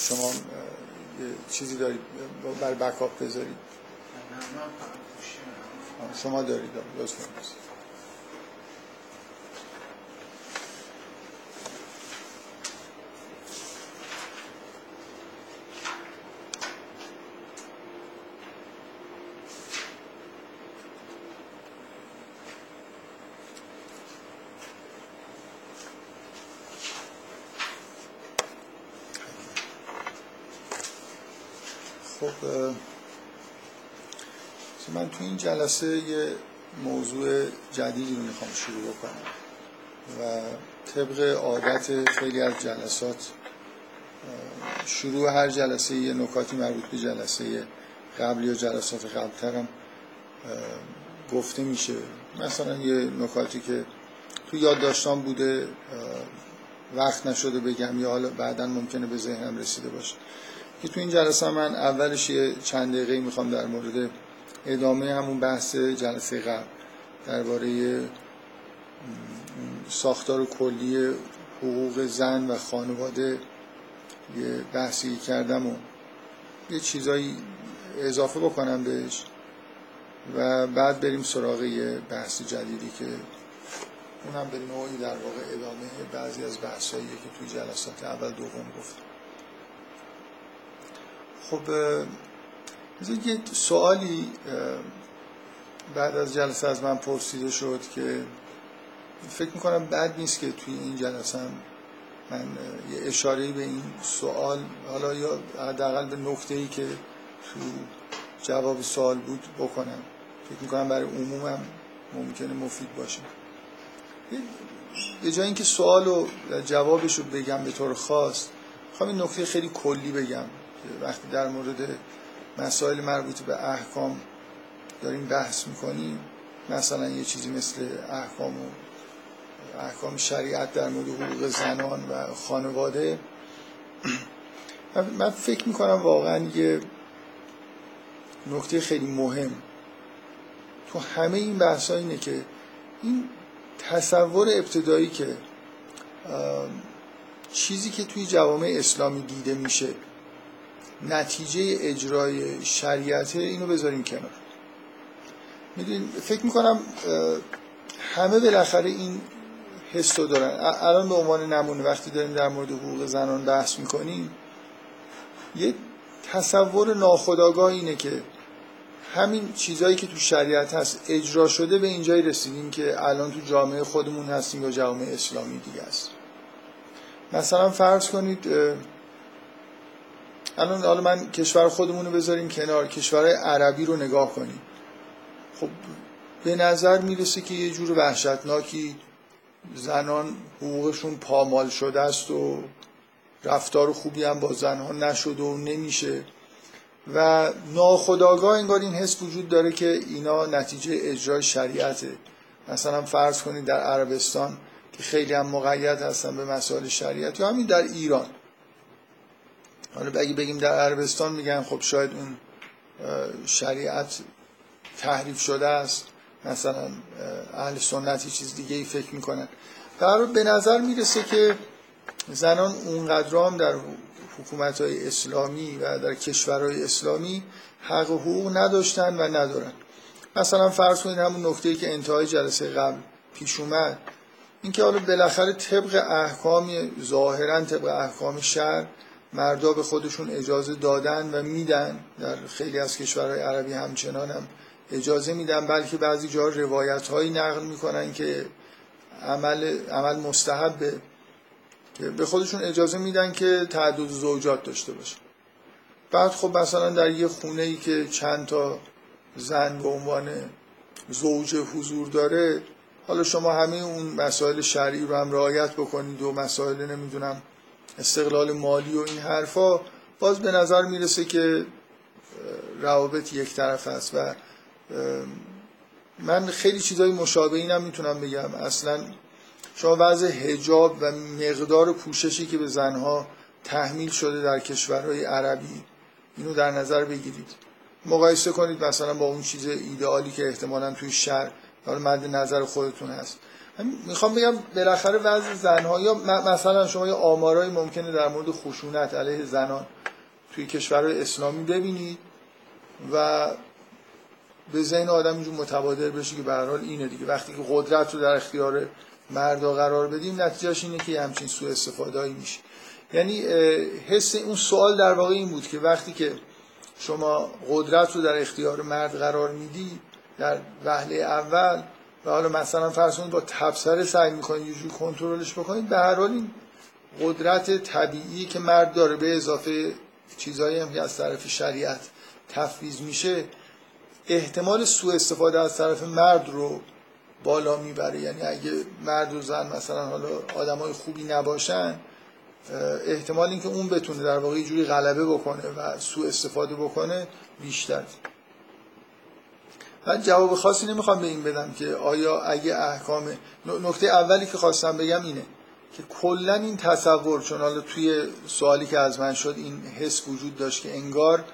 شما چیزی دارید برای بکاپ بذارید. شما دارید لطفا خب من تو این جلسه یه موضوع جدیدی رو می‌خوام شروع کنم و طبق عادت خیلی از جلسات شروع هر جلسه یه نکاتی مربوط به جلسه قبل یا جلسات قبلترم گفته میشه. مثلا یه نکاتی که تو یادداشتان بوده وقت نشده بگم یا حالا بعدا ممکنه به ذهنم رسیده باشه. که تو این جلسه من اولش یه چند دقیقه می‌خوام در مورد ادامه همون بحث جلسه قبل درباره ساختار کلی حقوق زن و خانواده یه بحثی کردم و یه چیزایی اضافه بکنم بهش و بعد بریم سراغ یه بحث جدیدی که اونم به نوعی در واقع ادامه بعضی از بحثایی که توی جلسات اول دوم گفتم. خب یه سوالی بعد از جلسه از من پرسیده شد که فکر می‌کنم بد نیست که توی این جلسه من یه اشاره به این سوال حالا یا حداقل به نکته ای که تو جواب سوال بود بکنم. فکر می‌کنم برای عمومم ممکنه مفید باشه. به جای اینکه سوال و جوابش رو بگم به طور خاص می‌خوام این نکته خیلی کلی بگم وقتی در مورد مسائل مربوط به احکام داریم بحث می‌کنیم. مثلا یه چیزی مثل احکام و احکام شریعت در مورد حقوق زنان و خانواده. من فکر می‌کنم واقعا یه نکته خیلی مهم. تو همه این بحث اینه که این تصور ابتدایی که چیزی که توی جوامع اسلامی دیده میشه نتیجه اجرای شریعت اینو بذاریم کنار. می‌دونید فکر می‌کنم همه بالاخره این حس رو دارن. الان به عنوان نمونه وقتی داریم در مورد حقوق زنان بحث می‌کنیم یه تصور ناخودآگاه اینه که همین چیزهایی که تو شریعت هست اجرا شده به اینجای رسیدیم که الان تو جامعه خودمون هستیم یا جامعه اسلامی دیگه است. مثلا فرض کنید الان حالا من کشور خودمون رو بذاریم کنار کشور عربی رو نگاه کنیم. خب به نظر می‌رسه که یه جور وحشتناکی زنان حقوقشون پامال شده است و رفتار خوبی هم با زنها نشده و نمیشه. و ناخداگاه انگار این حس وجود داره که اینا نتیجه اجرای شریعته. مثلا فرض کنید در عربستان که خیلی هم مقید هستن به مسائل شریعت یا همین در ایران. حالا اگه بگیم در عربستان میگن خب شاید اون شریعت تحریف شده است. مثلا اهل سنتی چیز دیگه ای فکر می‌کنن. در به نظر می‌رسه که زنان اونقدر هم در حکومت های اسلامی و در کشورهای اسلامی حق و حقوق نداشتن و ندارن. مثلا فرض کنید همون نکته که انتهای جلسه قبل پیش اومد. اینکه حالا بالاخره طبق احکام ظاهرا طبق احکام شهر مردا به خودشون اجازه دادن و میدن. در خیلی از کشورهای عربی همچنان هم اجازه میدن بلکه بعضی جا روایت هایی نقل می‌کنن که عمل, عمل مستحبه که به خودشون اجازه میدن که تعدد زوجات داشته باشه بعد خب مثلا در یه خونه ای که چند تا زن به عنوان زوج حضور داره حالا شما همه اون مسائل شرعی رو هم رعایت بکنید و مسائل نمی‌دونم استقلال مالی و این حرفا باز به نظر می‌رسه که روابط یک طرف است و من خیلی چیزای مشابه اینم می‌تونم بگم. اصلا شما وضع هجاب و مقدار پوششی که به زنها تحمیل شده در کشورهای عربی اینو در نظر بگیرید. مقایسه کنید مثلا با اون چیز ایدئالی که احتمالا توی شهر مد نظر خودتون هست. می‌خوام بگم بالاخره وضع زنها یا مثلا شما یه آمارایی ممکنه در مورد خشونت علیه زنان توی کشورهای اسلامی ببینید و به ذهن آدم اینجور متبادر بشه که به حال اینه دیگه. وقتی که قدرت رو در اختیار مردا قرار بدیم نتیجهش اینه که همچین سوء استفاده میشه. یعنی حس اون سوال در واقع این بود که وقتی که شما قدرت رو در اختیار مرد قرار میدی در وهله اول و حالا مثلا فرض با تبصره سعی می‌کنید یه جور کنترلش بکنید به هر حال این قدرت طبیعی که مرد داره به اضافه چیزهایی هم که از طرف شریعت تفویض میشه احتمال سوء استفاده از طرف مرد رو بالا می‌بره. یعنی اگه مرد و زن مثلا حالا آدمای خوبی نباشن احتمال اینکه اون بتونه در واقع جوری غلبه بکنه و سوء استفاده بکنه بیشتر من جواب خاصی نمی‌خوام به این بدم که آیا اگه احکام نکته اولی که خواستم بگم اینه که کلا این تصور چون حالا توی سوالی که از من شد این حس وجود داشت که انگار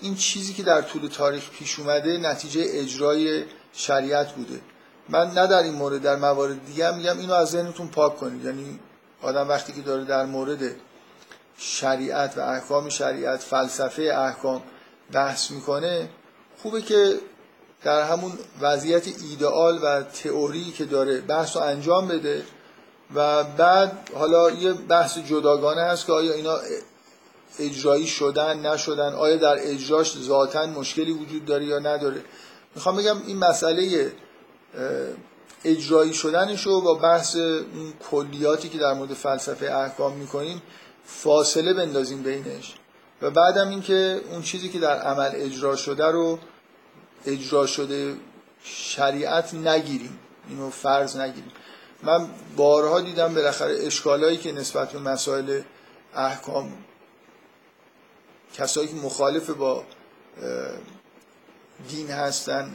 این چیزی که در طول تاریخ پیش اومده نتیجه اجرای شریعت بوده. من نه در این مورد در موارد دیگه میگم اینو از ذهنتون پاک کنید. یعنی آدم وقتی که داره در مورد شریعت و احکام شریعت فلسفه احکام بحث می‌کنه خوبه که در همون وضعیت ایدئال و تئوری که داره بحث رو انجام بده و بعد حالا یه بحث جداگانه هست که آیا اینا اجرایی شدن نشدن آیا در اجراش ذاتا مشکلی وجود داره یا نداره؟ می‌خوام بگم این مسئله اجرایی شدنش رو با بحث اون کلیاتی که در مورد فلسفه احکام می‌کنیم فاصله بندازیم بینش. و بعدم اینکه اون چیزی که در عمل اجرا شده رو اجرا شده شریعت نگیریم. اینو فرض نگیریم. من بارها دیدم بالاخره اشکالایی که نسبت به مسائل احکام کسایی که مخالف با دین هستن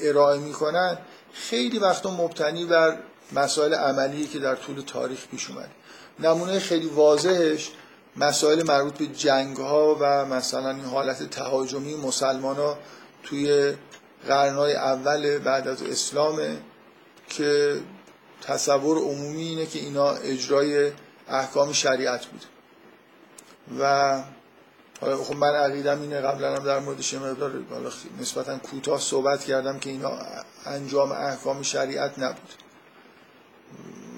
ارائه می‌کنن خیلی وقتا مبتنی بر مسائل عملی که در طول تاریخ پیش اومده. نمونه خیلی واضحش مسائل مربوط به جنگ ها و مثلا این حالت تهاجمی مسلمان ها توی قرنهای اول بعد از اسلامه که تصور عمومی اینه که اینا اجرای احکام شریعت بود. و حالا خب من عقیدم اینه قبلا هم در موردش مقدار نسبتا کوتاه صحبت کردم که اینا انجام احکام شریعت نبود.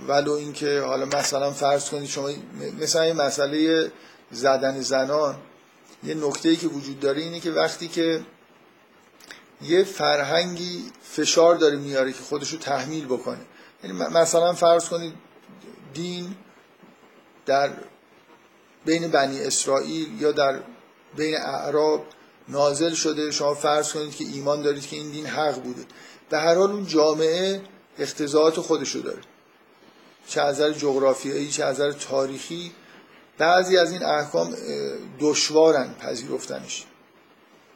ولو اینکه حالا مثلا فرض کنید شما مثلا این مسئله زدن زنان یه نکته ای که وجود داره اینه که وقتی که یه فرهنگی فشار داره میاره که خودشو تحمیل بکنه. یعنی مثلا فرض کنید دین در بین بنی اسرائیل یا در بین اعراب نازل شده. شما فرض کنید که ایمان دارید که این دین حق بوده. به هر حال اون جامعه اختزاعات خودشو داره. چه از نظر جغرافیایی چه از نظر تاریخی بعضی از این احکام دشوارن پذیرفتنش.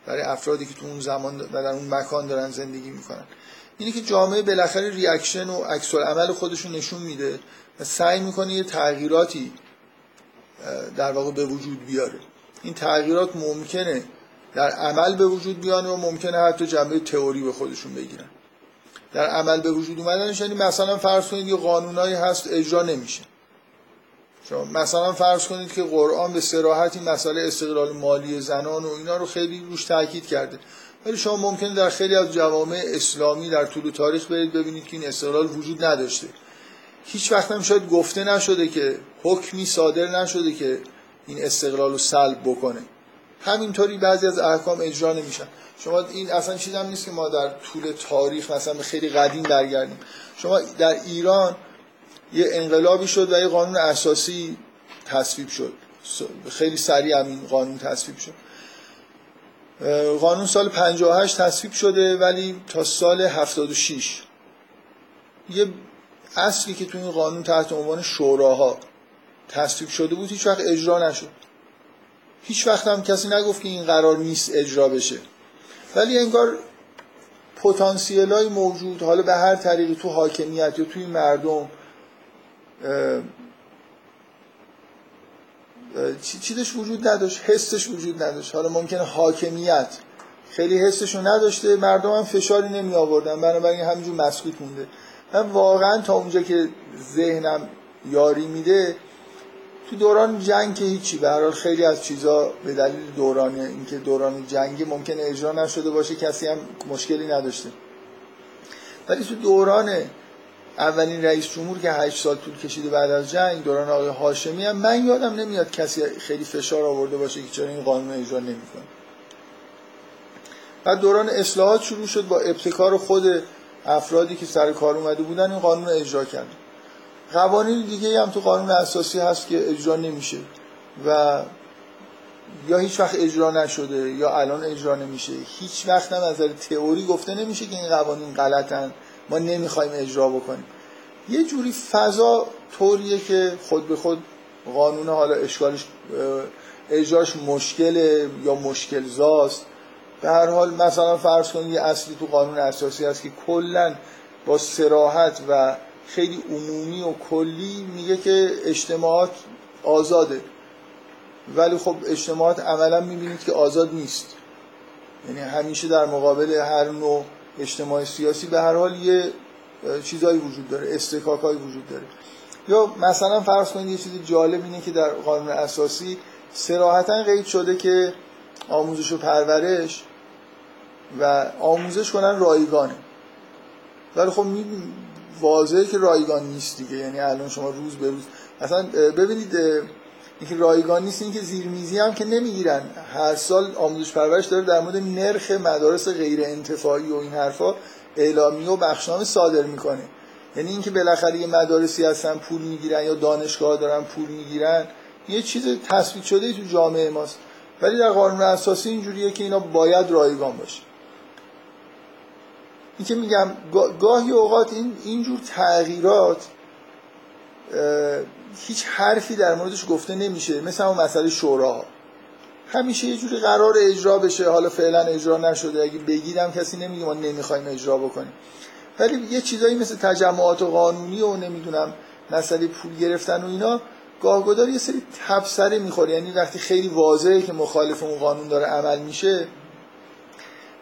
برای افرادی که تو اون زمان و در اون مکان دارن زندگی می‌کنن. اینه که جامعه بالاخره ریاکشن و عکس عمل خودشون نشون میده و سعی می‌کنه یه تغییراتی در واقع به وجود بیاره. این تغییرات ممکنه در عمل به وجود بیانه و ممکنه حتی جنبه تئوری به خودشون بگیرن. در عمل به وجود اومدنش یعنی مثلا فرض کنید یه قانونایی هست اجرا نمیشه. شما مثلا فرض کنید که قرآن به سراحتی مسئله استقلال مالی زنان و اینا رو خیلی روش تاکید کرده. ولی شما ممکنه در خیلی از جوامع اسلامی در طول تاریخ برید ببینید که این استقلال وجود نداشته. هیچ وقت هم شاید گفته نشده که حکمی صادر نشده که این استقلال رو سلب بکنه. همینطوری بعضی از احکام اجرا نمیشن. شما این اصلا چیز هم نیست که ما در طول تاریخ مثلا خیلی قدیم برگردیم. شما در ایران یه انقلابی شد و یه قانون اساسی تصویب شد. خیلی سریع هم این قانون تصویب شد. قانون سال 58 تصویب شده ولی تا سال 76 یه اصلی که تو این قانون تحت عنوان شوراها تصویب شده بود هیچ وقت اجرا نشد. هیچ وقت هم کسی نگفت که این قرار نیست اجرا بشه. ولی انگار پتانسیل های موجود حالا به هر طریقی تو حاکمیت یا توی مردم چیزش وجود نداشت حسش وجود نداشت. حالا ممکنه حاکمیت. خیلی حسشو نداشته مردم هم فشاری نمی آوردن. بنابراین همینجور مسکوت مونده. من واقعا تا اونجا که ذهنم یاری میده تو دوران جنگ که هیچی. حال خیلی از چیزا به دلیل دوران اینکه دوران جنگی ممکنه اجرا نشده باشه کسی هم مشکلی نداشته. ولی تو دوران اولین رئیس جمهور که هشت سال طول کشیده بعد از جنگ دوران آقای هاشمی هم. من یادم نمیاد کسی خیلی فشار آورده باشه که چرا این قانون اجرا نمی‌کنه. بعد دوران اصلاحات شروع شد با ابتکار خود افرادی که سر کار اومده بودن این قانون اجرا کرد. قوانین دیگه هم تو قانون اساسی هست که اجرا نمیشه و یا هیچ وقت اجرا نشده یا الان اجرا نمیشه. هیچ وقت هم از نظر تئوری گفته نمیشه که این قوانین غلطن. ما نمی‌خوایم اجرا بکنیم. یه جوری فضا طوریه که خود به خود قانون حالا اشکالش اجراش مشکله یا مشکل زاست به هر حال مثلا فرض کنید یه اصلی تو قانون اساسی هست که کلا با سراحت و خیلی عمومی و کلی میگه که اجتماعات آزاده. ولی خب اجتماعات عملا می‌بینید که آزاد نیست. یعنی همیشه در مقابل هر نوع اجتماع سیاسی به هر حال یه چیزایی وجود داره استکاکایی وجود داره. یا مثلا فرض کنید یه چیز جالب اینه که در قانون اساسی سراحتا قید شده که آموزش و پرورش و آموزش کنن رایگانه. ولی خب واضحه که رایگان نیست دیگه. یعنی الان شما روز به روز اصلا ببینید اینکه رایگان نیست اینکه زیرمیزی هم که نمی‌گیرن. هر سال آموزش پرورش داره در مورد نرخ مدارس غیر انتفاعی و این حرفا اعلامیه و بخشنامه صادر می‌کنه. یعنی اینکه بالاخره یه مدارسی هستن پول می‌گیرن یا دانشگاه دارن پول می‌گیرن یه چیز تثبیت شده تو جامعه ماست. ولی در قانون اساسی اینجوریه که اینا باید رایگان باشه. این که میگم گاهی اوقات این اینجور تغییرات هیچ حرفی در موردش گفته نمیشه مثل اون مسئله شورا. همیشه یه جوری قرار اجرا بشه حالا فعلا اجرا نشده. اگه بگیرم کسی نمیگه ما نمی‌خوایم اجرا بکنیم. ولی یه چیزایی مثل تجمعات و قانونی و نمی‌دونم مسئله پول گرفتن و اینا گاهگدار یه سری تبصره می‌خوره. یعنی وقتی خیلی واضحه که مخالف اون قانون داره عمل میشه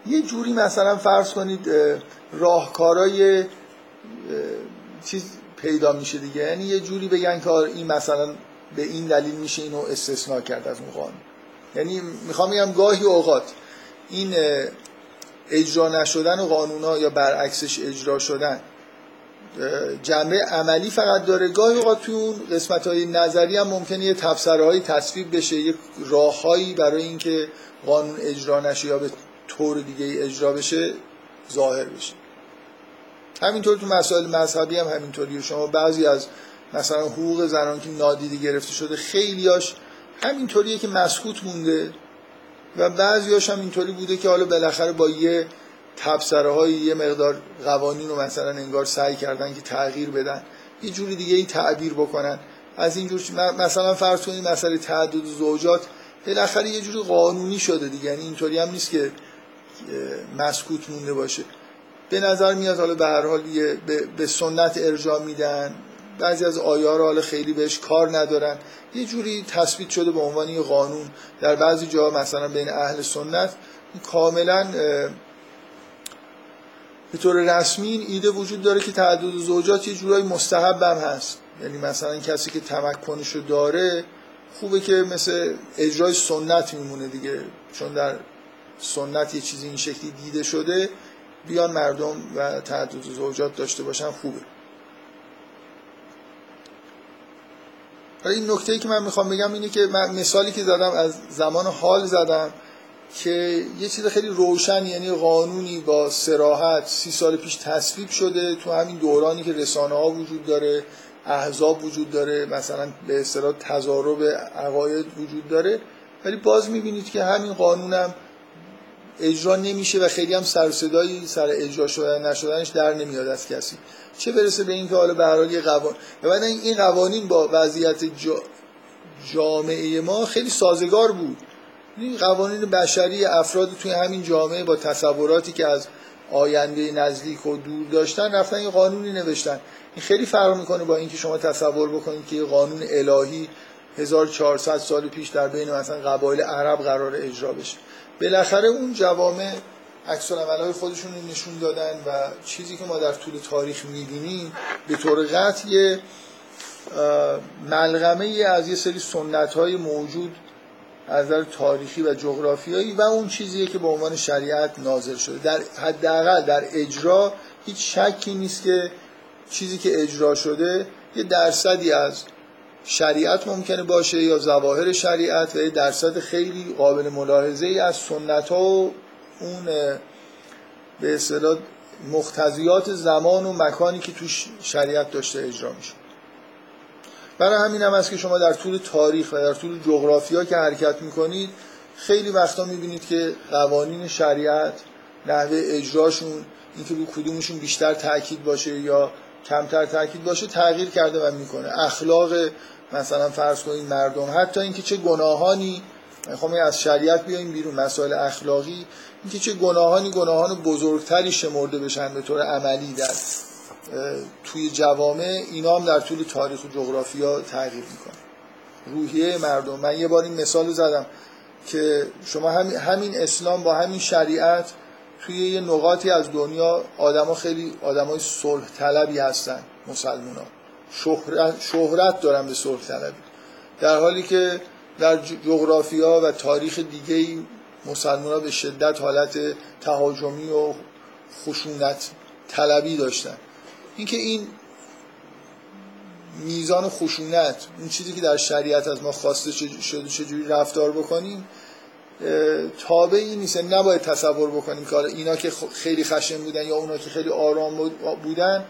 یه جوری مثلا فرض کنید راهکارای چیز پیدا میشه دیگه. یعنی یه جوری بگن که این مثلا به این دلیل میشه اینو استثناء کرد از اون قانون. یعنی می‌خوام بگم گاهی اوقات این اجرا نشدن قانون ها یا برعکسش اجرا شدن جنبه عملی فقط داره. گاهی اوقات تو اون قسمت های نظری هم ممکنه یه تفسره های تصویب بشه یه راههایی برای اینکه قانون اجرا نشه یا به طور دیگه اجرا بشه ظاهر بشه. همینطور تو مسائل مذهبی هم همینطوریه. شما بعضی از مثلا حقوق زنان که نادیده گرفته شده خیلیاش همینطوریه که مسکوت مونده و بعضیاش هم اینطوری بوده که حالا بالاخره با یه تبصره های یه مقدار قوانین رو مثلا انگار سعی کردن که تغییر بدن. یه جوری دیگه ای تعبیر بکنن. از این جور مثلا فرض کنید مسئله تعدد زوجات بالاخره یه جوری قانونی شده دیگه. یعنی اینطوری هم نیست که مسکوت مونده باشه. به نظر میاد حالا به هر حال به سنت ارجاع میدن. بعضی از آیار رو حالا خیلی بهش کار ندارن. یه جوری تثبیت شده به عنوان یه قانون در بعضی جا مثلا بین اهل سنت کاملا به طور رسمی این ایده وجود داره که تعدد زوجات یه جورایی مستحب هم هست. یعنی مثلا کسی که تمکنشو داره خوبه که مثل اجرای سنت میمونه دیگه. چون در سنت یه چیزی این شکلی دیده شده بیان مردم و تعدد زوجات داشته باشن خوبه. این نکته ای که من می‌خوام بگم اینه که من مثالی که زدم از زمان حال زدم که یه چیز خیلی روشن یعنی قانونی با سراحت سی سال پیش تصویب شده تو همین دورانی که رسانه ها وجود داره احزاب وجود داره مثلا به اصطلاح تضارب عقاید وجود داره. ولی باز می‌بینید که همین قانونم اجرا نمیشه و خیلی هم سر صدایی سر اجرا شدن نشدنش در نمیاد از کسی. چه برسه به اینکه حالا به هر یه قوانین بعد این قوانین با وضعیت جا... جامعه ما خیلی سازگار بود. این قوانین بشری افراد توی همین جامعه با تصوراتی که از آینده نزدیک و دور داشتن رفتن یه قانونی نوشتن. این خیلی فرق می‌کنه با اینکه شما تصور بکنید که قانون الهی 1400 سال پیش در بین مثلا قبایل عرب قرار اجرا بشه. بالاخره اون جوامع عکس های خودشون رو نشون دادن و چیزی که ما در طول تاریخ می‌بینیم به طور قطع یه ملغمه از یه سری سنت های موجود از نظر تاریخی و جغرافیایی و اون چیزیه که به عنوان شریعت نازل شده. در حداقل در اجرا هیچ شکی نیست که چیزی که اجرا شده یه درصدی از شریعت ممکنه باشه یا ظواهر شریعت و درصد خیلی قابل ملاحظه ای از سنت ها و اون به اصطلاح مختزیات زمان و مکانی که توش شریعت داشته اجرا میشه. برای همین هم است که شما در طول تاریخ و در طول جغرافیا که حرکت می‌کنید خیلی وقتا می‌بینید که قوانین شریعت نحوه اجراشون اینکه رو کدومشون بیشتر تاکید باشه یا کمتر تاکید باشه تغییر کرده و می‌کنه. اخلاق مثلا فرض کنید مردم حتی اینکه چه گناهانی می‌خوام از شریعت بیایم بیرون مسائل اخلاقی اینکه چه گناهانی گناهان بزرگتری شمرده بشن به طور عملی در توی جوامع اینا هم در طول تاریخ و جغرافیا تغییر می‌کنه. روحیه مردم. من یه بار این مثال زدم که شما همین اسلام با همین شریعت توی یه نقاطی از دنیا آدما خیلی آدمای صلح طلبی هستن مسلمان شهرت, شهرت دارن به صلح طلبی. در حالی که در جغرافیا و تاریخ دیگه مسلمان به شدت حالت تهاجمی و خشونت طلبی داشتن. اینکه این میزان خشونت اون چیزی که در شریعت از ما خواسته شده چجوری رفتار بکنیم تابعی نیست. یعنی نباید تصور بکنیم که اینا که خیلی خشن بودن یا اونا که خیلی آرام بودن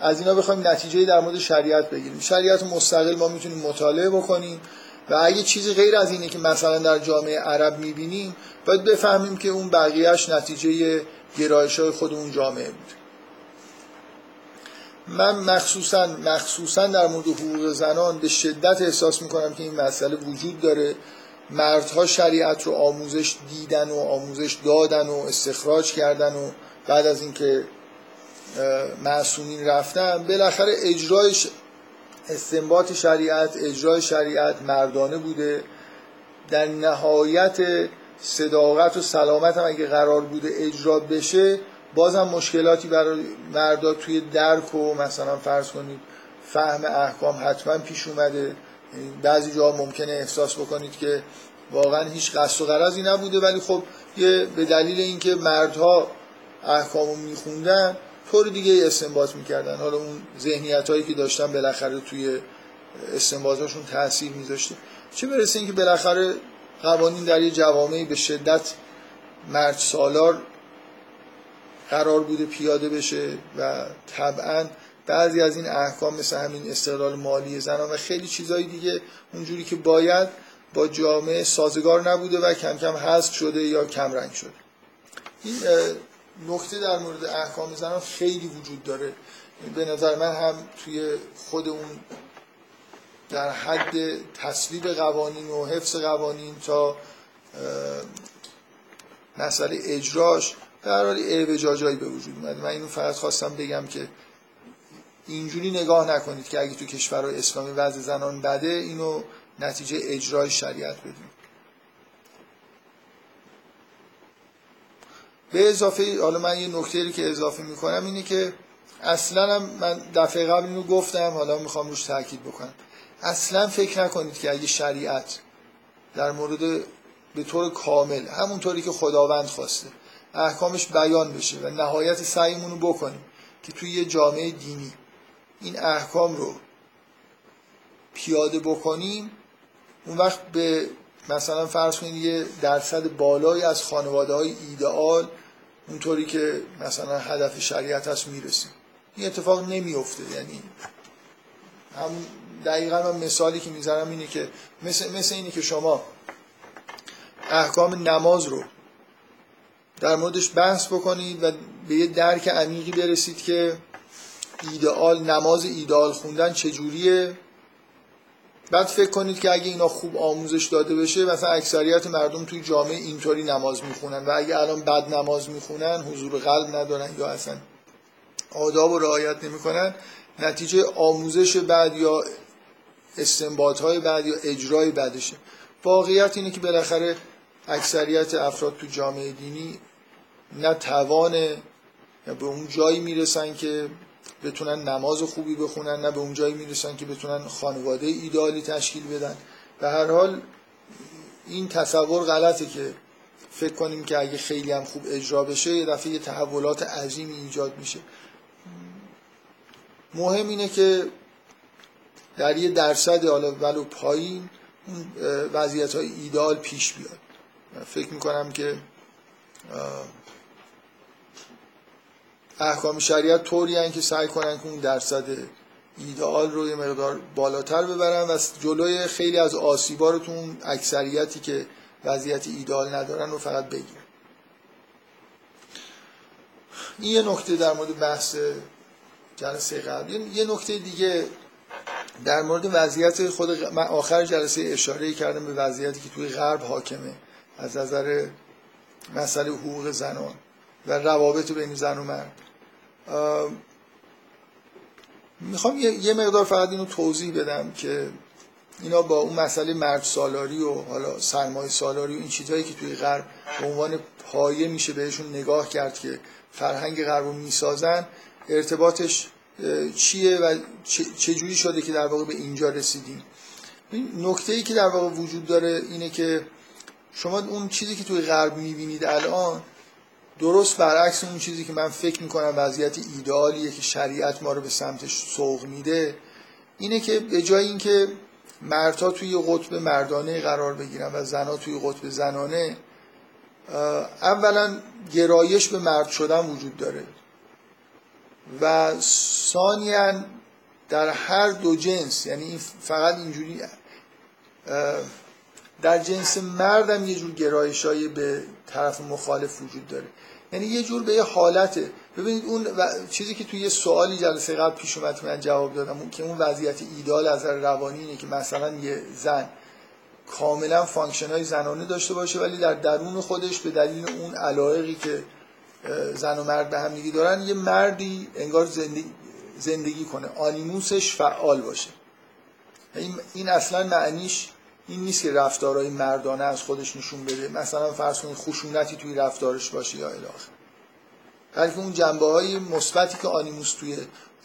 از اینا بخوایم نتیجه در مورد شریعت بگیریم. شریعت مستقل ما می‌تونیم مطالعه بکنیم و اگه چیزی غیر از اینه که مثلا در جامعه عرب می‌بینیم باید بفهمیم که اون بقیهش نتیجه گرایش های خود اون جامعه بود. من مخصوصا مخصوصا در مورد حقوق زنان به شدت احساس می‌کنم که این مسئله وجود داره. مردها شریعت رو آموزش دیدن و آموزش دادن و استخراج کردن و بعد از اینکه معصومین رفتن بالاخره اجرای استنباط شریعت اجرای شریعت مردانه بوده. در نهایت صداقت و سلامت هم اگه قرار بوده اجرا بشه بازم مشکلاتی برای مردا توی درک و مثلا فرض کنید فهم احکام حتما پیش اومده. بعضی جاها ممکنه احساس بکنید که واقعا هیچ قصد و غرضی نبوده ولی خب یه به دلیل اینکه مردها احکامو میخوندن طور دیگه استنباط می‌کردن. حالا اون ذهنیت هایی که داشتن بالاخره توی استنباطاشون تاثیر میذاشته. چه برسه اینکه بالاخره قوانین در یه جوامعی به شدت مرد سالار قرار بوده پیاده بشه و طبعا بعضی از این احکام مثل همین استقلال مالی زنان و خیلی چیزهای دیگه اونجوری که باید با جامعه سازگار نبوده و کم کم حذف شده یا کم رنگ شده. این نکته در مورد احکام زنان خیلی وجود داره. به نظر من هم توی خود اون در حد تصویب قوانین و حفظ قوانین تا مسئله اجراش در حال اعوجاجایی به وجود اومده. من اینو فقط خواستم بگم که اینجوری نگاه نکنید که اگه تو کشورهای اسلامی وضع زنان بده اینو نتیجه اجرای شریعت بدونید. به اضافه حالا من یه نکته که اضافه می‌کنم اینه که اصلا هم من دفعه قبل اینو گفتم حالا می‌خوام روش تاکید بکنم. اصلا فکر نکنید که اگه شریعت در مورد به طور کامل همونطوری که خداوند خواسته احکامش بیان بشه و نهایت سعیمون رو بکنیم که توی یه جامعه دینی این احکام رو پیاده بکنیم اون وقت به مثلا فرض کنید یه درصد بالایی از خانواده های ایدئال اونطوری که مثلا هدف شریعت هست می‌رسیم. این اتفاق نمیفته یعنی هم دقیقا من مثالی که می‌ذارم اینه که مثل, مثل اینه که شما احکام نماز رو در موردش بحث بکنید و به یه درک عمیقی برسید که ایدئال نماز ایدئال خوندن چجوریه. بعد فکر کنید که اگه اینا خوب آموزش داده بشه مثلا اکثریت مردم توی جامعه اینطوری نماز می‌خونن و اگه الان بد نماز می‌خونن حضور قلب ندارن یا اصلا آداب و رعایت نمی‌کنن نتیجه آموزش بعد یا استنباط های بعد یا اجرای بعدشه. واقعیت اینه که بالاخره اکثریت افراد تو جامعه دینی نه توان به اون جایی می‌رسن که بتونن نماز خوبی بخونن نه به اون جایی می‌رسن که بتونن خانواده ایدالی تشکیل بدن. به هر حال این تصور غلطه که فکر کنیم که اگه خیلی هم خوب اجرا بشه یه دفعه یه تحولات عظیمی ایجاد میشه. مهم اینه که در یه درصد حالا ولو پایین اون وضعیت های ایدال پیش بیاد. فکر می‌کنم که احکام شریعت طوری که سعی کنن که اون درصد ایدئال رو یه مقدار بالاتر ببرن و جلوی خیلی از آسیبا رو تو اون اکثریتی که وضعیت ایدئال ندارن رو فقط بگیرن. این یه نکته در مورد بحث جلسه قبل یه نکته دیگه در مورد وضعیت خود من آخر جلسه اشاره کردم به وضعیتی که توی غرب حاکمه از نظر مسئله حقوق زنان و روابط بین زن و مرد. می‌خوام یه مقدار فقط اینو توضیح بدم که اینا با اون مسئله مرد سالاری و حالا سرمایه سالاری و این چیزهایی که توی غرب به عنوان پایه میشه بهشون نگاه کرد که فرهنگ غرب رو می‌سازن ارتباطش چیه و چجوری شده که در واقع به اینجا رسیدیم؟ نکته ای که در واقع وجود داره اینه که شما اون چیزی که توی غرب می‌بینید الان درست برعکس اون چیزی که من فکر می‌کنم وضعیت ایدئالیه که شریعت ما رو به سمتش سوق میده اینه که به جای اینکه مردها توی قطب مردانه قرار بگیرن و زنها توی قطب زنانه اولا گرایش به مرد شدن وجود داره. و ثانیا در هر دو جنس یعنی فقط اینجوری در جنس مردم یه جور گرایش به طرف مخالف وجود داره. یعنی یه جور به یه حالته. ببینید اون چیزی که توی یه سوالی جلسه قبل پیش اومد من جواب دادم اون که اون وضعیت ایدال از روانی اینه که مثلا یه زن کاملا function های زنانه داشته باشه ولی در درون خودش به دلیل اون علایقی که زن و مرد به هم دیگه دارن یه مردی انگار زندگی, زندگی کنه. animus ش فعال باشه. این اصلا معنیش این نیست که رفتارهای مردانه از خودش نشون بده. مثلا فرض کنید خشونتی توی رفتارش باشه الی آخر بلکه اون جنبه های مثبتی که animus توی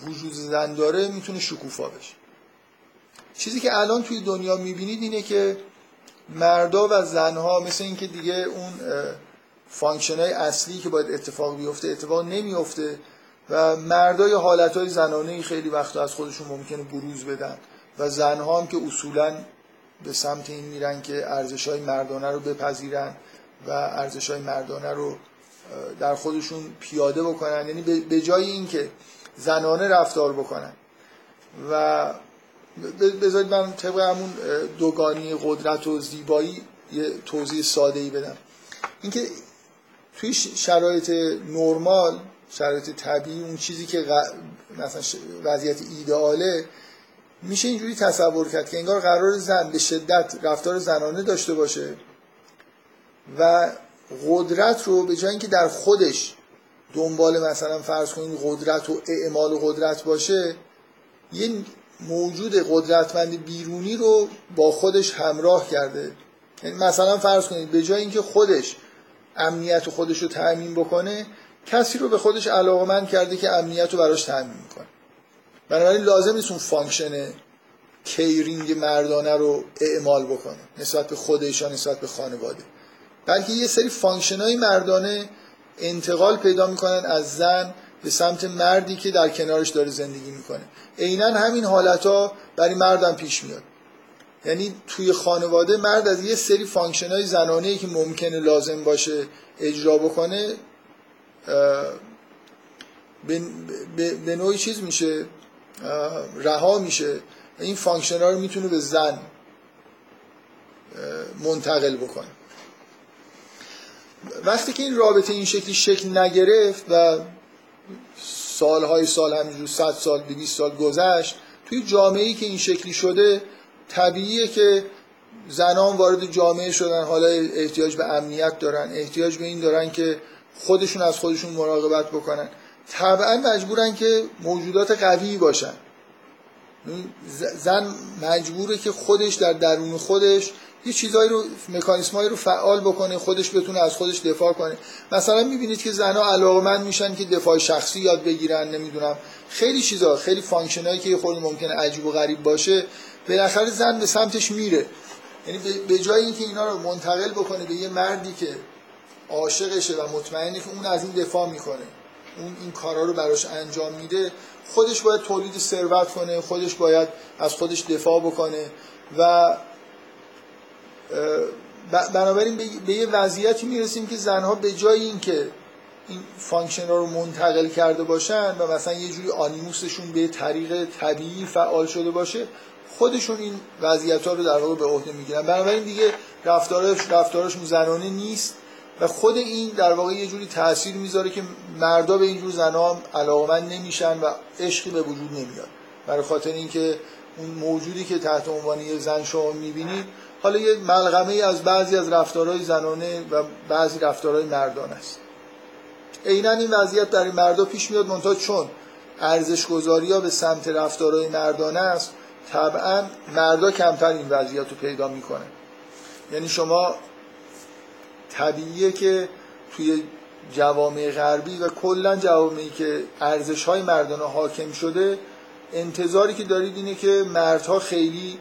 وجود زن داره می‌تونه شکوفا بشه. چیزی که الان توی دنیا می‌بینید اینه که مردا و زنها مثل اینکه دیگه اون function های اصلی که باید اتفاق بیفته اتفاق نمیفته و مردا یه حالت های زنانه خیلی وقتا از خودشون ممکنه بروز بدن و زنها هم که اصولا به سمت این میرن که ارزش های مردانه رو بپذیرن و ارزش های مردانه رو در خودشون پیاده بکنن. یعنی به جای اینکه زنانه رفتار بکنن. و بذارید من طبق همون دوگانی قدرت و زیبایی یه توضیح ساده ای بدم. اینکه توی شرایط نرمال شرایط طبیعی اون چیزی که مثلا وضعیت ایدئاله میشه اینجوری تصور کرد که انگار قرار زن به شدت رفتار زنانه داشته باشه و قدرت رو به جای اینکه در خودش دنبال مثلا فرض کنید قدرت و اعمال قدرت باشه یه موجود قدرتمند بیرونی رو با خودش همراه کرده. یعنی مثلا فرض کنید به جای اینکه خودش امنیت خودش رو تأمین بکنه کسی رو به خودش علاقمند کرده که امنیت رو براش تأمین می‌کنه. بنابراین لازم نیست اون function caring مردانه رو اعمال بکنه نسبت به خودش یا نسبت به خانواده. بلکه یه سری function های مردانه انتقال پیدا می‌کنن از زن به سمت مردی که در کنارش داره زندگی می‌کنه. عینا همین حالت ها برای مرد هم پیش میاد. یعنی توی خانواده مرد از یه سری function های زنانه که ممکنه لازم باشه اجرا بکنه به نوعی چیز میشه؟ رها میشه این function رو می‌تونه به زن منتقل بکنه. وقتی که این رابطه این شکلی شکل نگرفت و سالهای سال همینجور 100 سال 200 سال گذشت توی جامعه که این شکلی شده طبیعیه که زنان وارد جامعه شدن حالا احتیاج به امنیت دارن احتیاج به این دارن که خودشون از خودشون مراقبت بکنن. طبعا مجبورن که موجودات قوی باشن. زن مجبوره که خودش در درون خودش یه چیزایی رو مکانیسمایی رو فعال بکنه خودش بتونه از خودش دفاع کنه. مثلا می‌بینید که زنها علاقمند میشن که دفاع شخصی یاد بگیرن نمی‌دونم. خیلی چیزا خیلی فانکشنایی که خود ممکنه عجیب و غریب باشه بالاخره زن به سمتش میره. یعنی به جای اینکه اینا رو منتقل بکنه به یه مردی که عاشقشه و مطمئنه که اون از این دفاع می‌کنه. اون این کارا رو براش انجام میده خودش باید تولید ثروت کنه خودش باید از خودش دفاع بکنه و بنابراین به یه وضعیتی می‌رسیم که زنها به جای اینکه این function ها رو منتقل کرده باشن و مثلا یه جوری animus شون به طریق طبیعی فعال شده باشه خودشون این وضعیت ها رو در واقع به عهده می‌گیرن. بنابراین دیگه رفتارش رفتارشون زنانه نیست. و خود این در واقع یه جوری تاثیر می‌ذاره که مردا به اینجور زنها هم علاقمند نمیشن و عشقی به وجود نمیاد. برای خاطر اینکه اون موجودی که تحت عنوان یه زن شما می‌بینید حالا یه ملغمه ای از بعضی از رفتارهای زنانه و بعضی رفتارهای مردان است. عینا این وضعیت در مردا پیش میاد منتها چون ارزش گذاری ها به سمت رفتارهای مردانه است طبعا مردا کمتر این وضعیت رو پیدا می‌کنه یعنی شما طبیعیه که توی جوامع غربی و کلا جوامعی که ارزش های مردانه حاکم شده انتظاری که دارید اینه که مردها خیلی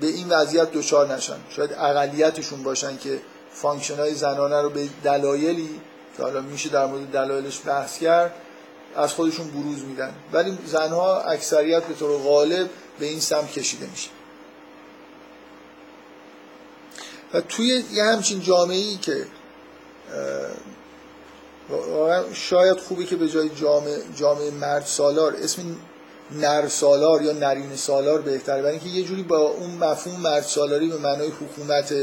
به این وضعیت دچار نشن. شاید اقلیتشون باشن که function های زنانه رو به دلایلی که حالا میشه در مورد دلایلش بحث کرد از خودشون بروز میدن. ولی زنها اکثریت به طور غالب به این سمت کشیده میشه و توی یه همچین جامعه ای که شاید خوبه که به جای جامعه, جامعه مرد سالار اسم نر سالار یا نرین سالار بهتره برای اینکه یه جوری با اون مفهوم مرد سالاری به معنای حکومت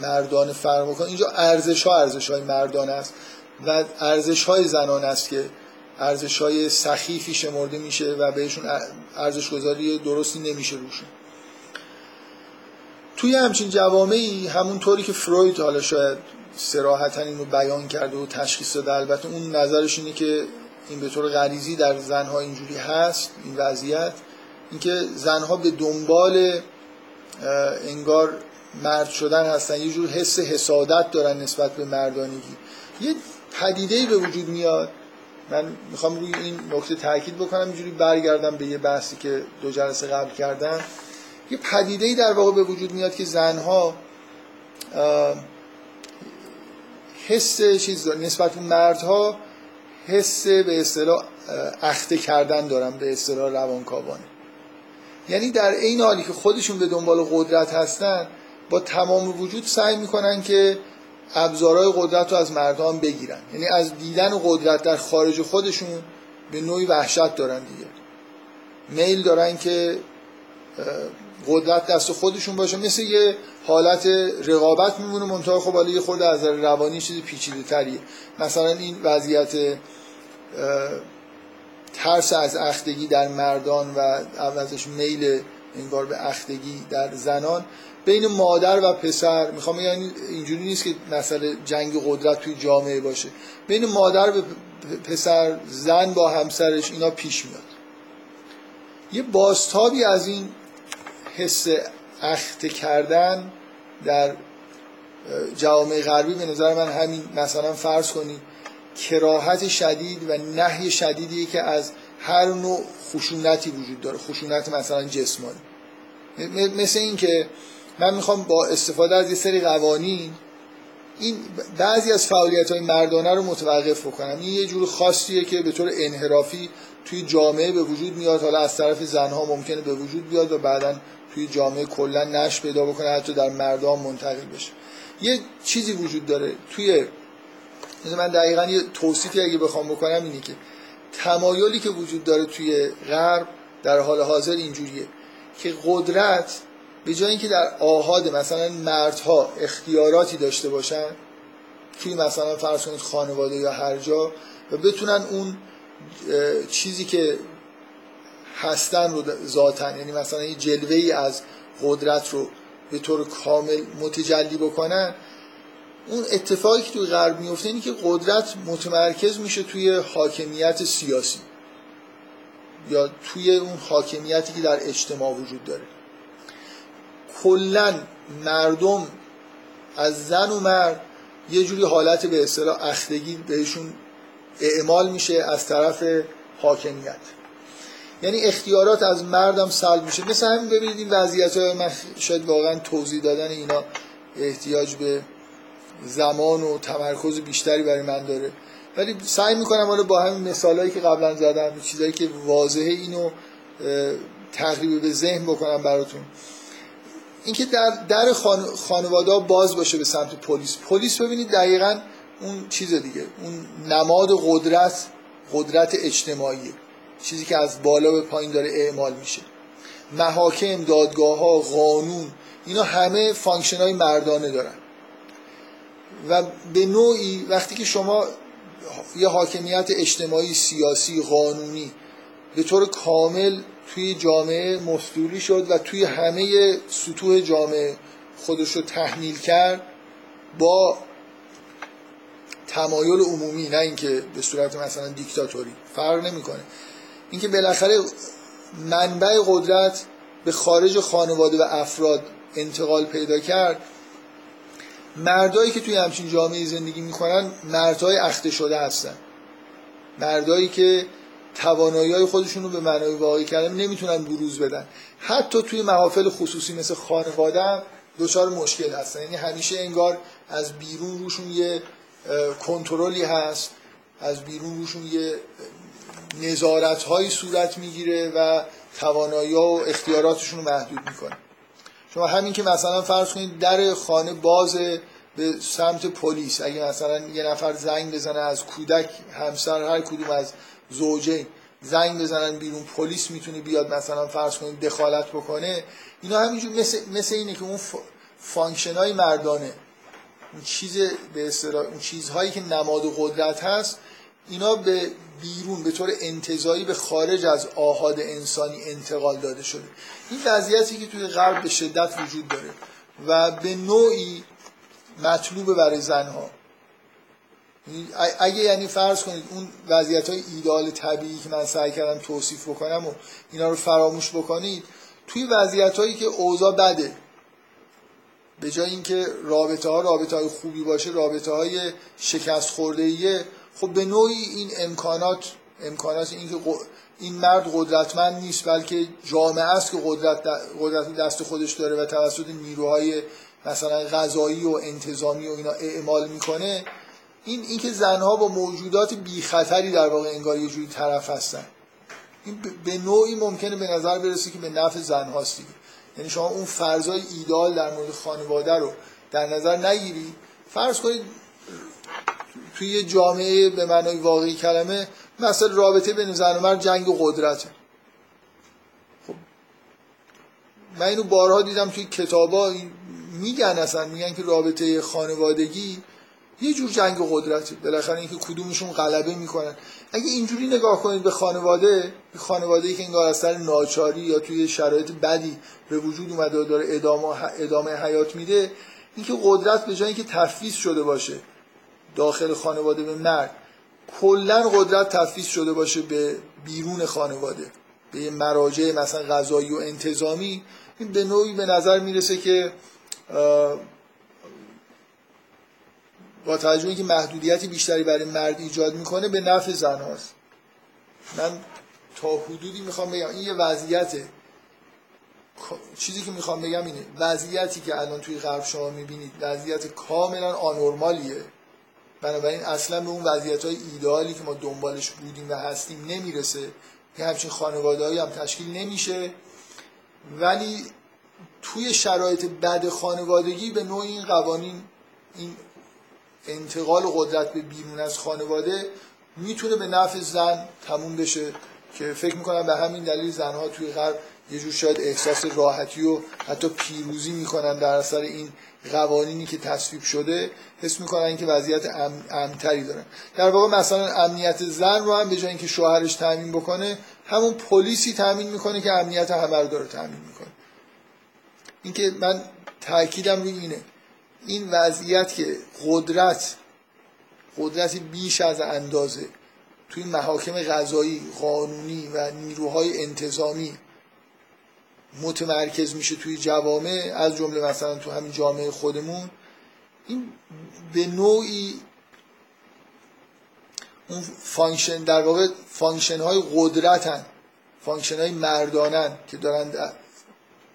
مردان فرق کنه اینجا ارزش ها ارزش های مردان است و ارزش های زنان است که ارزش های سخیفی شمرده میشه و بهشون ارزش گذاری درستی نمیشه روشون. توی همچین جوامعی همونطوری که فروید حالا شاید سراحتا اینو بیان کرده و تشخیص داده البته اون نظرش اینه که این به طور غریزی در زنها اینجوری هست این وضعیت. اینکه زنها به دنبال انگار مرد شدن هستن یه جور حس حسادت دارن نسبت به مردانگی. یه پدیده به وجود میاد. من می‌خوام روی این نکته تاکید بکنم اینجوری برگردم به یه بحثی که دو جلسه قبل کردم. یه پدیده در واقع به وجود میاد که زنها حس چیز نسبت به مردها حس به اصطلاح اخته کردن دارن به اصطلاح روانکاوانه. یعنی در این حالی که خودشون به دنبال قدرت هستن با تمام وجود سعی می‌کنن که ابزارهای قدرت رو از مردان بگیرن. یعنی از دیدن قدرت در خارج خودشون به نوعی وحشت دارن دیگه. میل دارن که قدرت دست خودشون باشه. مثل یه حالت رقابت میمونه منتها خب حالا یه خورده از روانی چیز پیچیده تریه. مثلا این وضعیت ترس از اختگی در مردان و عوضش میل انگار به اختگی در زنان. بین مادر و پسر می‌خوام یعنی اینجوری نیست که مسئله جنگ قدرت توی جامعه باشه. بین مادر و پسر زن با همسرش اینا پیش میاد. یه باستابی از این حس اخته کردن در جوامع غربی به نظر من همین مثلا فرض کنید کراهت شدید و نهی شدیدی که از هر نوع خشونتی وجود داره. خشونت مثلا جسمانی. مثل این که من می‌خوام با استفاده از یه سری قوانین این بعضی از فعالیت های مردانه رو متوقف بکنم. این یه جور خاصیه که به طور انحرافی توی جامعه به وجود میاد. حالا از طرف زنها ممکنه به وجود بیاد و بعدا توی جامعه کلا نش پیدا بکنه حتی در مردان منتقل بشه. یه چیزی وجود داره. توی من دقیقا یه توصیفی اگه بخوام بکنم اینه که تمایلی که وجود داره توی غرب در حال حاضر اینجوریه که قدرت به جای اینکه در آهاد مثلا مردها اختیاراتی داشته باشن توی مثلا فرض کنید خانواده یا هر جا و بتونن اون چیزی که هستن رو ذاتن. یعنی مثلا یه جلوه ای از قدرت رو به طور کامل متجلی بکنن. اون اتفاقی که توی غرب میفته اینه که قدرت متمرکز میشه توی حاکمیت سیاسی. یا توی اون حاکمیتی که در اجتماع وجود داره. کلا مردم از زن و مرد یه جوری حالت به اصطلاح اختگی بهشون اعمال میشه از طرف حاکمیت. یعنی اختیارات از مردم سلب میشه. مثل همین ببینید این وضعیت های من شاید واقعا توضیح دادن اینا احتیاج به زمان و تمرکز بیشتری برای من داره. ولی سعی می‌کنم حالا با همین مثالهایی که قبلا زدم چیزایی که واضحه اینو تقریب به ذهن بکنم براتون. اینکه در در خانواده باز باشه به سمت پلیس. پلیس ببینید دقیقا اون چیز دیگه اون نماد قدرت قدرت اجتماعی چیزی که از بالا به پایین داره اعمال میشه. محاکم دادگاه ها قانون اینا همه function های مردانه دارن. و به نوعی وقتی که شما یه حاکمیت اجتماعی سیاسی قانونی به طور کامل توی جامعه مستولی شد و توی همه سطوح جامعه خودش رو تحمیل کرد با تمایل عمومی نه اینکه به صورت مثلا دیکتاتوری. فرق نمی‌کنه. اینکه بالاخره منبع قدرت به خارج خانواده و افراد انتقال پیدا کرد مردایی که توی همچین جامعه زندگی می‌کنن مردهای اخته شده هستن. مردایی که توانایی های خودشون رو به معنای واقعی کردن نمی‌تونن بروز بدن. حتی توی محافل خصوصی مثل خانواده هم دچار مشکل هستن. یعنی همیشه انگار از بیرون روشون یه کنترلی هست از بیرون روشون یه نظارت هایی صورت می‌گیره و توانایی و اختیاراتشون رو محدود می‌کنه. شما همین که مثلا فرض کنید در خانه باز به سمت پلیس اگه مثلا یه نفر زنگ بزنه از کودک همسر هر کدوم از زوجین زنگ بزنن بیرون پلیس می‌تونه بیاد مثلا فرض کنید دخالت بکنه. اینا همینجور مثل, مثل اینه که اون function های مردانه اون چیز به اون چیزهایی که نماد قدرت هست اینا به بیرون به طور انتظایی به خارج از آهاد انسانی انتقال داده شده. این وضعیتی که توی غرب به شدت وجود داره و به نوعی مطلوبه برای زنها. اگه یعنی فرض کنید اون وضعیت های ایدال طبیعی که من سعی کردم توصیف بکنم و اینا رو فراموش بکنید توی وضعیت هایی که اوضاع بده به جای اینکه رابطه ها رابطه های خوبی باشه رابطه های شکست خورده خب به نوعی این امکانات امکانات این که این مرد قدرتمند نیست بلکه جامعه است که قدرت, قدرت دست خودش داره و توسط نیروهای مثلا غذایی و انتظامی و اینا اعمال می‌کنه. این اینکه زنها با موجودات بی خطری در واقع انگار یه جوری طرف هستن. این به نوعی ممکنه به نظر برسه که به نفع زنهاست دیگه. یعنی شما اون فرضای ایدال در مورد خانواده رو در نظر نگیری. فرض کنید توی جامعه به معنای واقعی کلمه مثلا رابطه بین زن و مرد جنگ و قدرته. خب. من اینو بارها دیدم توی کتابا میگن اصلا میگن که رابطه خانوادگی یه جور جنگ و قدرته. بالاخره اینکه کدومشون غلبه می‌کنن. اگه اینجوری نگاه کنید به خانواده خانواده که انگار از سر ناچاری یا توی شرایط بدی به وجود اومده و داره ادامه, ادامه حیات میده اینکه قدرت به جای اینکه تفویض شده باشه. داخل خانواده به مرد کلا قدرت تفویض شده باشه به بیرون خانواده به مراجع مثلا غذایی و انتظامی. این به نوعی به نظر می‌رسه که با توجه که محدودیتی بیشتری برای مرد ایجاد می‌کنه به نفع زن هاست. من تا حدودی می‌خوام بگم این یه وضعیته. چیزی که می‌خوام بگم اینه وضعیتی که الان توی غرب شما می‌بینید وضعیت کاملا آنورمالیه. بنابراین اصلا به اون وضعیت های ایدئالی که ما دنبالش بودیم و هستیم نمی‌رسه. که همچین خانواده هم تشکیل نمیشه. ولی توی شرایط بد خانوادگی به نوع این قوانین این انتقال قدرت به بیرون از خانواده می‌تونه به نفع زن تموم بشه که فکر می‌کنم به همین دلیل زنها توی غرب یه جور شاید احساس راحتی و حتی پیروزی می‌کنن در اثر این قوانینی که تصویب شده حس می‌کنن که وضعیت امنتری دارن. در واقع مثلا امنیت زن رو هم به جای اینکه شوهرش تامین بکنه همون پلیسی تامین می‌کنه که امنیت همه رو داره تامین می‌کنه. اینکه من تاکیدم روی اینه. این وضعیت که قدرت قدرت بیش از اندازه توی محاکم قضایی قانونی و نیروهای انتظامی متمرکز میشه توی جوامع از جمله مثلا تو همین جامعه خودمون. این به نوعی اون function در واقع function های قدرتن function های مردانن که دارن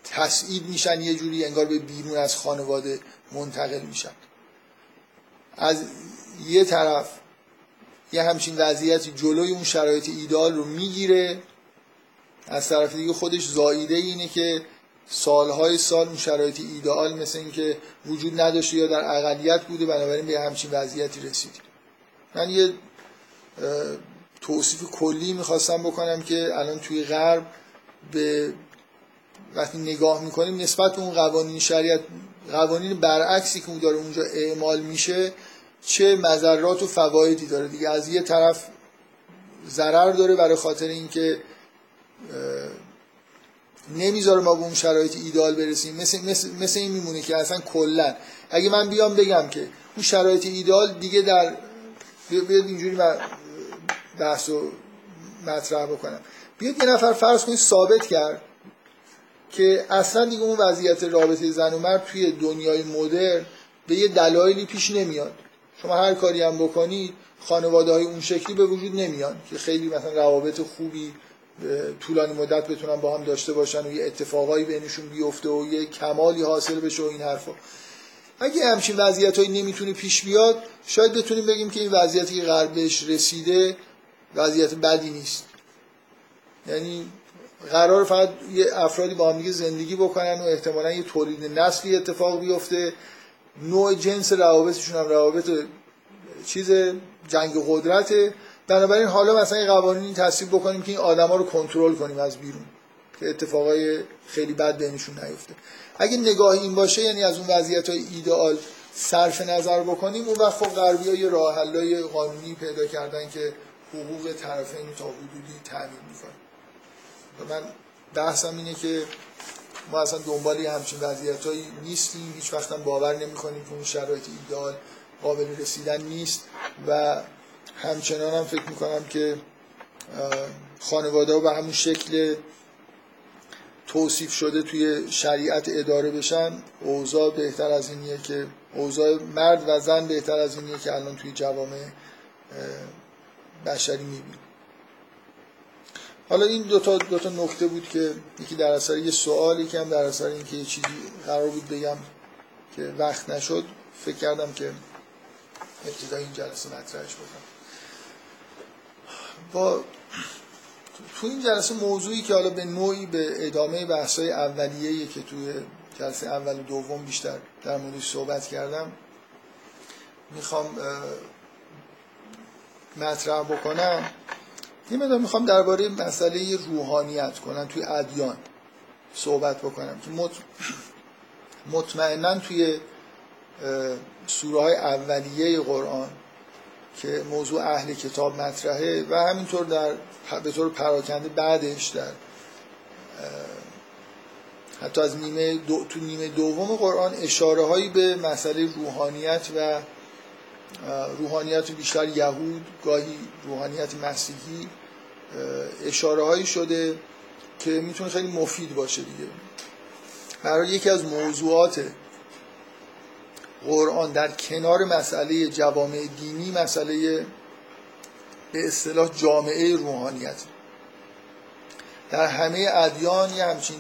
تصعید میشن یه جوری انگار به بیرون از خانواده منتقل میشن. از یه طرف یه همچین وضعیتی جلوی اون شرایط ایدال رو می‌گیره از طرف دیگه خودش زاییده اینه که سالهای سال اون شرایط ایدئال مثل اینکه وجود نداشته یا در اقلیت بوده بنابراین به همچین وضعیتی رسیدیم من یه توصیف کلی می‌خواستم بکنم که الان توی غرب به وقتی نگاه می‌کنیم نسبت اون قوانین شریعت قوانین برعکسی که اون داره اونجا اعمال میشه چه مذرات و فوایدی داره. دیگه از یه طرف ضرر داره برای خاطر اینکه نمی‌ذاره ما به اون شرایط ایدال برسیم. مثل, مثل, مثل این میمونه که اصلا کلا. اگه من بیام بگم که اون شرایط ایدال دیگه در بیاد اینجوری من بحث و مطرح بکنم. بیاد یه نفر فرض کنید ثابت کرد که اصلا دیگه اون وضعیت رابطه زن و مرد توی دنیای مدرن به یه دلایلی پیش نمیاد. شما هر کاری هم بکنید خانواده های اون شکلی به وجود نمیان که خیلی مثلا روابط خوبی طولانی مدت بتونن با هم داشته باشن و یه اتفاقایی بینشون بیفته و یه کمالی حاصل بشه و این حرفا. اگه همچین وضعیت هایی نمی‌تونه پیش بیاد شاید بتونیم بگیم که این وضعیتی که غربش رسیده وضعیت بدی نیست. یعنی قرار فقط یه افرادی با هم زندگی بکنن و احتمالا یه تولید نسلی اتفاق بیفته. نوع جنس روابطشون هم روابط چیز جنگ قدرته. بنابراین حالا مثلا این قوانینی تصویب بکنیم که این آدما رو کنترل کنیم از بیرون که اتفاقای خیلی بد بینشون نیفته. اگه نگاه این باشه یعنی از اون وضعیت های ایدئال صرف نظر بکنیم اون وقت خب غربی های راه قانونی پیدا کردن که حقوق طرفین تا حدودی تعمین می‌کنن. و من بحثم اینه که ما اصلا دنبال همچین وضعیت هایی نیستیم هیچ وقت باور نمی که اون شرایط ایدئال قابل رسیدن نیست و همچنان هم فکر می‌کنم که خانواده ها به همون شکل توصیف شده توی شریعت اداره بشن اوضاع بهتر از اینیه که اوضاع مرد و زن بهتر از اینیه که الان توی جوامع بشری می‌بینیم. حالا این دو تا, دو تا نکته بود که یکی در اثر یه سوالی که هم در اثر اینکه یه چیزی قرار بود بگم که وقت نشد فکر کردم که ابتدای این جلسه مطرحش بکنم. با تو این جلسه موضوعی که حالا به نوعی به ادامه بحث‌های اولیه‌ای که توی جلسه اول و دوم بیشتر در موردش صحبت کردم می‌خوام مطرح بکنم. یه مدار می‌خوام درباره مسئله روحانیت کنم توی ادیان صحبت بکنم. که مط... مطمئنا توی سوره های اولیه قرآن که موضوع اهل کتاب مطرحه و همینطور در به طور پراکنده بعدش در حتی از نیمه دو، تو نیمه دوم قرآن اشاره هایی به مسئله روحانیت و روحانیت بیشتر یهود گاهی روحانیت مسیحی اشاره هایی شده که می‌تونه خیلی مفید باشه دیگه. برای یکی از موضوعات قرآن در کنار مسئله جوامع دینی مسئله به اصطلاح جامعه روحانیت. در همه ادیان یه همچین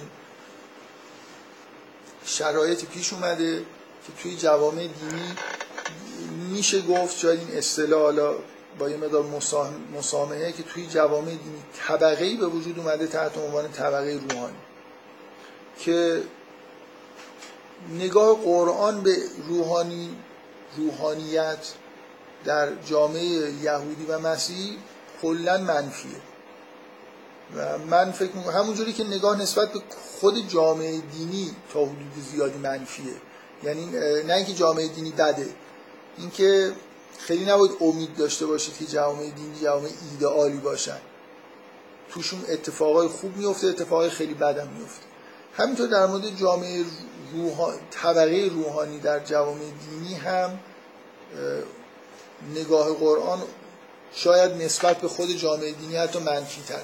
شرایطی پیش اومده که توی جوامع دینی میشه گفت شاید این اصطلاح با یه مدار مسامحه که توی جوامع دینی طبقه به وجود اومده تحت عنوان طبقه روحانی که نگاه قرآن به روحانی روحانیت در جامعه یهودی و مسیحی کلا منفیه. و من فکر می‌کنم همونجوری که نگاه نسبت به خود جامعه دینی تا حدود زیادی منفیه. یعنی نه اینکه جامعه دینی بده اینکه خیلی نباید امید داشته باشید که جامعه دینی جامعه ایدئالی باشن. توشون اتفاقای خوب میفته اتفاقای خیلی بدم میفته همینطور در مورد جامعه روح... طبقه روحانی در جوامع دینی هم نگاه قرآن شاید نسبت به خود جامعه دینی حتی منفی تر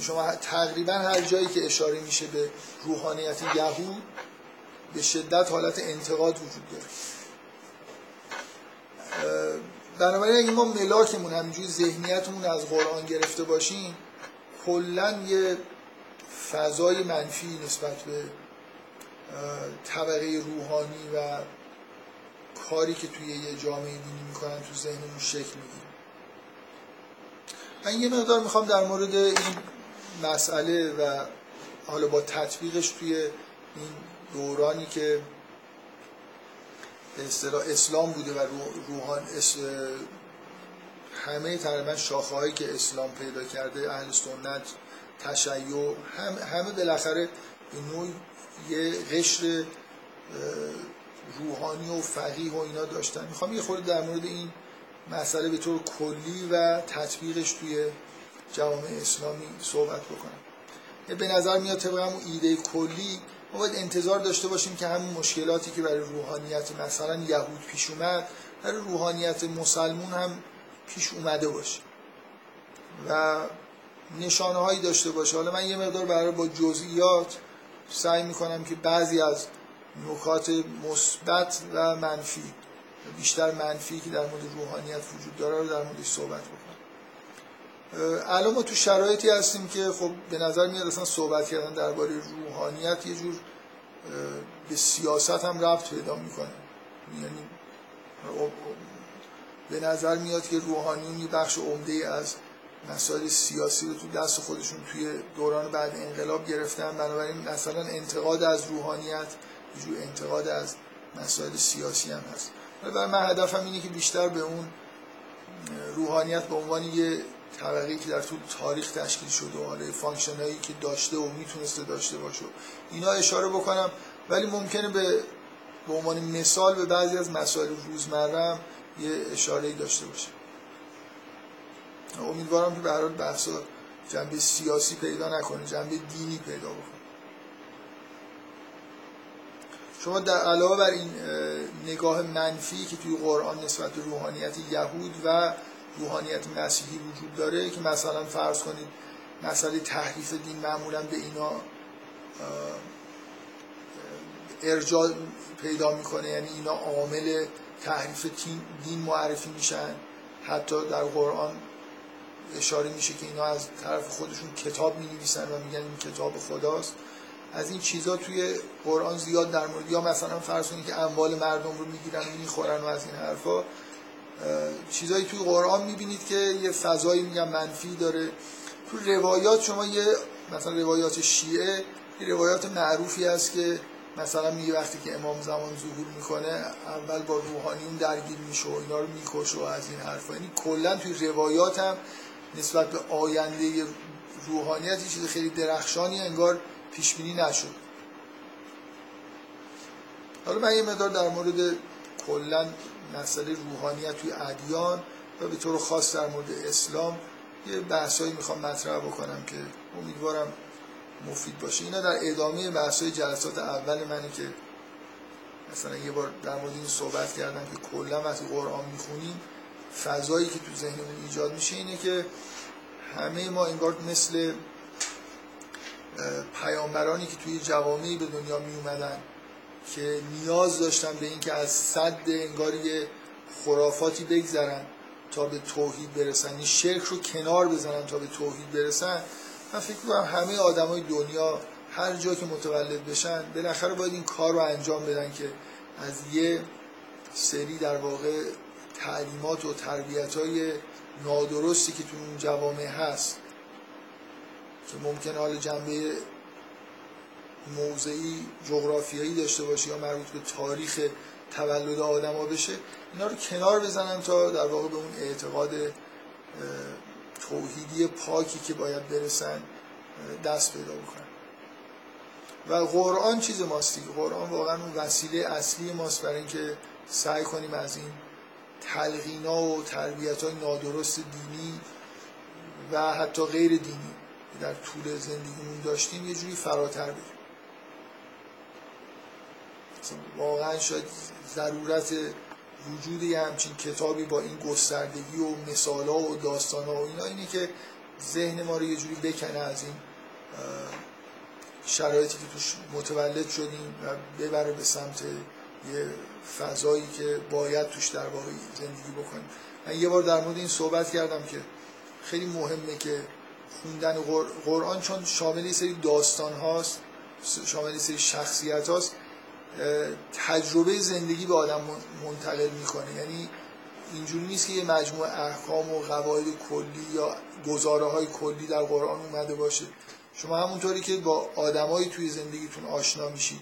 شما تقریبا هر جایی که اشاره میشه به روحانیت یهود به شدت حالت انتقاد وجود داره. بنابراین اگه ما ملاکمون همینجوری ذهنیتمون از قرآن گرفته باشیم کلا یه فضای منفی نسبت به طبقه روحانی و کاری که توی یه جامعه دینی می‌کنن تو ذهنمون شکل می‌گیره. من یه مقدار می‌خوام در مورد این مسئله و حالا با تطبیقش توی این دورانی که اسلام بوده و روحان همه تقریبا شاخه که اسلام پیدا کرده اهل سنت تشیع هم همه بالاخره به نوع یه قشر روحانی و فقیه و اینا داشتن. می‌خوام یه خورده در مورد این مسئله به طور کلی و تطبیقش توی جوامع اسلامی صحبت بکنم. به نظر میاد طبق همون ایده کلی ما باید انتظار داشته باشیم که همون مشکلاتی که برای روحانیت مثلا یهود پیش اومد برای روحانیت مسلمون هم پیش اومده باشه و نشانه هایی داشته باشه. حالا من یه مقدار برای با جزئیات سعی می‌کنم که بعضی از نکات مثبت و منفی بیشتر منفی که در مورد روحانیت وجود داره رو در موردش صحبت بکنم. الان ما تو شرایطی هستیم که خب به نظر میاد اصلا صحبت کردن درباره روحانیت یه جور به سیاست هم ربط پیدا می‌کنه. یعنی به نظر میاد که روحانیون یه بخش عمده از مسائل سیاسی رو تو دست خودشون توی دوران بعد انقلاب گرفتن. بنابراین مثلا انتقاد از روحانیت جور انتقاد از مسائل سیاسی هم هست. و من هدفم اینه که بیشتر به اون روحانیت به عنوان یه طبقه که در طول تاریخ تشکیل شده و حالا function هایی که داشته و می‌تونسته داشته باشه. اینا اشاره بکنم. ولی ممکنه به به عنوان مثال به بعضی از مسائل روزمره یه اشاره داشته باشه. امیدوارم که هر بحث جنبه سیاسی پیدا نکنه جنبه دینی پیدا بکنه. شما در علاوه بر این نگاه منفی که توی قرآن نسبت به روحانیت یهود و روحانیت مسیحی وجود داره که مثلا فرض کنید مسئله تحریف دین معمولا به اینا ارجاع پیدا می‌کنه یعنی اینا عامل تحریف دین معرفی میشن. حتی در قرآن اشاره میشه که اینا از طرف خودشون کتاب می نویسن و میگن این کتاب خداست. از این چیزا توی قرآن زیاد در مورد یا مثلا فرض کنید که اموال مردم رو می‌گیرن و می‌خورن و از این حرفا چیزایی توی قرآن می‌بینید که یه فضایی میگن منفی داره. تو روایات شما یه مثلا روایات شیعه یه روایات معروفی هست که مثلا میگه وقتی که امام زمان ظهور می‌کنه اول با روحانیون درگیر میشه و اینا رو می‌کشه و از این حرفا. یعنی کلا توی روایات هم نسبت به آینده روحانیت یه چیز خیلی درخشانی انگار پیش بینی نشد. حالا من یه مدار در مورد کلا مسئله روحانیت توی ادیان و به طور خاص در مورد اسلام یه بحثایی می‌خوام مطرح بکنم که امیدوارم مفید باشه. اینا در ادامه بحثای جلسات اول منه که مثلا یه بار در مورد این صحبت کردم که کلا وقتی قرآن می‌خونیم فضایی که تو ذهنمون ایجاد میشه اینه که همه ما انگار مثل پیامبرانی که توی جوامعی به دنیا می اومدن که نیاز داشتن به اینکه از صد انگار یه خرافاتی بگذرن تا به توحید برسن. این شرک رو کنار بزنن تا به توحید برسن. من فکر کنم همه آدمای دنیا هر جا که متولد بشن بالاخره باید این کار رو انجام بدن که از یه سری در واقع تعلیمات و تربیت های نادرستی که تو اون جوامع هست. که ممکن حال جنبه موضعی جغرافیایی داشته باشه یا مربوط به تاریخ تولد آدما بشه اینا رو کنار بزنن تا در واقع به اون اعتقاد توحیدی پاکی که باید برسن دست پیدا بکنن. و قرآن چیز ماست قرآن واقعا اون وسیله اصلی ماست برای اینکه سعی کنیم از این تلقینا و تربیت های نادرست دینی و حتی غیر دینی در طول زندگیمون داشتیم یه جوری فراتر بریم. واقعا شاید ضرورت وجود یه همچین کتابی با این گستردگی و مثالا و داستانا و اینا اینه که ذهن ما رو یه جوری بکنه از این شرایطی که توش متولد شدیم و ببره به سمت یه فضایی که باید توش در واقع زندگی بکنیم. من یه بار در مورد این صحبت کردم که خیلی مهمه که خوندن قرآن چون شامل سری داستان هاست شامل سری شخصیت هاست تجربه زندگی به آدم منتقل می‌کنه. یعنی اینجوری نیست که یه مجموعه احکام و قواعد کلی یا گزاره های کلی در قرآن اومده باشه. شما همونطوری که با آدمایی توی زندگیتون آشنا میشید.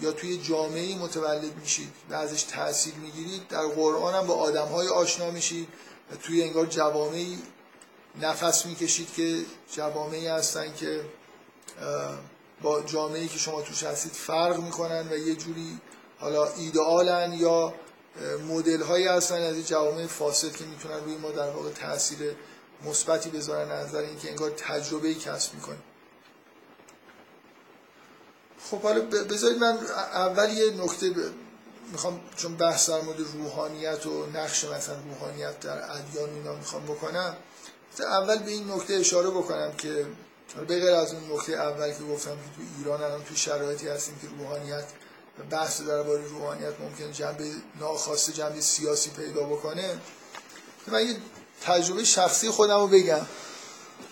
یا توی جامعه متولد میشید و ازش تاثیر می‌گیرید در قرآن هم با آدمهای آشنا میشید و توی انگار جوامعی نفس می‌کشید که جوامعی هستن که با جامعه که شما توش هستید فرق می‌کنن و یه جوری حالا ایدئالن یا مدل هایی هستن از جوامع فاسد که می‌تونن روی ما در واقع تاثیر مثبتی بذارن نظر اینکه انگار تجربه کسب می‌کنیم. خب حالا بذارید من اول یه نکته ب... می‌خوام چون بحث در مورد روحانیت و نقش مثلا روحانیت در ادیان اینا می‌خوام بکنم اول به این نکته اشاره بکنم که به غیر از اون نکته اول که گفتم که تو ایران الان تو شرایطی هستیم که روحانیت بحث درباره روحانیت ممکن جنبه ناخواسته جنبه سیاسی پیدا بکنه من یه تجربه شخصی خودم رو بگم.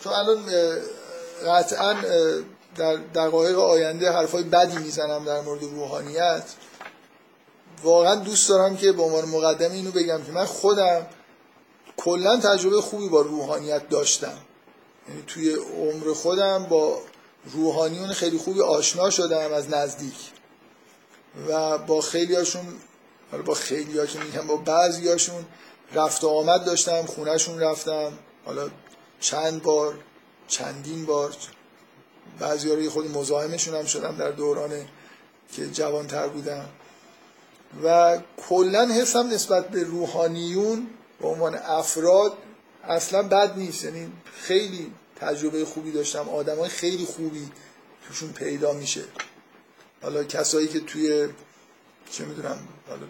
چون الان قطعا در دقایق آینده حرفای بدی می‌زنم در مورد روحانیت. واقعا دوست دارم که به عنوان مقدمه اینو بگم که من خودم کلا تجربه خوبی با روحانیت داشتم. یعنی توی عمر خودم با روحانیون خیلی خوبی آشنا شدم از نزدیک. و با خیلی هاشون با خیلی ها که میگم با بعضی هاشون رفت و آمد داشتم خونهشون رفتم. حالا چند بار چندین بار بعضی خود مزاحمشون هم شدم در دوران که جوانتر بودم. و کلا حسم نسبت به روحانیون به عنوان افراد اصلا بد نیست. یعنی خیلی تجربه خوبی داشتم. آدمای خیلی خوبی توشون پیدا میشه. حالا کسایی که توی چه می‌دونم حالا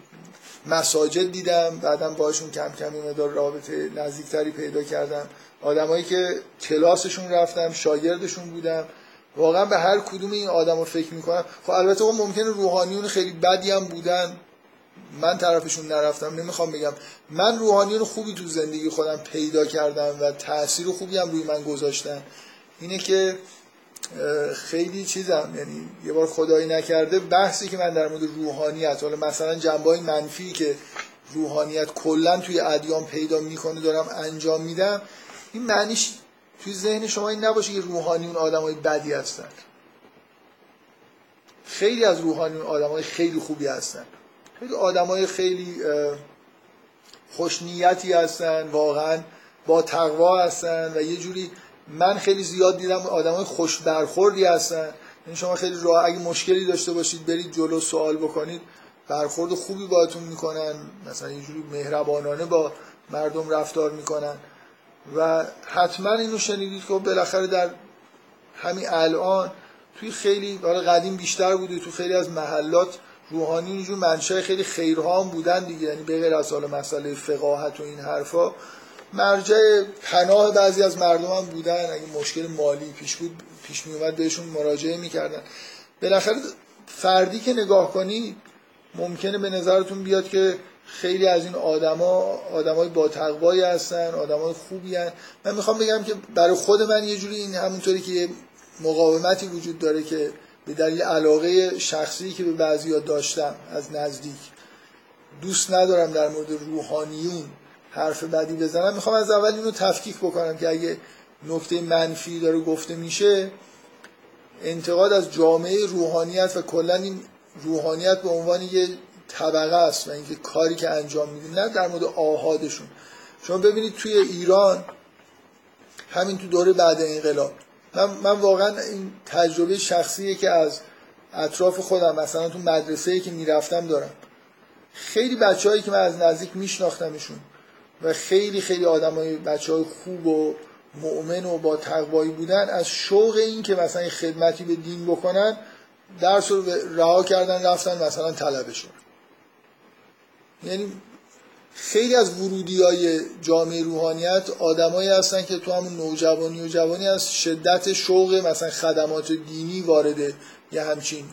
مساجد دیدم بعدم باشون کم کم این مدار رابطه نزدیکتری پیدا کردم. آدمایی که کلاسشون رفتم شاگردشون بودم. واقعا به هر کدوم این آدم رو فکر می‌کنم. خب البته خب ممکنه روحانیون خیلی بدی هم بودن. من طرفشون نرفتم نمی‌خوام بگم. من روحانیون خوبی تو زندگی خودم پیدا کردم و تاثیر خوبی هم روی من گذاشتن. اینه که خیلی چیزم یعنی یه بار خدایی نکرده بحثی که من در مورد روحانیت حالا مثلا جنبه منفی که روحانیت کلا توی ادیان پیدا می‌کنه دارم انجام میدم این معنیش توی ذهن شما این نباشه که روحانیون آدمای بدی هستن. خیلی از روحانیون آدمای خیلی خوبی هستن. خیلی آدمای خیلی خوشنیتی هستن واقعا با تقوا هستن و یه جوری من خیلی زیاد دیدم آدمای خوش برخوردی هستن. یعنی شما خیلی راه اگه مشکلی داشته باشید برید جلو سوال بکنید. برخورد خوبی باهاتون می‌کنن. مثلا یه جوری مهربانانه با مردم رفتار می‌کنن. و حتما اینو شنیدید که بالاخره در همین الان توی خیلی حالا قدیم بیشتر بوده تو خیلی از محلات روحانی اینجور منشأ خیلی خیرها هم بودن دیگه یعنی به غیر از حالا مسئله فقاهت و این حرفا. مرجع پناه بعضی از مردم هم بودن اگه مشکل مالی پیش بود پیش می اومد بهشون مراجعه می‌کردن. بالاخره فردی که نگاه کنی ممکنه به نظرتون بیاد که خیلی از این آدما آدمای با تقوایی هستن آدمای خوبی هستن. من می‌خوام بگم که برای خود من یه جوری این همونطوری که مقاومتی وجود داره که به دلیل علاقه شخصی که به بعضی ها داشتم از نزدیک. دوست ندارم در مورد روحانیون حرف بدی بزنم. می‌خوام از اول اینو تفکیک بکنم که اگه نکته منفی داره گفته میشه انتقاد از جامعه روحانیت و کلا این روحانیت به عنوان یه طبقه است و اینکه کاری که انجام میده نه در مورد آهادشون. شما ببینید توی ایران همین تو دوره بعد انقلاب. من, من واقعا این تجربه شخصیه که از اطراف خودم مثلا تو مدرسه که می‌رفتم دارم. خیلی بچههایی که من از نزدیک میشناختمشون و خیلی خیلی آدم های بچه های خوب و مؤمن و با تقوایی بودن از شوق این که مثلا خدمتی به دین بکنن درس رو رها کردن رفتن مثلا طلبشون. یعنی خیلی از ورودی های جامعه روحانیت آدمایی هستن که تو همون نوجوانی و جوانی از شدت شوق مثلا خدمات دینی وارده یه همچین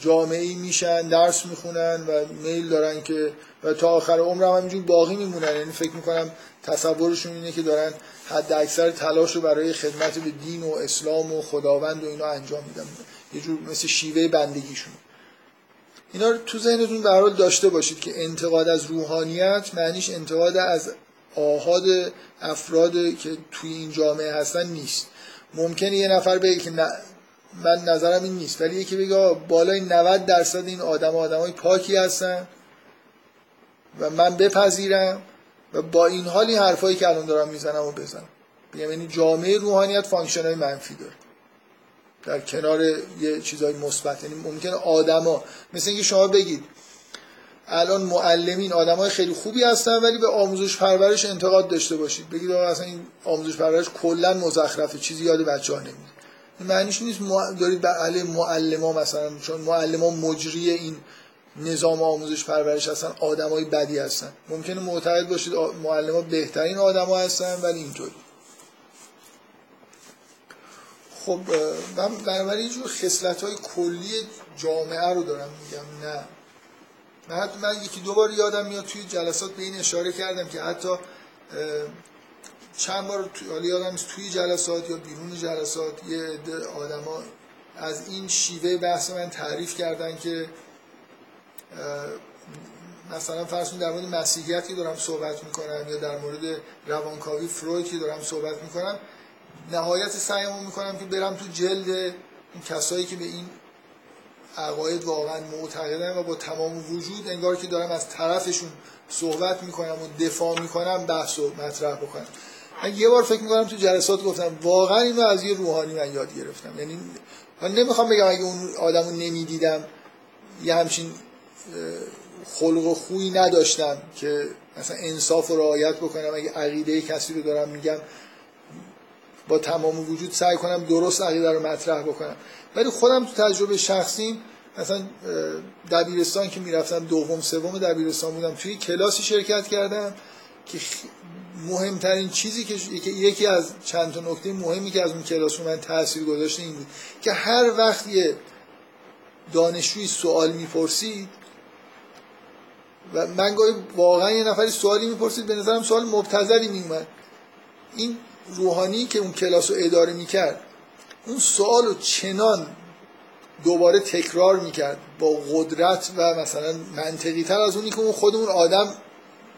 جامعه میشن درس می‌خونن و میل دارن که و تا آخر عمر هم همینجور باقی میمونن. یعنی فکر می‌کنم تصورشون اینه که دارن حد اکثر تلاش رو برای خدمت به دین و اسلام و خداوند و اینا انجام میدن. یه جور مثل شیوه بندگیشون. اینا رو تو ذهنتون به حال داشته باشید که انتقاد از روحانیت معنیش انتقاد از آهاد افراد که توی این جامعه هستن نیست. ممکنه یه نفر بگه که من نظرم این نیست ولی یکی بگه بالای 90 درصد این آدم آدمای پاکی هستن و من بپذیرم و با این حال این حرفایی که الان دارم می‌زنم و بزنم. یعنی جامعه روحانیت function های منفی داره. در کنار یه چیزای مثبت یعنی ممکنه آدما مثل اینکه شما بگید الان معلمین آدمای خیلی خوبی هستن ولی به آموزش پرورش انتقاد داشته باشید. بگید آقا اصلا این آموزش پرورش کلا مزخرفه چیزی یاد بچه‌ها نمیده. معنیش نیست دارید علیه معلما مثلا چون معلما مجری این نظام آموزش پرورش هستن آدمای بدی هستن. ممکنه معتقد باشید معلما بهترین آدما هستن ولی اینطوری. خب من بنابراین یه جور خصلت های کلی جامعه رو دارم میگم نه. من من یکی دو بار یادم میاد توی جلسات به این اشاره کردم که حتی چند بار توی یادم توی جلسات یا بیرون جلسات یه عده آدما از این شیوه بحث من تعریف کردن که مثلا فرض در مورد مسیحیت که دارم صحبت می‌کنم یا در مورد روانکاوی فروید که دارم صحبت می‌کنم. نهایت سعیمو می‌کنم که برم تو جلد این کسایی که به این عقاید واقعا معتقدن و با تمام وجود انگار که دارم از طرفشون صحبت می‌کنم و دفاع می‌کنم بحث و مطرح بکنم. من یه بار فکر می‌کنم تو جلسات گفتم واقعا اینو از یه روحانی من یاد گرفتم. یعنی من نمی‌خوام بگم اگه اون آدمو نمی‌دیدم یه همچین خلق و خویی نداشتم که مثلا انصاف و رعایت بکنم. اگه عقیده کسی رو دارم میگم با تمام وجود سعی کنم درست عقیده رو مطرح بکنم. ولی خودم تو تجربه شخصیم مثلا دبیرستان که می‌رفتم دوم سوم دبیرستان بودم توی کلاسی شرکت کردم که مهمترین چیزی که یکی از چند تا نکته مهمی که از اون کلاس رو من تاثیر گذاشته این بود که هر وقت یه دانشجوی سوال می‌پرسید و من گاهی واقعا یه نفری سوالی می‌پرسید به نظرم سوال مبتذلی میومد این روحانی که اون کلاس رو اداره می‌کرد اون سوال رو چنان دوباره تکرار می‌کرد با قدرت و مثلا منطقی تر از اونی که اون خود اون آدم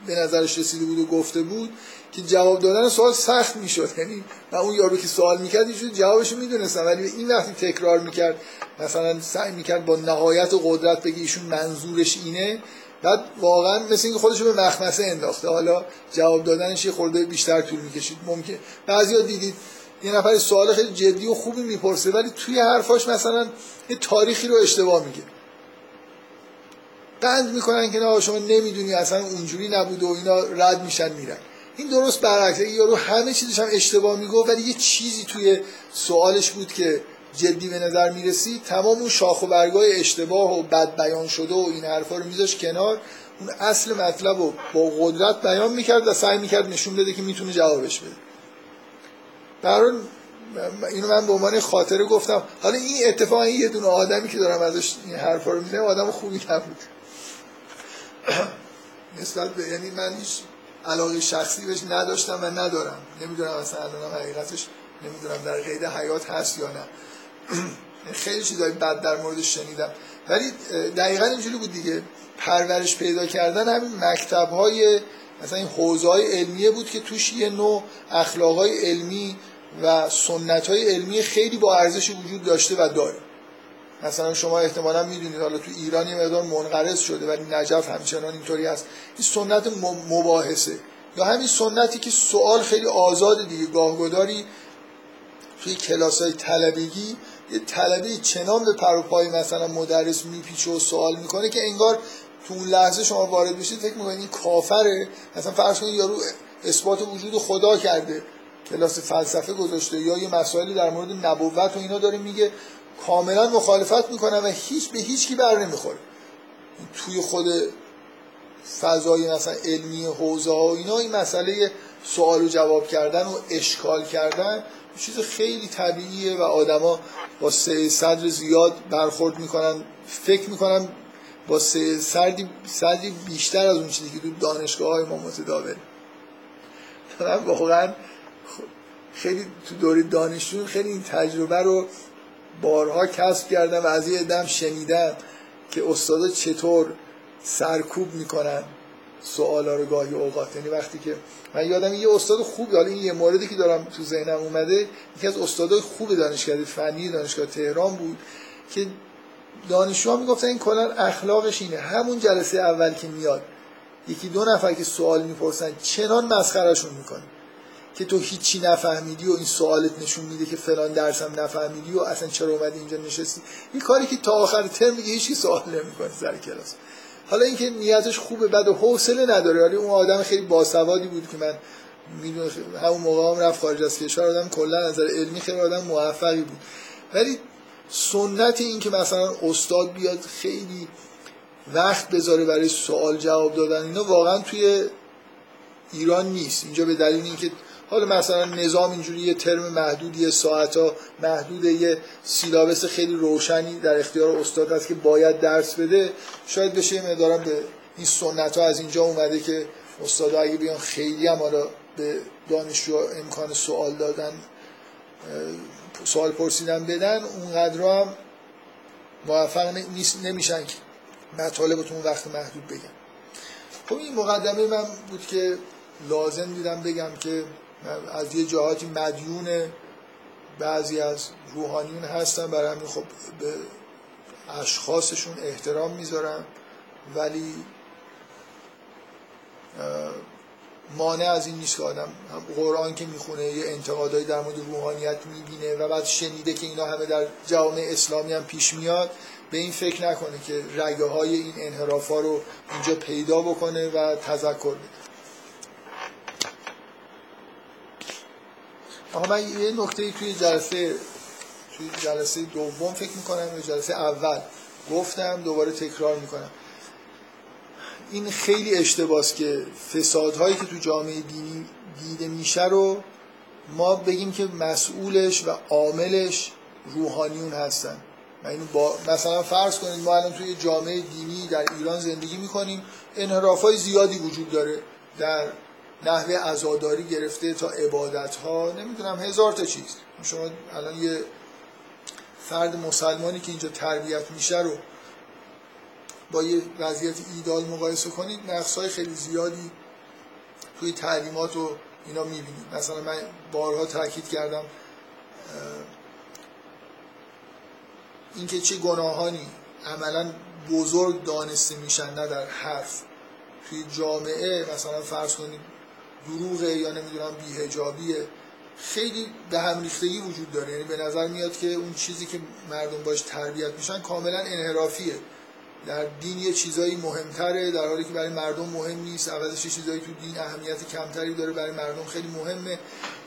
به نظرش رسیده بود و گفته بود که جواب دادن سوال سخت می‌شد. یعنی من اون یارو که سوال می‌کرد ایشون جوابش می‌دونستم ولی این وقتی تکرار می‌کرد مثلا سعی می‌کرد با نهایت و قدرت بگه ایشون منظورش اینه بعد واقعا مثل اینکه خودش به مخمسه انداخته. حالا جواب دادنش یه خورده بیشتر طول می‌کشید. ممکن بعضیا دیدید یه نفر سوال خیلی جدی و خوبی می‌پرسه ولی توی حرفاش مثلا یه تاریخی رو اشتباه میگه. قند می‌کنن که نه شما نمی‌دونی اصلا اونجوری نبوده و اینا رد میشن میرن. این درست برعکسه. یارو همه چیزش هم اشتباه میگو ولی یه چیزی توی سوالش بود که جدی به نظر می‌رسید تمام اون شاخ و برگای اشتباه و بد بیان شده و این حرفا رو میذاش کنار اون اصل مطلب رو با قدرت بیان می‌کرد و سعی می‌کرد نشون بده که می‌تونه جوابش بده. برای اینو من به عنوان خاطره گفتم. حالا این اتفاقا یه دونه آدمی که دارم ازش این حرفا رو می‌زنم آدم خوبی نبود. نسبت به یعنی من هیچ علاقه شخصی بهش نداشتم و ندارم. نمی‌دونم اصلا الان حقیقتش نمی‌دونم در قید حیات هست یا نه. خیلی چیزای بد در موردش شنیدم. ولی دقیقا اینجوری بود دیگه. پرورش پیدا کردن همین مکتب های مثلا این حوزه های علمیه بود که توش یه نوع اخلاق های علمی و سنت های علمی خیلی با ارزش وجود داشته و داره. مثلا شما احتمالا می‌دونید حالا تو ایران یه مقدار منقرض شده ولی نجف همچنان اینطوری هست. این سنت مباحثه. یا همین سنتی که سوال خیلی آزاد دیگه. گاهگداری توی کلاس های طلبگی طلبه چنان به پروپای مثلا مدرس میپیچه و سوال می‌کنه که انگار تو اون لحظه شما وارد بشید فکر می‌کنید این کافره. مثلا فرض کنید یارو اثبات وجود خدا کرده کلاس فلسفه گذاشته یا یه مسائلی در مورد نبوت و اینا داره میگه کاملا مخالفت می‌کنه و هیچ به هیچ کی بر نمی‌خوره. توی خود فضای مثلا علمی حوزه ها و اینا این مسئله سوال و جواب کردن و اشکال کردن چیز خیلی طبیعیه و آدما با سه صدر زیاد برخورد می‌کنن فکر می‌کنن با سه صدری, صدری بیشتر از اون چیزی که تو دانشگاه های ما متداول من واقعا خیلی تو دوره دانشجو خیلی این تجربه رو بارها کسب کردم و از یه دم شنیدم که استادا چطور سرکوب می‌کنن. سوالا رو گاهی اوقات. یعنی وقتی که من یادم یه استاد خوب حالا این یه موردی که دارم تو ذهنم اومده یکی از استادای خوب دانشگاه فنی دانشگاه تهران بود که دانشجوها می‌گفتن این کلا اخلاقش اینه. همون جلسه اول که میاد یکی دو نفر که سوال می‌پرسن چنان مسخرهشون می‌کنه که تو هیچی نفهمیدی و این سوالت نشون میده که فلان درسم نفهمیدی و اصلا چرا اومدی اینجا نشستی. این کاری که تا آخر ترم میگه هیچی سوال نمی‌کنه سر کلاس. حالا اینکه نیتش خوبه بعد و حوصله نداره. ولی اون آدم خیلی باسوادی بود که من همون موقع هم رفت خارج از کشور آدم کلا نظر علمی خیلی آدم موفقی بود. ولی سنت این که مثلا استاد بیاد خیلی وقت بذاره برای سوال جواب دادن اینا واقعا توی ایران نیست. اینجا به دلیل اینکه حالا مثلا نظام اینجوری یه ترم محدود یه ساعت ها محدود یه سیلابس خیلی روشنی در اختیار استاد هست که باید درس بده. شاید بشه یه مقدارم به این سنت ها از اینجا اومده که استاد اگه بیان خیلی هم حالا به دانشجو امکان سوال دادن سوال پرسیدن بدن اونقدر هم موفق نمیشن که مطالبتون وقت محدود بگم خب این مقدمه من بود که لازم دیدم بگم که از یه جهاتی مدیون بعضی از روحانیون هستن برای همین خب به اشخاصشون احترام می‌ذارم ولی مانع از این نیست که آدم قرآن که می‌خونه یه انتقادایی در مورد روحانیت می‌بینه و بعد شنیده که اینا همه در جوامع اسلامی هم پیش میاد به این فکر نکنه که رگه های این انحراف ها رو اینجا پیدا بکنه و تذکر بده. آقا من یه نکته توی جلسه توی جلسه دوم فکر می‌کنم یا جلسه اول گفتم دوباره تکرار می‌کنم. این خیلی اشتباس که فسادهایی که تو جامعه دینی دیده میشه رو ما بگیم که مسئولش و عاملش روحانیون هستن. با مثلا فرض کنید ما الان توی جامعه دینی در ایران زندگی می‌کنیم انحراف های زیادی وجود داره در نحوه عزاداری گرفته تا عبادت ها نمی‌دونم هزار تا چیز. شما الان یه فرد مسلمانی که اینجا تربیت میشه رو با یه وضعیت ایدال مقایسه کنید نقص های خیلی زیادی توی تعلیمات و اینا می‌بینید. مثلا من بارها تاکید کردم اینکه چه گناهانی عملا بزرگ دانسته میشن نه در حرف. توی جامعه مثلا فرض کنید دروغه یا نمی‌دونم بیهجابیه خیلی به هم ریختگی وجود داره. یعنی به نظر میاد که اون چیزی که مردم باش تربیت میشن کاملا انحرافیه. در دین یه چیزایی مهمتره در حالی که برای مردم مهم نیست. عوضش چیزایی تو دین اهمیت کمتری داره برای مردم خیلی مهمه.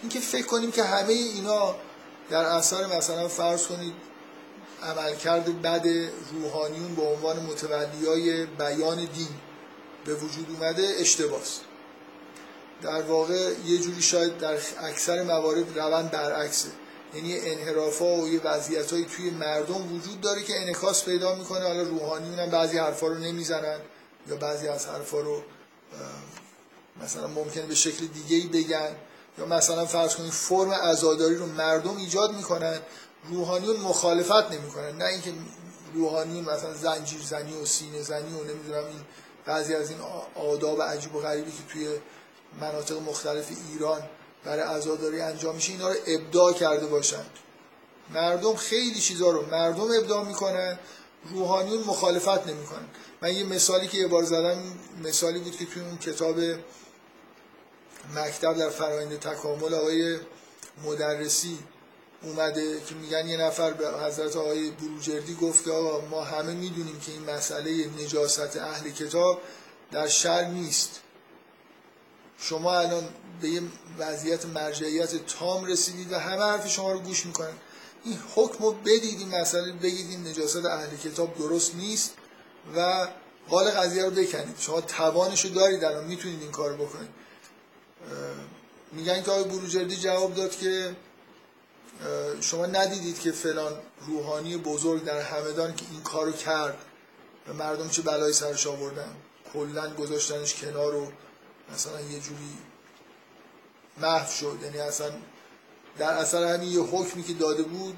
اینکه فکر کنیم که همه اینا در اثر مثلا فرض کنید عملکرد بد روحانیون به عنوان متولیای بیان دین به وجود اومده اشتباس. در واقع یه جوری شاید در اکثر موارد روند برعکسه. یعنی انحراف ها و یه وضعیت توی مردم وجود داره که انکاس پیدا می‌کنه. حالا روحانیون هم بعضی حرفا رو نمی‌زنن یا بعضی از حرفا رو مثلا ممکنه به شکل دیگه ای بگن. یا مثلا فرض کنید فرم عزاداری رو مردم ایجاد می‌کنن روحانیون مخالفت نمی‌کنن. نه اینکه روحانیون مثلا زنجیر زنی و سینه زنی و نمی‌دونم این بعضی از این آداب عجیب و غریبی که توی مناطق مختلف ایران برای عزاداری انجام میشه اینا رو ابداع کرده باشن. مردم خیلی چیزا رو مردم ابداع می‌کنن روحانیون مخالفت نمی‌کنن. من یه مثالی که یه بار زدم مثالی بود که توی اون کتاب مکتب در فرایند تکامل آقای مدرسی اومده که میگن یه نفر به حضرت آقای بروجردی گفت که آقا ما همه می‌دونیم که این مسئله نجاست اهل کتاب در شر نیست. شما الان به یه وضعیت مرجعیت تام رسیدید و همه حرف شما رو گوش می‌کنن. این حکم رو بدید این مسئله بگید این نجاست اهل کتاب درست نیست و قال قضیه رو بکنید. شما توانش رو دارید الان می‌تونید این کار بکنید. میگن که آقای بروجردی جواب داد که شما ندیدید که فلان روحانی بزرگ در همدان که این کارو کرد و مردم چه بلایی سرش آوردن. کلا گذاشتنش کنار و مثلا یه جوری محو شد. یعنی اصلا در اثر همین یه حکمی که داده بود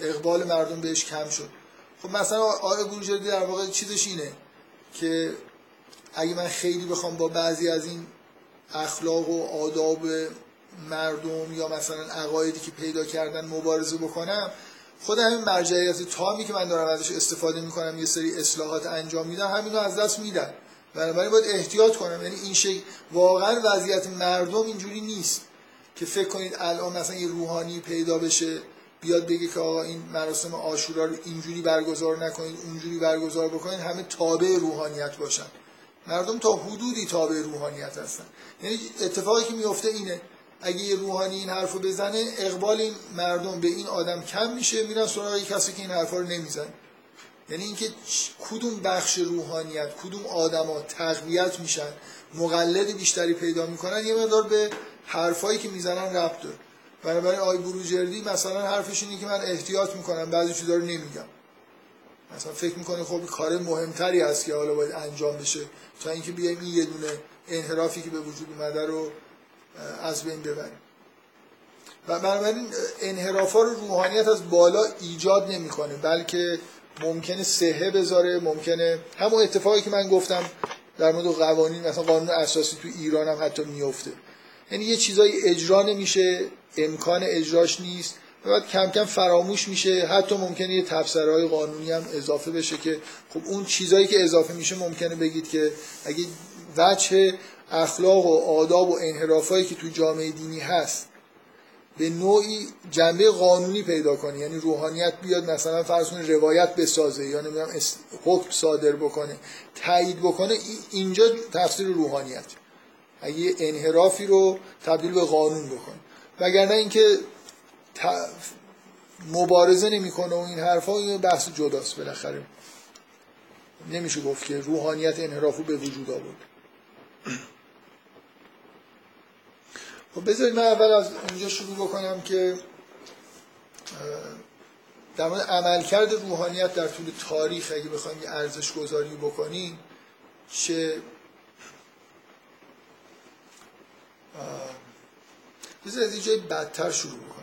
اقبال مردم بهش کم شد. خب مثلا آقای بروجردی در واقع چیزش اینه که اگه من خیلی بخوام با بعضی از این اخلاق و آداب مردم یا مثلا عقایدی که پیدا کردن مبارزه بکنم خود همین مرجعیت تامی که من دارم ازش استفاده می‌کنم یه سری اصلاحات انجام میدم همینو از دست میدن بنابراین باید احتیاط کنم. یعنی این شکل واقعا وضعیت مردم اینجوری نیست که فکر کنید الان مثلا یه روحانی پیدا بشه بیاد بگه که آقا این مراسم آشورا رو اینجوری برگزار نکنید اونجوری برگزار بکنید همه تابع روحانیت باشن. مردم تا حدودی تابع روحانیت هستن. یعنی اتفاقی که میفته اینه اگه یه روحانی این حرفو بزنه اقبال این مردم به این آدم کم میشه میرن سراغ کسی که این حرفا رو نمی‌زنه. یعنی اینکه کدوم بخش روحانیت کدوم آدما تقویت میشن مقلد بیشتری پیدا می‌کنن یه مقدار به حرفایی که می‌زنن ربط داره. بنابراین آی بروجردی مثلا حرفش اینه که من احتیاط می‌کنم بعضی چیزا رو نمیگم. مثلا فکر می‌کنه خب کار مهمتری هست که حالا باید انجام بشه تا اینکه بیایم این یه دونه انحرافی که به وجود اومده رو از بین ببریم. و بنابراین انحرافا رو روحانیت از بالا ایجاد نمی‌کنه بلکه ممکنه سهه بذاره ممکنه همون اتفاقی که من گفتم در مورد قوانین مثلا قانون اساسی تو ایران هم حتی میفته. یعنی یه چیزایی اجرا نمیشه امکان اجراش نیست. و بعد کم کم فراموش میشه حتی ممکنه یه تفسیرهای قانونی هم اضافه بشه که خب اون چیزایی که اضافه میشه ممکنه بگید که اگه وجه اخلاق و آداب و انحرافایی که تو جامعه دینی هست به نوعی جنبه قانونی پیدا کنه یعنی روحانیت بیاد مثلا فرض کنه روایت بسازه یا نمی‌دونم حکم صادر بکنه تایید بکنه اینجا تفسیر روحانیت. اگه انحرافی رو تبدیل به قانون بکنه وگرنه اینکه مبارزه نمی‌کنه و این حرفا این بحث جداست بالاخره. نمیشه گفت که روحانیت انحراف رو به وجود آورد. خب بذارید من اول از اینجا شروع بکنم که در مورد عملکرد روحانیت در طول تاریخ اگه بخوایم یه ارزش گذاری بکنیم چه بذارید از اینجای بدتر شروع بکنم.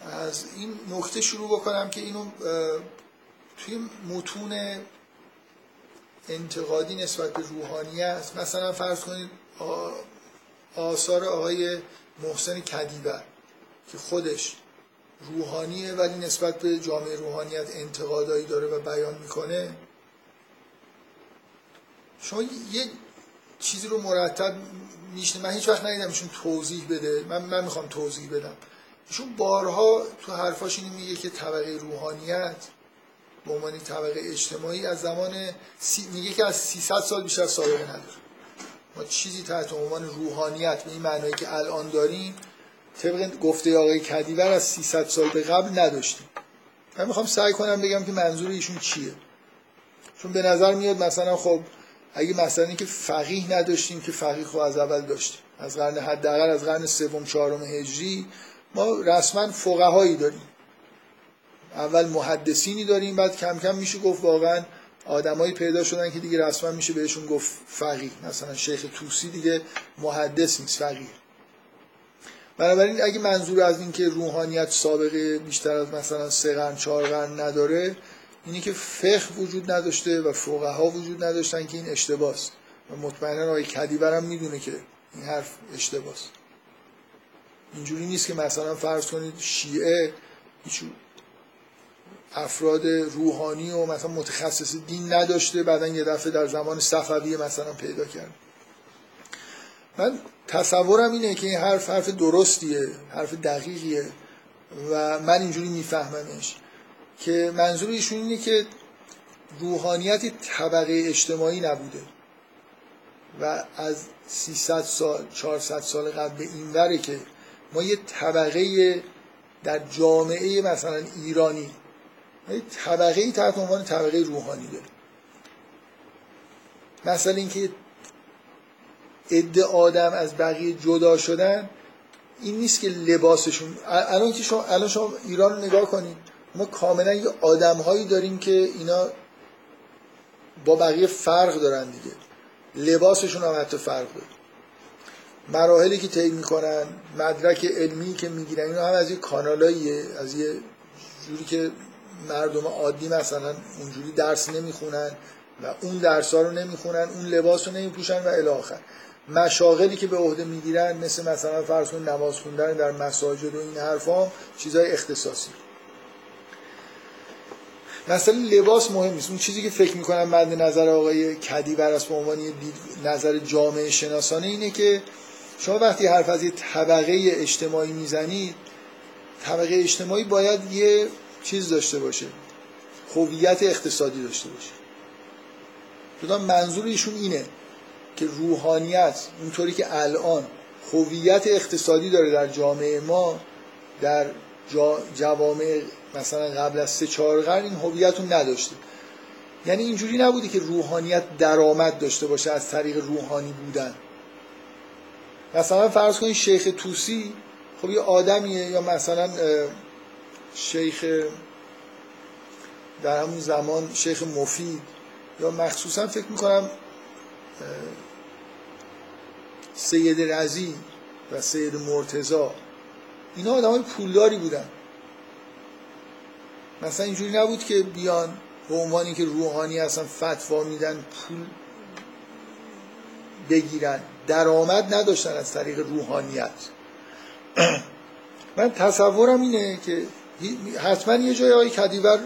از این نکته شروع بکنم که اینو توی متون انتقادی نسبت به روحانیت مثلا فرض کنید آثار آقای محسن کدیبر که خودش روحانیه ولی نسبت به جامعه روحانیت انتقادایی داره و بیان می‌کنه. شما یه چیزی رو مرتب میشنه من هیچ وقت ندیدم ایشون توضیح بده. من من می‌خوام توضیح بدم. ایشون بارها تو حرفاش اینو میگه که طبقه روحانیت به عنوان طبقه اجتماعی از زمان سی... میگه که از 300 سال بیشتر سابقه نداره. ما چیزی تحت عنوان روحانیت به این معنایی که الان داریم طبق گفته آقای کدیور از 300 سال به قبل نداشتیم. من می‌خوام سعی کنم بگم که منظور ایشون چیه. چون به نظر میاد مثلا خب اگه مثلا که فقیه نداشتیم که فقیه خب از اول داشتیم. از قرن حداقل از قرن سوم چهارم هجری ما رسما فقهایی داریم. اول محدثینی داریم بعد کم کم میشه گفت واقعا آدمایی پیدا شدن که دیگه رسما میشه بهشون گفت فقیه. مثلا شیخ توسی دیگه محدث نیست فقیه. بنابراین اگه منظور از این که روحانیت سابقه بیشتر از مثلا سه قرن چهار قرن نداره اینی که فقه وجود نداشته و فقها وجود نداشتن که این اشتباس و مطمئنا آقای کدیبرم می‌دونه که این حرف اشتباس اینجوری نیست که مثلا فرض کنید شیعه هیچ افراد روحانی و مثلا متخصص دین نداشته بعدا یه دفعه در زمان صفوی مثلا پیدا کرد. من تصورم اینه که این حرف حرف درستیه حرف دقیقیه و من اینجوری میفهممش که منظور ایشون اینه که روحانیت طبقه اجتماعی نبوده و از 300 سال 400 سال قبل به این وره که ما یه طبقه در جامعه مثلا ایرانی طبقه ای تحت عنوان طبقه روحانی داره مثلا اینکه عده آدم از بقیه جدا شدن این نیست که لباسشون الان که شما الان شما ایران رو نگاه کنید ما کاملا یه آدم هایی داریم که اینا با بقیه فرق دارن دیگه. لباسشون هم حتی فرق داره. مراحلی که طی می‌کنن مدرک علمی که می‌گیرن اینا هم از یه کانالاییه از یه جوری که مردم عادی مثلا اونجوری درس نمی‌خونن و اون درس ها رو نمی‌خونن اون لباس رو نمیپوشن و الاخر مشاغلی که به عهده می‌گیرن مثل مثلا فرض نماز خوندن در مساجد و این حرفا چیزای اختصاصی. مثلا لباس مهم نیست. اون چیزی که فکر می‌کنم مد نظر آقای کدی است به عنوان نظر جامعه شناسانه اینه که شما وقتی حرف از یه طبقه اجتماعی می‌زنید طبقه اجتماعی باید یه چیز داشته باشه. هویت اقتصادی داشته باشه. جدا منظور ایشون اینه که روحانیت اونطوری که الان هویت اقتصادی داره در جامعه ما در جوامع مثلا قبل از سه چهار قرن این هویت رو نداشته. یعنی اینجوری نبوده که روحانیت درآمد داشته باشه از طریق روحانی بودن. مثلا فرض کنید شیخ توسی خب یه آدمیه یا مثلا شیخ در همون زمان شیخ مفید یا مخصوصا فکر می‌کنم سید رزی و سید مرتزا اینا آدم های پولداری بودن. مثلا اینجوری نبود که بیان به عنوانی که روحانی اصلا فتوا میدن پول بگیرن. درآمد نداشتن از طریق روحانیت. من تصورم اینه که حتما یه جای آقای کدیور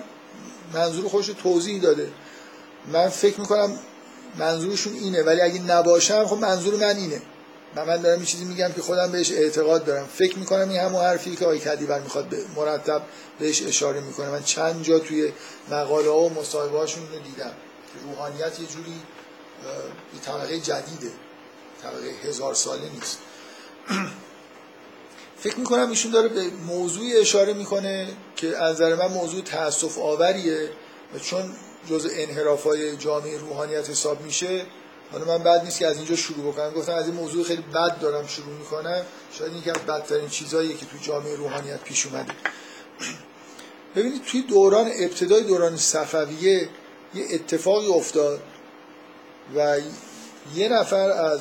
منظور خودش توضیح داده. من فکر می‌کنم منظورشون اینه ولی اگه نباشم خب منظور من اینه. من, دارم این چیزی میگم که خودم بهش اعتقاد دارم. فکر می‌کنم این همون حرفی که آقای کدیور می‌خواد مرتب بهش اشاره می‌کنه. من چند جا توی مقاله ها و مصاحبه هاشون رو دیدم. روحانیت یه جوری یه طبقه جدیده. طبقه هزار ساله نیست. فکر می‌کنم ایشون داره به موضوعی اشاره می‌کنه که از نظر من موضوع تاسف آوریه و چون جز انحراف های جامعه روحانیت حساب میشه حالا من بعد نیست که از اینجا شروع بکنم. گفتم از این موضوع خیلی بد دارم شروع می‌کنم. شاید این که از بدترین چیزهایی که توی جامعه روحانیت پیش اومده. ببینید توی دوران ابتدای دوران صفویه یه اتفاقی افتاد و یه نفر از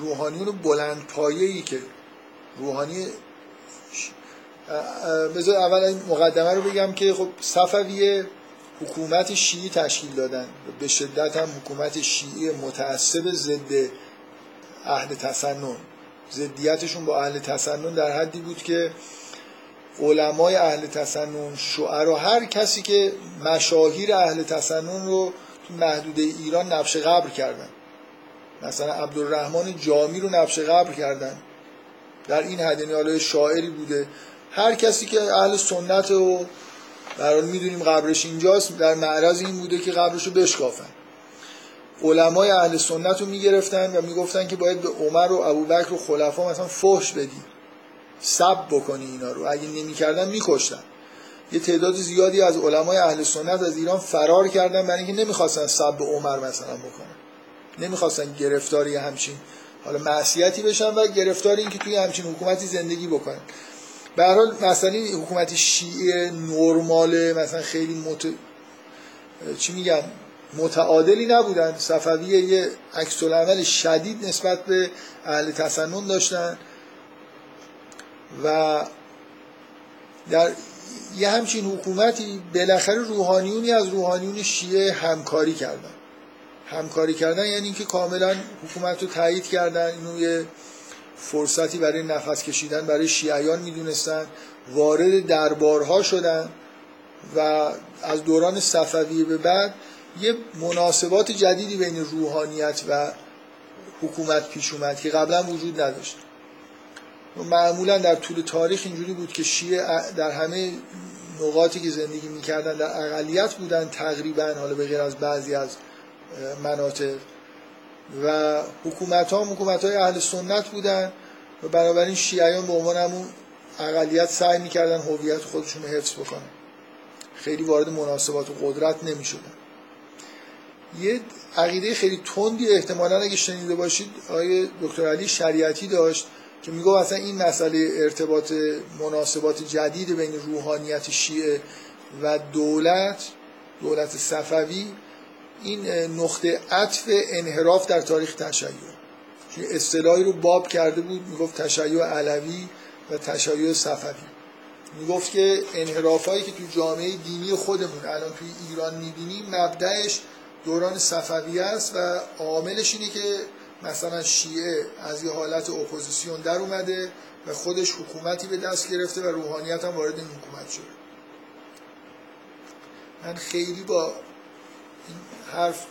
روحانیون بلند پایه‌ای که روحانی بذار اول این مقدمه رو بگم که خب صفویه حکومت شیعی تشکیل دادن. به شدت هم حکومت شیعی متعصب ضد اهل تسنن. ضدیتشون با اهل تسنن در حدی بود که علمای اهل تسنن شعرا هر کسی که مشاهیر اهل تسنن رو تو محدوده ایران نقش قبر کردن. مثلا عبدالرحمن جامی رو نقش قبر کردن. در این حد یعنی شاعری بوده. هر کسی که اهل سنت و برای می‌دونیم قبرش اینجاست در معرض این بوده که قبرش رو بشکافن. علمای اهل سنت رو می‌گرفتن و می‌گفتن که باید به عمر و ابوبکر و خلفا مثلا فحش بدی. سب بکنی اینا رو. اگه نمی‌کردن میکشتن. یه تعداد زیادی از علمای اهل سنت از ایران فرار کردن برای اینکه نمی‌خواستن سب عمر مثلا بکنن. نمی‌خواستن گرفتاری همچین حالا معصیتی بشن و گرفتاری اینکه توی همچین حکومتی زندگی بکنن. به حال مثلا حکومت شیعه نرماله مثلا خیلی مت... چی میگن متعادلی نبودن. صفویه یه عکس شدید نسبت به اهل تسنن داشتن. و در یه همچین حکومتی بالاخره روحانیونی از روحانیون شیعه همکاری کردن. همکاری کردن یعنی اینکه کاملا حکومت رو تایید کردن اینو یه فرصتی برای نفس کشیدن برای شیعیان می‌دونستن وارد دربارها شدن و از دوران صفویه به بعد یه مناسبات جدیدی بین روحانیت و حکومت پیش اومد که قبلا وجود نداشت. معمولا در طول تاریخ اینجوری بود که شیعه در همه نقاطی که زندگی می‌کردن در اقلیت بودن تقریبا حالا به غیر از بعضی از مناطق. و حکومت ها حکومت های اهل سنت بودن و بنابراین شیعیان به عنوان همون اقلیت سعی می‌کردن هویت خودشون حفظ بکنن. خیلی وارد مناسبات و قدرت نمی شدن یه عقیده خیلی تندی احتمالا اگه شنیده باشید آقای دکتر علی شریعتی داشت که میگو اصلا این مسئله ارتباط مناسبات جدید بین روحانیت شیعه و دولت دولت صفوی این نقطه عطف انحراف در تاریخ تشیع. اصطلاحی رو باب کرده بود می‌گفت تشیع علوی و تشیع صفوی. می‌گفت که انحرافایی که تو جامعه دینی خودمون الان توی ایران می‌بینیم مبدعش دوران صفوی است و عاملش اینه که مثلا شیعه از یه حالت اپوزیسیون در اومده و خودش حکومتی به دست گرفته و روحانیت هم وارد این حکومت شده. من خیلی با حرف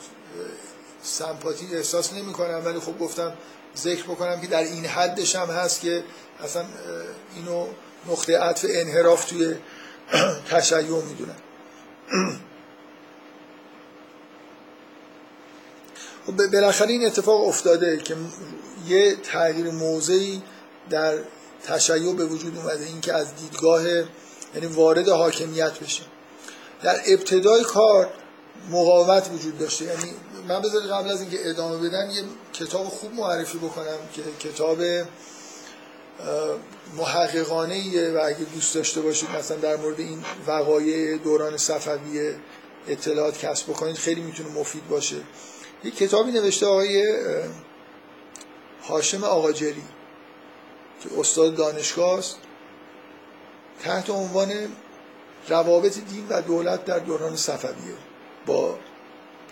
سمپاتی احساس نمی کنم ولی خب گفتم ذکر بکنم که در این حدش هم هست که اصلا اینو نقطه عطف انحراف توی تشیع می‌دونن خب بالاخره این اتفاق افتاده که یه تغییر موضعی در تشیع به وجود اومده اینکه از دیدگاه یعنی وارد حاکمیت بشه در ابتدای کار مقاومت وجود داشته. یعنی من بذار قبل از اینکه ادامه بدم یه کتاب خوب معرفی بکنم که کتاب محققانه ایه و اگه دوست داشته باشید مثلا در مورد این وقایع دوران صفویه اطلاعات کسب بکنید خیلی می‌تونه مفید باشه. یک کتابی نوشته آقای هاشم آقاجری که استاد دانشگاه است. تحت عنوان روابط دین و دولت در دوران صفویه. با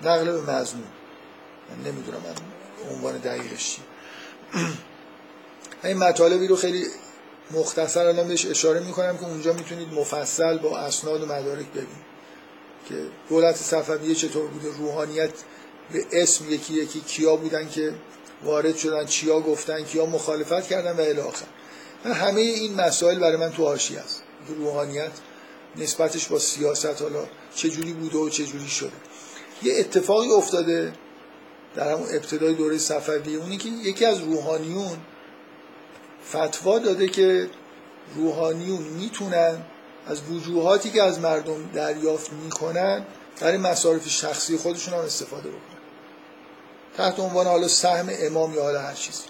نقل به مضمون. من نمی‌دونم من عنوان دقیقش چی. این مطالبی رو خیلی مختصر الان بهش اشاره می‌کنم که اونجا می‌تونید مفصل با اسناد و مدارک ببینید. که دولت صفویه چطور بوده روحانیت به اسم یکی یکی کیا بودن که وارد شدن چیا گفتن کیا مخالفت کردن و الی آخر. همه این مسائل برای من تو حاشیه است. روحانیت نسبتش با سیاست حالا چه جوری بوده و چه جوری شده. یه اتفاقی افتاده در همون ابتدای دوره صفوی اونی که یکی از روحانیون فتوا داده که روحانیون می‌تونن از وجوهاتی که از مردم دریافت می‌کنن برای مصارف شخصی خودشون هم استفاده بکنن. تحت عنوان حالا سهم امام یا حالا هر چیزی.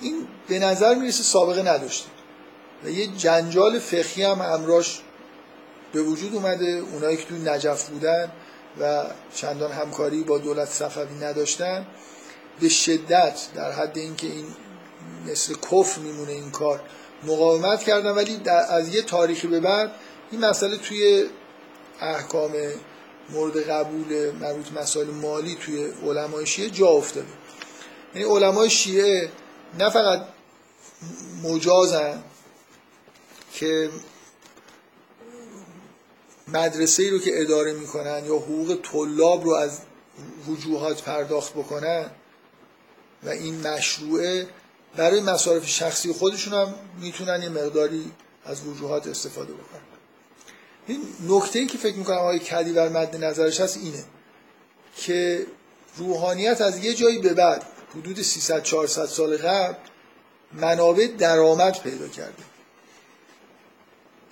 این به نظر می‌رسه سابقه نداشته. و یه جنجال فقهی هم امراش به وجود اومده اونایی که توی نجف بودن و چندان همکاری با دولت صفوی نداشتن به شدت در حد اینکه این مثل کفر میمونه این کار مقاومت کردن. ولی در از یه تاریخی به بعد این مسئله توی احکام مورد قبول مربوط مسائل مالی توی علمای شیعه جا افتاده. یعنی علمای شیعه نه فقط مجازن که مدرسه رو که اداره می‌کنن یا حقوق طلاب رو از وجوهات پرداخت بکنن و این مشروعه برای مصارف شخصی خودشون هم می‌تونن یه مقداری از وجوهات استفاده بکنن. این نکته ای که فکر می‌کنم آقای کدی بر مد نظرش هست اینه که روحانیت از یه جایی به بعد حدود 300 400 سال قبل منابع درآمد پیدا کرده.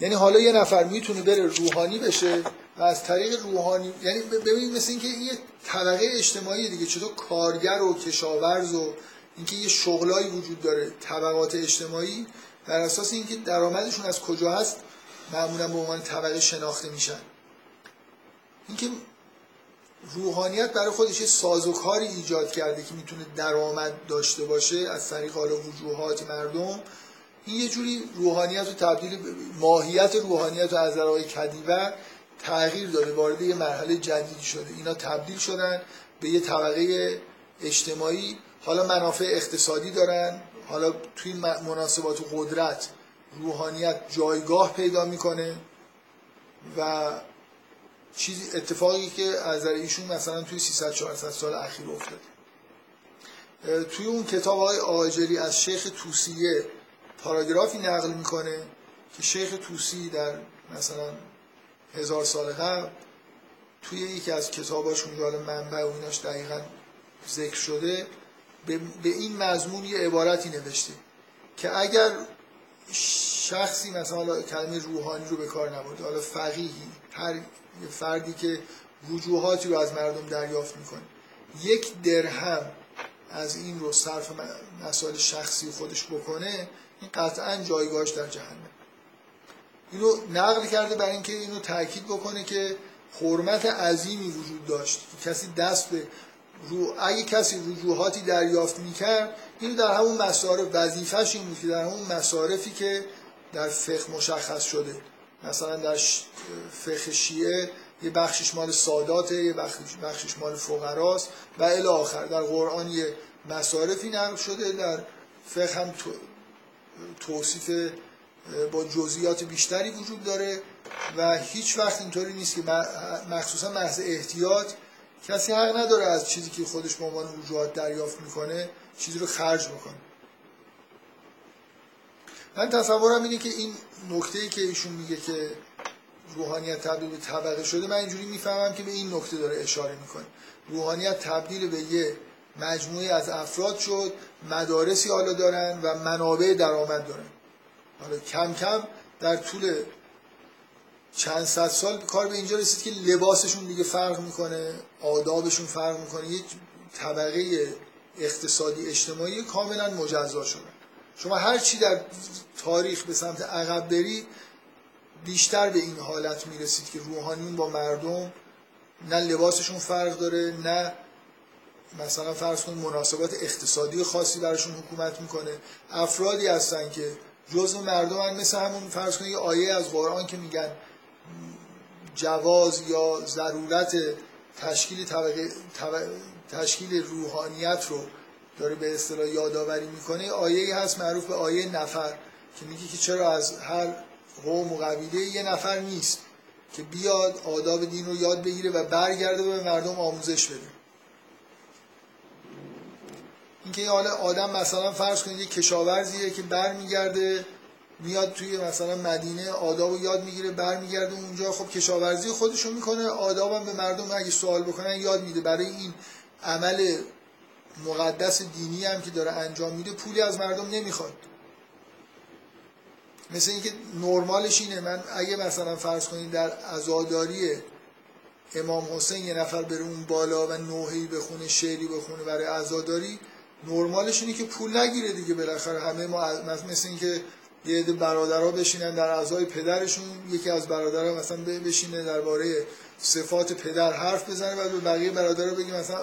یعنی حالا یه نفر می‌تونه بره روحانی بشه و از طریق روحانی یعنی ببینید مثل اینکه یه طبقه اجتماعی دیگه چطور کارگر و کشاورز و اینکه یه شغلایی وجود داره طبقات اجتماعی بر اساس اینکه درآمدشون از کجا هست معمولا به عنوان طبقه شناخته میشن. اینکه روحانیت برای خودش یه سازوکاری ایجاد کرده که می‌تونه درآمد داشته باشه از طریق حالا وجوهات مردم این یه جوری روحانیت رو تبدیل ماهیت روحانیت رو از نظر کدیور تغییر داده وارد یه مرحله جدیدی شده. اینا تبدیل شدن به یه طبقه اجتماعی. حالا منافع اقتصادی دارن. حالا توی مناسبات و قدرت روحانیت جایگاه پیدا می‌کنه و چیزی اتفاقی که از ایشون مثلا توی 300 400 سال اخیر افتاده. توی اون کتاب های آجری از شیخ توسیه پاراگرافی نقل می‌کنه که شیخ توسی در مثلا هزار سال قبل توی یکی از کتاباش اونجا منبع و ایناش دقیقا ذکر شده به این مضمون یه عبارتی نوشته که اگر شخصی مثلا کلمه روحانی رو به کار نبرده حالا فقیهی هر فردی که وجوهاتی رو از مردم دریافت می‌کنه یک درهم از این رو صرف مسائل شخصی خودش بکنه این قطعا جایگاهش در جهنم. اینو نقل کرده برای اینکه اینو تاکید بکنه که حرمت عظیمی وجود داشت. کسی دست به رو اگه کسی وجوهاتی دریافت می‌کرد اینو در همون مصارف وظیفش این بود که در همون مصارفی که در فقه مشخص شده. مثلا در فقه شیعه یه بخشش مال ساداته یه بخشش مال فقراست و الی آخر. در قرآن یه مصارفی نقل شده در فقه هم توصیف با جزئیات بیشتری وجود داره و هیچ وقت اینطوری نیست که مخصوصا محض احتیاط کسی حق نداره از چیزی که خودش به عنوان وجوهات دریافت می‌کنه چیزی رو خرج بکنه. من تصورم اینه که این نکته ای که ایشون میگه که روحانیت تبدیل به طبقه شده من اینجوری می‌فهمم که به این نکته داره اشاره می‌کنه. روحانیت تبدیل به یه مجموعه از افراد شد مدارسی حالا دارن و منابع درآمد دارن. حالا کم کم در طول چند صد سال کار به اینجا رسید که لباسشون دیگه فرق می‌کنه آدابشون فرق می‌کنه. یک طبقه اقتصادی اجتماعی کاملا مجزا شده. شما هر چی در تاریخ به سمت عقب برید بیشتر به این حالت می‌رسید که روحانیون با مردم نه لباسشون فرق داره نه مثلا فرض کنید مناسبات اقتصادی خاصی براشون حکومت می‌کنه. افرادی هستن که جزء مردم هم مثل همون فرض کنید یه آیه از قرآن که میگن جواز یا ضرورت تشکیل طبقه تشکیل روحانیت رو داره به اصطلاح یادآوری می‌کنه. آیه هست معروف به آیه نفر که میگه که چرا از هر قوم و قبیله یه نفر نیست که بیاد آداب دین رو یاد بگیره و برگرده به مردم آموزش بده. اینکه حالا آدم مثلا فرض کنید یه کشاورزیه که برمیگرده میاد توی مثلا مدینه آداب رو یاد می‌گیره برمیگرده اونجا. خب کشاورزی خودشون می‌کنه آدابم به مردم اگه سوال بکنن یاد میده. برای این عمل مقدس دینی هم که داره انجام میده پولی از مردم نمی‌خواد. مثل اینکه نرمالش اینه. من اگه مثلا فرض کنید در عزاداری امام حسین یه نفر بره اون بالا و نوحی بخونه شعری بخونه برای عزاداری نرمالش اینه که پول نگیره دیگه بالاخره. همه ما مثل اینکه یه عده برادرها بشینن در اعضای پدرشون یکی از برادرها مثلا بشینه درباره صفات پدر حرف بزنه و به بقیه برادرها بگه مثلا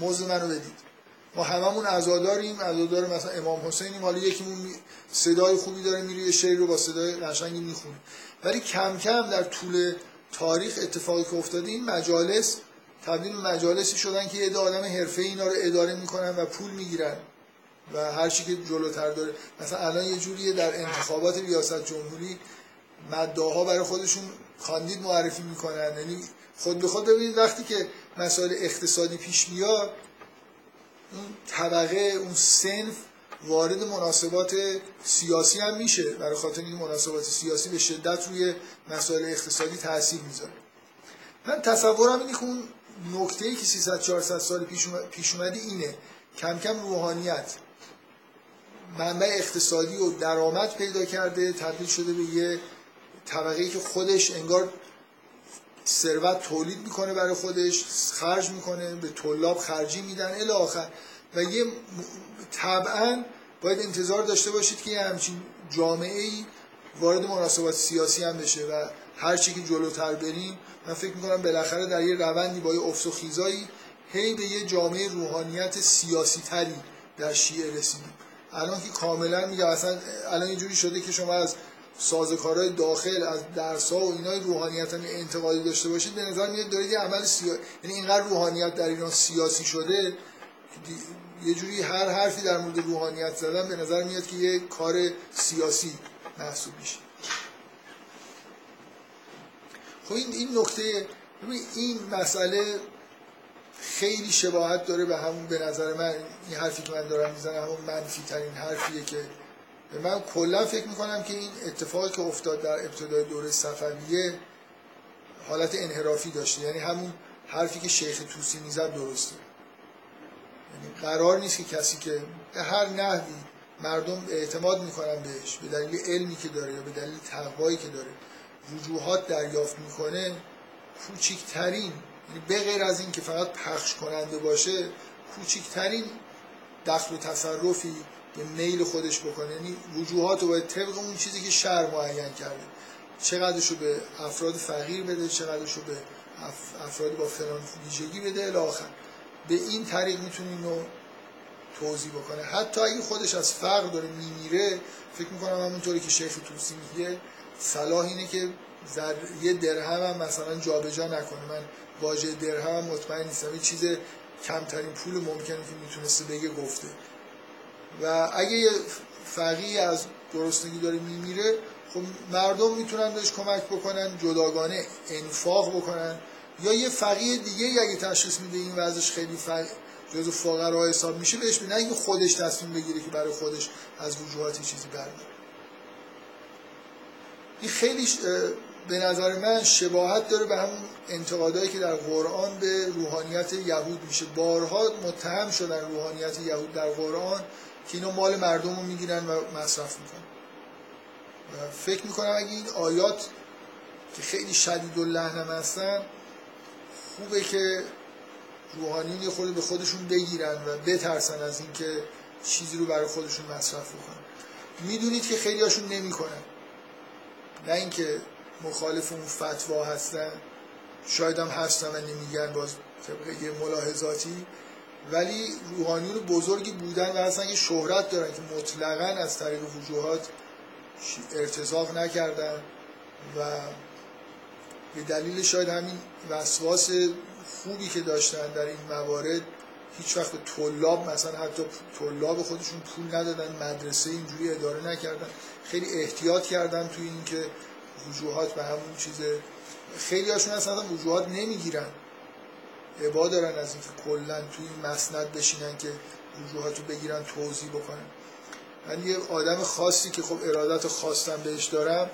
موز منو بدید. ما هممون عزاداریم عزادار مثلا امام حسینیم. حالا یکیمون صدای خوبی داره میره یه شعر رو با صدای قشنگی می‌خونه. ولی کم کم در طول تاریخ اتفاقی که افتاده این مجالس تبدیل مجالسی شدن که یه آدم حرفه اینا رو اداره می‌کنن و پول می‌گیرن و هر چی که جلوتر داره. مثلا الان یه جوریه در انتخابات ریاست جمهوری مداها برای خودشون کاندید معرفی می‌کنن. یعنی خود به خود ببینید وقتی که مسائل اقتصادی پیش میاد اون طبقه اون سنف وارد مناسبات سیاسی هم میشه. برای خاطر این مناسبات سیاسی به شدت روی مسائل اقتصادی تاثیر می‌ذاره. من تصورم اینه که اون نکته که 300 400 سال پیش اومده اینه. کم کم روحانیت. منبع اقتصادی و درآمد پیدا کرده تبدیل شده به یه طبقه که خودش انگار ثروت تولید می‌کنه برای خودش خرج می‌کنه به طلاب خرجی میدن الی آخر. و یه طبعا باید انتظار داشته باشید که یه همچین جامعه ای وارد مناسبات سیاسی هم بشه و هر چی که جلوتر بریم من فکر می‌کنم بالاخره در یه روندی با یه افت و خیزایی هی به یه جامعه روحانیت سیاسی تری در شیعه رسیدیم. الان که کاملا میگه اصلا الان اینجوری شده که شما از سازوکارهای داخل از درس ها و اینای روحانیت هم انتقادی داشته باشید به نظر میاد دارید یه عمل سیاسی یعنی اینقدر روحانیت در ایران سیاسی شده یه جوری هر حرفی در مورد روحانیت زدن به نظر میاد که یه کار سیاسی محسوب میشه. خب این این نکته این مسئله خیلی شباهت داره به همون به نظر من. این حرفی که من دارم می‌زنم همون منفی ترین حرفیه که من کلا فکر می‌کنم که این اتفاقی که افتاد در ابتدای دوره صفویه حالت انحرافی داشته. یعنی همون حرفی که شیخ توسی می‌زد درسته. یعنی قرار نیست که کسی که به هر نحوی مردم اعتماد می‌کنن بهش به دلیل علمی که داره یا به دلیل تقوایی که داره. وجوهات دریافت می‌کنه کوچکترین یعنی به غیر از این که فقط پخش کننده باشه کوچکترین دخل و تصرفی به میل خودش بکنه. یعنی وجوهات رو باید طبق اون چیزی که شر معین کرده. چقدرشو به افراد فقیر بده چقدرشو به افراد با فلان ویژگی بده الاخر به این طریق می‌تونه اینو توضیح بکنه. حتی اگه خودش از فقر داره میمیره فکر می‌کنم همونطوری که شیخ توسی میگه صلاح اینه که یه درهم هم مثلا جابجا نکنه. من واژه درهم مطمئن نیستم. این چیز کمترین پول ممکنه که می‌تونسته بگه گفته. و اگه یه فقیه از گرسنگی داره میمیره خب مردم می‌تونن بهش کمک بکنن جداگانه انفاق بکنن. یا یه فقیه دیگه اگه تشخیص میده این وضعش خیلی فقیه جزو فقرا حساب میشه بهش اینکه خودش تصمیم بگیره که برای خودش از وجوهاتی چیزی برداره این خیلی به نظر من شباهت داره به همون انتقادایی که در قرآن به روحانیت یهود میشه. بارها متهم شدن روحانیت یهود در قرآن که اینو مال مردم رو می‌گیرن و مصرف می‌کنن. فکر می‌کنم اگه این آیات که خیلی شدید و لحنم هستن خوبه که روحانیون یه خود به خودشون بگیرن و بترسن از اینکه چیزی رو برای خودشون مصرف بکنن. می‌دونید که خیلی هاشون نمی‌کنن. نه اینکه مخالف اون فتوا هستن. شاید هم هستن و نمیگن باز طبق یه ملاحظاتی. ولی روحانیون بزرگی بودن و هستن که شهرت دارن که مطلقا از طریق وجوهات ارتزاق نکردن و به دلیل شاید همین وسواس خوبی که داشتن در این موارد هیچ وقت طلاب مثلا حتی طلاب خودشون پول ندادن مدرسه اینجوری اداره نکردن. خیلی احتیاط کردن توی اینکه وجوهات به همون چیز خیلی هاشون اصلا وجوهات نمی‌گیرن. عبا دارن از اینکه کلا توی این مسند بشینن که وجوهات رو بگیرن توضیح بکنن. من یه آدم خاصی که خب ارادت خواستم بهش دارم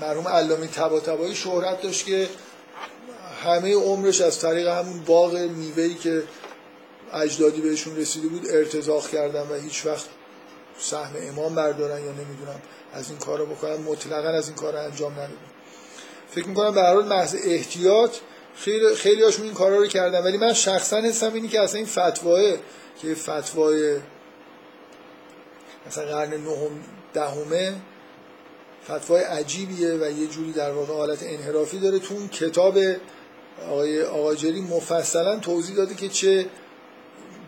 مرحوم علامه تبا شهرت داشت که همه عمرش از طریق همون باغ میوهی که اجدادی بهشون رسیده بود ارتزاق کردن و هیچ وقت سهم امام بردارن یا نمی‌دونم از این کار رو بکنن مطلقا از این کار رو انجام ندادن. فکر می‌کنم به هر حال محض احتیاط خیلی خیلی هاشون این کارا رو کردن. ولی من شخصا حسم اینی که اصلا این فتواه که فتوای مثلا قرن نهم دهمه فتوای عجیبیه و یه جوری در واقع حالت انحرافی داره. تو اون کتاب آقای آقاجری مفصلا توضیح داده که چه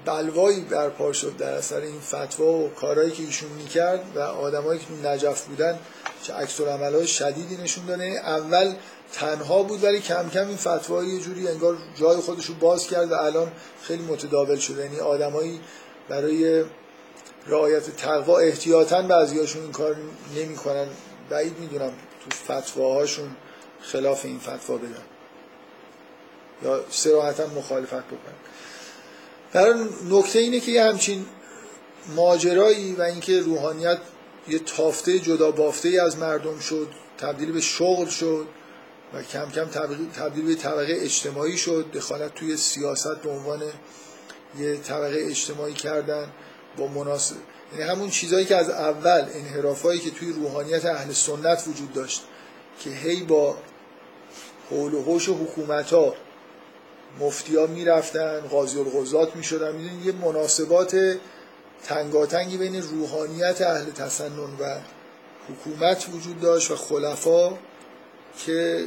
بلوایی برپا شد در اثر این فتوا و کارهایی که ایشون می‌کرد و آدمایی که نجف بودن چه عکس های شدیدی نشون داده. اول تنها بود ولی کم کم این فتوا یه جوری انگار جای خودش رو باز کرد و الان خیلی متداول شده. یعنی آدمایی برای رعایت تقوا احتیاطا بعضیاشون این کار نمی‌کنن. بعید می‌دونم تو فتواهاشون خلاف این فتوا بدن. یا سراحتا مخالفت بکنن. در نکته اینه که یه همچین ماجرایی و اینکه روحانیت یه تافته جدا بافته ای از مردم شد تبدیل به شغل شد و کم کم تبدیل به طبقه اجتماعی شد. دخالت توی سیاست به عنوان یه طبقه اجتماعی کردن با مناسب یعنی همون چیزهایی که از اول انحرافایی که توی روحانیت اهل سنت وجود داشت که هی با حول و حوش حکومت ها مفتی ها قاضی القضات می‌شدن. یه مناسبات تنگاتنگی بین روحانیت اهل تسنن و حکومت وجود داشت و خلفا که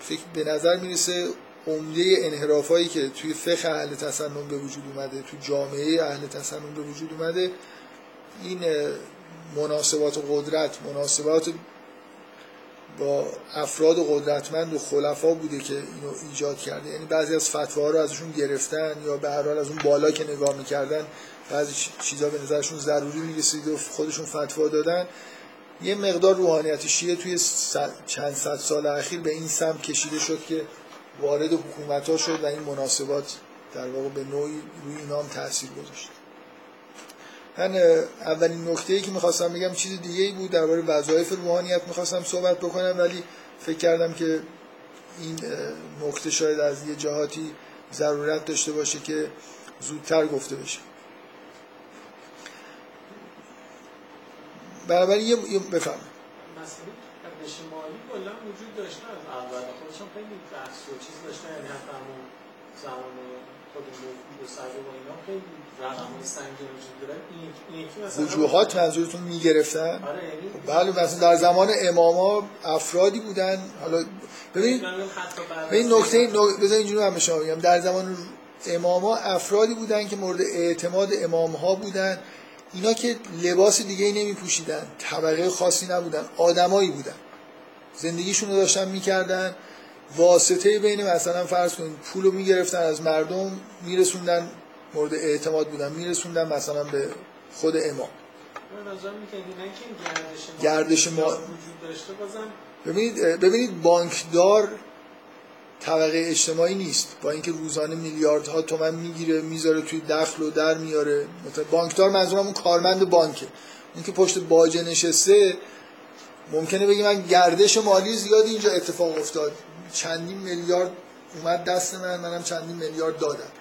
فکر به نظر می‌رسه عمده انحرافایی که توی فقه اهل تسنن به وجود اومده تو جامعه اهل تسنن به وجود اومده این مناسبات قدرت مناسبات با افراد قدرتمند و خلفا بوده که اینو ایجاد کرده. یعنی بعضی از فتواها رو ازشون گرفتن یا به هر حال از اون بالا که نگاه می‌کردن بعضی چیزا به نظرشون ضروری می‌رسید و خودشون فتوا دادن. یه مقدار روحانیت شیعه توی چند صد سال اخیر به این سمت کشیده شد که وارد حکومت ها شد و این مناسبات در واقع به نوعی روی اینام تاثیر گذاشت. من اولین نکته ای که می‌خواستم بگم چیز دیگه ای بود درباره وظایف روحانیت می‌خواستم صحبت بکنم ولی فکر کردم که این نکته شاید از یه جهاتی ضرورت داشته باشه که زودتر گفته بشه. بنابراین یه بفهم مالی کلا وجود داشته از اول خودشون خیلی بحث و چیز داشتن یعنی همون زمان خود مفید و و اینا خیلی رقمای سنگین وجود داره. این یکی مثلا وجوهات منظورتون می‌گرفتن؟ آره یعنی بله مثلا در زمان اماما افرادی بودن. حالا ببین این نکته نک- بذار اینجوری هم شما بگم در زمان اماما افرادی بودن که مورد اعتماد امام ها بودن. اینا که لباس دیگه ای نمی پوشیدن طبقه خاصی نبودن آدمایی بودن. زندگیشون رو داشتن می‌کردن. واسطه بین مثلا فرض کنید پول رو می‌گرفتن از مردم میرسوندن مورد اعتماد بودن میرسوندن مثلا به خود امام. گردش ما- ببینید ببینید بانکدار طبقه اجتماعی نیست. با اینکه روزانه میلیاردها تومن می‌گیره می‌ذاره توی دخل و در میاره. مثلا بانکدار منظورم اون کارمند بانکه. اون که پشت باجه نشسته ممکنه بگی من گردش مالی زیادی اینجا اتفاق افتاد. چندین میلیارد اومد دست من منم چندین میلیارد دادم.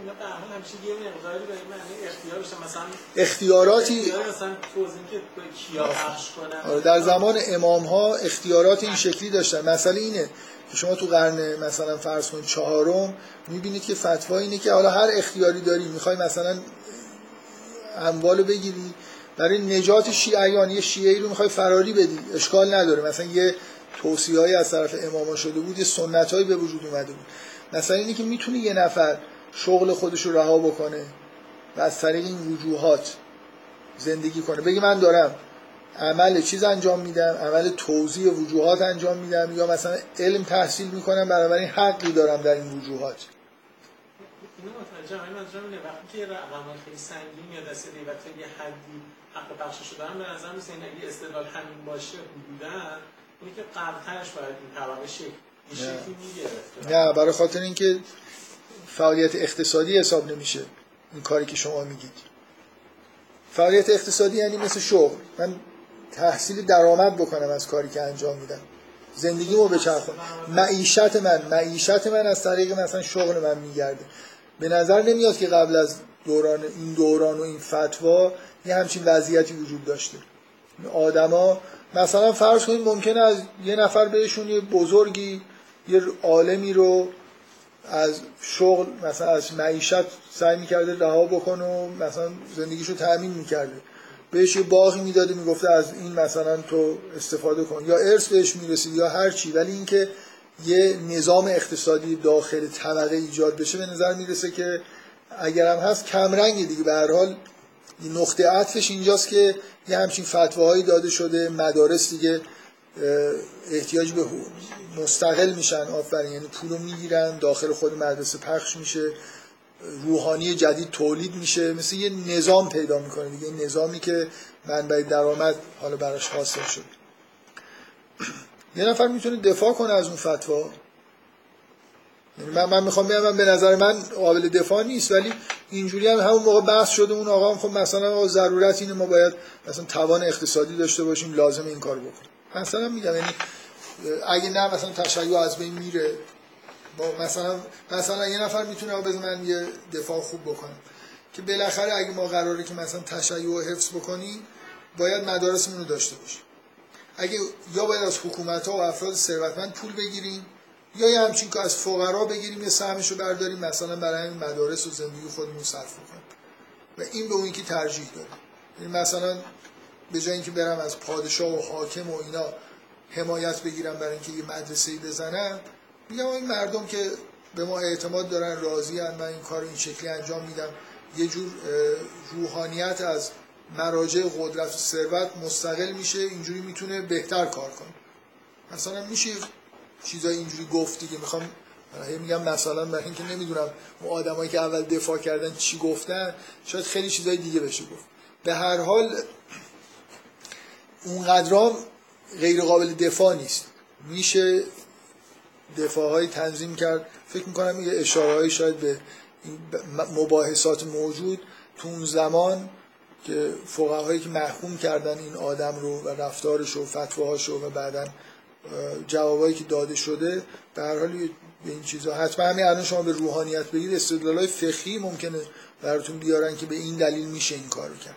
اینا به هر حال همیشه یه مقداری به این معنی اختیار بشه مثلا اختیاراتی اختیار مثلا توضیح که به کیا پخش کنن. آره، در زمان امام ها اختیارات این شکلی داشتن. مسئله اینه که شما تو قرن مثلا فرض کنید چهارم می‌بینید که فتوا اینه که حالا هر اختیاری داری می‌خوای مثلا اموالو بگیری برای نجات شیعیان یه شیعی رو می‌خوای فراری بدی. اشکال نداره. مثلا یه توصیه از طرف اماما شده بود یه سنت به وجود اومده بود. مثلا اینه که می‌تونه یه نفر شغل خودش رو رها بکنه و از طریق این وجوهات زندگی کنه. بگی من دارم عمل چیز انجام میدم عمل توضیح وجوهات انجام میدم یا مثلا علم تحصیل می‌کنم بنابراین حقی دارم در این وجوهات. اینو متوجه هم منظورم اینه وقتی که رقم خیلی سنگین میاد دست دی و تا یه حدی حق بخشش دارن به نظر میسه این اگه استدلال همین باشه حدودا اینه که قبلترش باید این طبقه شکل این. شکلی می‌گرفت. نه برای خاطر اینکه فعالیت اقتصادی حساب نمیشه. این کاری که شما میگید. فعالیت اقتصادی یعنی مثل شغل. من تحصیل درآمد بکنم از کاری که انجام میدم. زندگیمو بچرخونم. معیشت من. معیشت من از طریق مثلا شغل من میگرده. به نظر نمیاد که قبل از دوران این دوران و این فتوا یه همچین وضعیتی وجود داشته. آدما مثلا فرض کنید ممکنه از یه نفر بهشون یه بزرگی یه عالمی رو از شغل مثلا از معیشت سعی می‌کرده رها بکنه و مثلا زندگیشو تأمین می‌کرده. بهش یه باقی می‌داده می‌گفته از این مثلا تو استفاده کن. یا ارث بهش می‌رسید یا هر چی. ولی اینکه یه نظام اقتصادی داخل طبقه ایجاد بشه به نظر می‌رسه که اگرم هست کمرنگ دیگه. به هر حال نقطه عطفش اینجاست که یه همچین فتواهایی داده شده مدارس دیگه احتیاج به مستقل میشن آفرین یعنی پولو می‌گیرن داخل خود مدرسه پخش میشه روحانی جدید تولید میشه مثل یه نظام پیدا می‌کنه دیگه. نظامی که منبع درآمد حالا براش حاصل شد. یه نفر می‌تونه دفاع کنه از اون فتوا. یعنی من, من می‌خوام بگم من به نظر من قابل دفاع نیست ولی اینجوری هم همون موقع بحث شده اون آقا هم خب مثلا ضرورت اینه ما باید مثلا توان اقتصادی داشته باشیم لازم این کار بکنیم. مثلا میگم یعنی اگه نه مثلا تشیع از بین میره. با مثلا مثلا یه نفر می‌تونه بذار من یه دفاع خوب بکنم که بالاخره اگه ما قراره که مثلا تشیع رو حفظ بکنیم باید مدارسمون رو داشته باشیم. اگه یا باید از حکومت ها و افراد ثروتمند پول بگیریم یا یه همچین که از فقرا بگیریم یه سهمش رو برداریم مثلا برای همین مدارس و زندگی خودمون صرف بکنیم. و این به اون که ترجیح داره یعنی مثلا به جای اینکه برم از پادشاه و حاکم و اینا حمایت بگیرم برای اینکه یه مدرسه بزنم میگم این مردم که به ما اعتماد دارن راضی من این کار این شکلی انجام میدم. یه جور روحانیت از مراجع قدرت و ثروت مستقل میشه اینجوری می‌تونه بهتر کار کنه. مثلا میشه چیزای اینجوری گفت دیگه. می‌خوام میگم مثلا برای اینکه نمی‌دونم اون آدمایی که اول دفاع کردن چی گفتن شاید خیلی چیزای دیگه بشه گفت. به هر حال اونقدرام غیر قابل دفاع نیست. میشه دفاع تنظیم کرد. فکر می‌کنم یه اشاره شاید به مباحثات موجود. تو اون زمان که فقهایی که محکوم کردن این آدم رو و رفتارش و فتواهاش و بعدا جوابایی که داده شده به هر حال به این چیزا. حتما همین الان شما به روحانیت بگید. استدلالای فقهی ممکنه براتون بیارن که به این دلیل میشه این کارو کرد.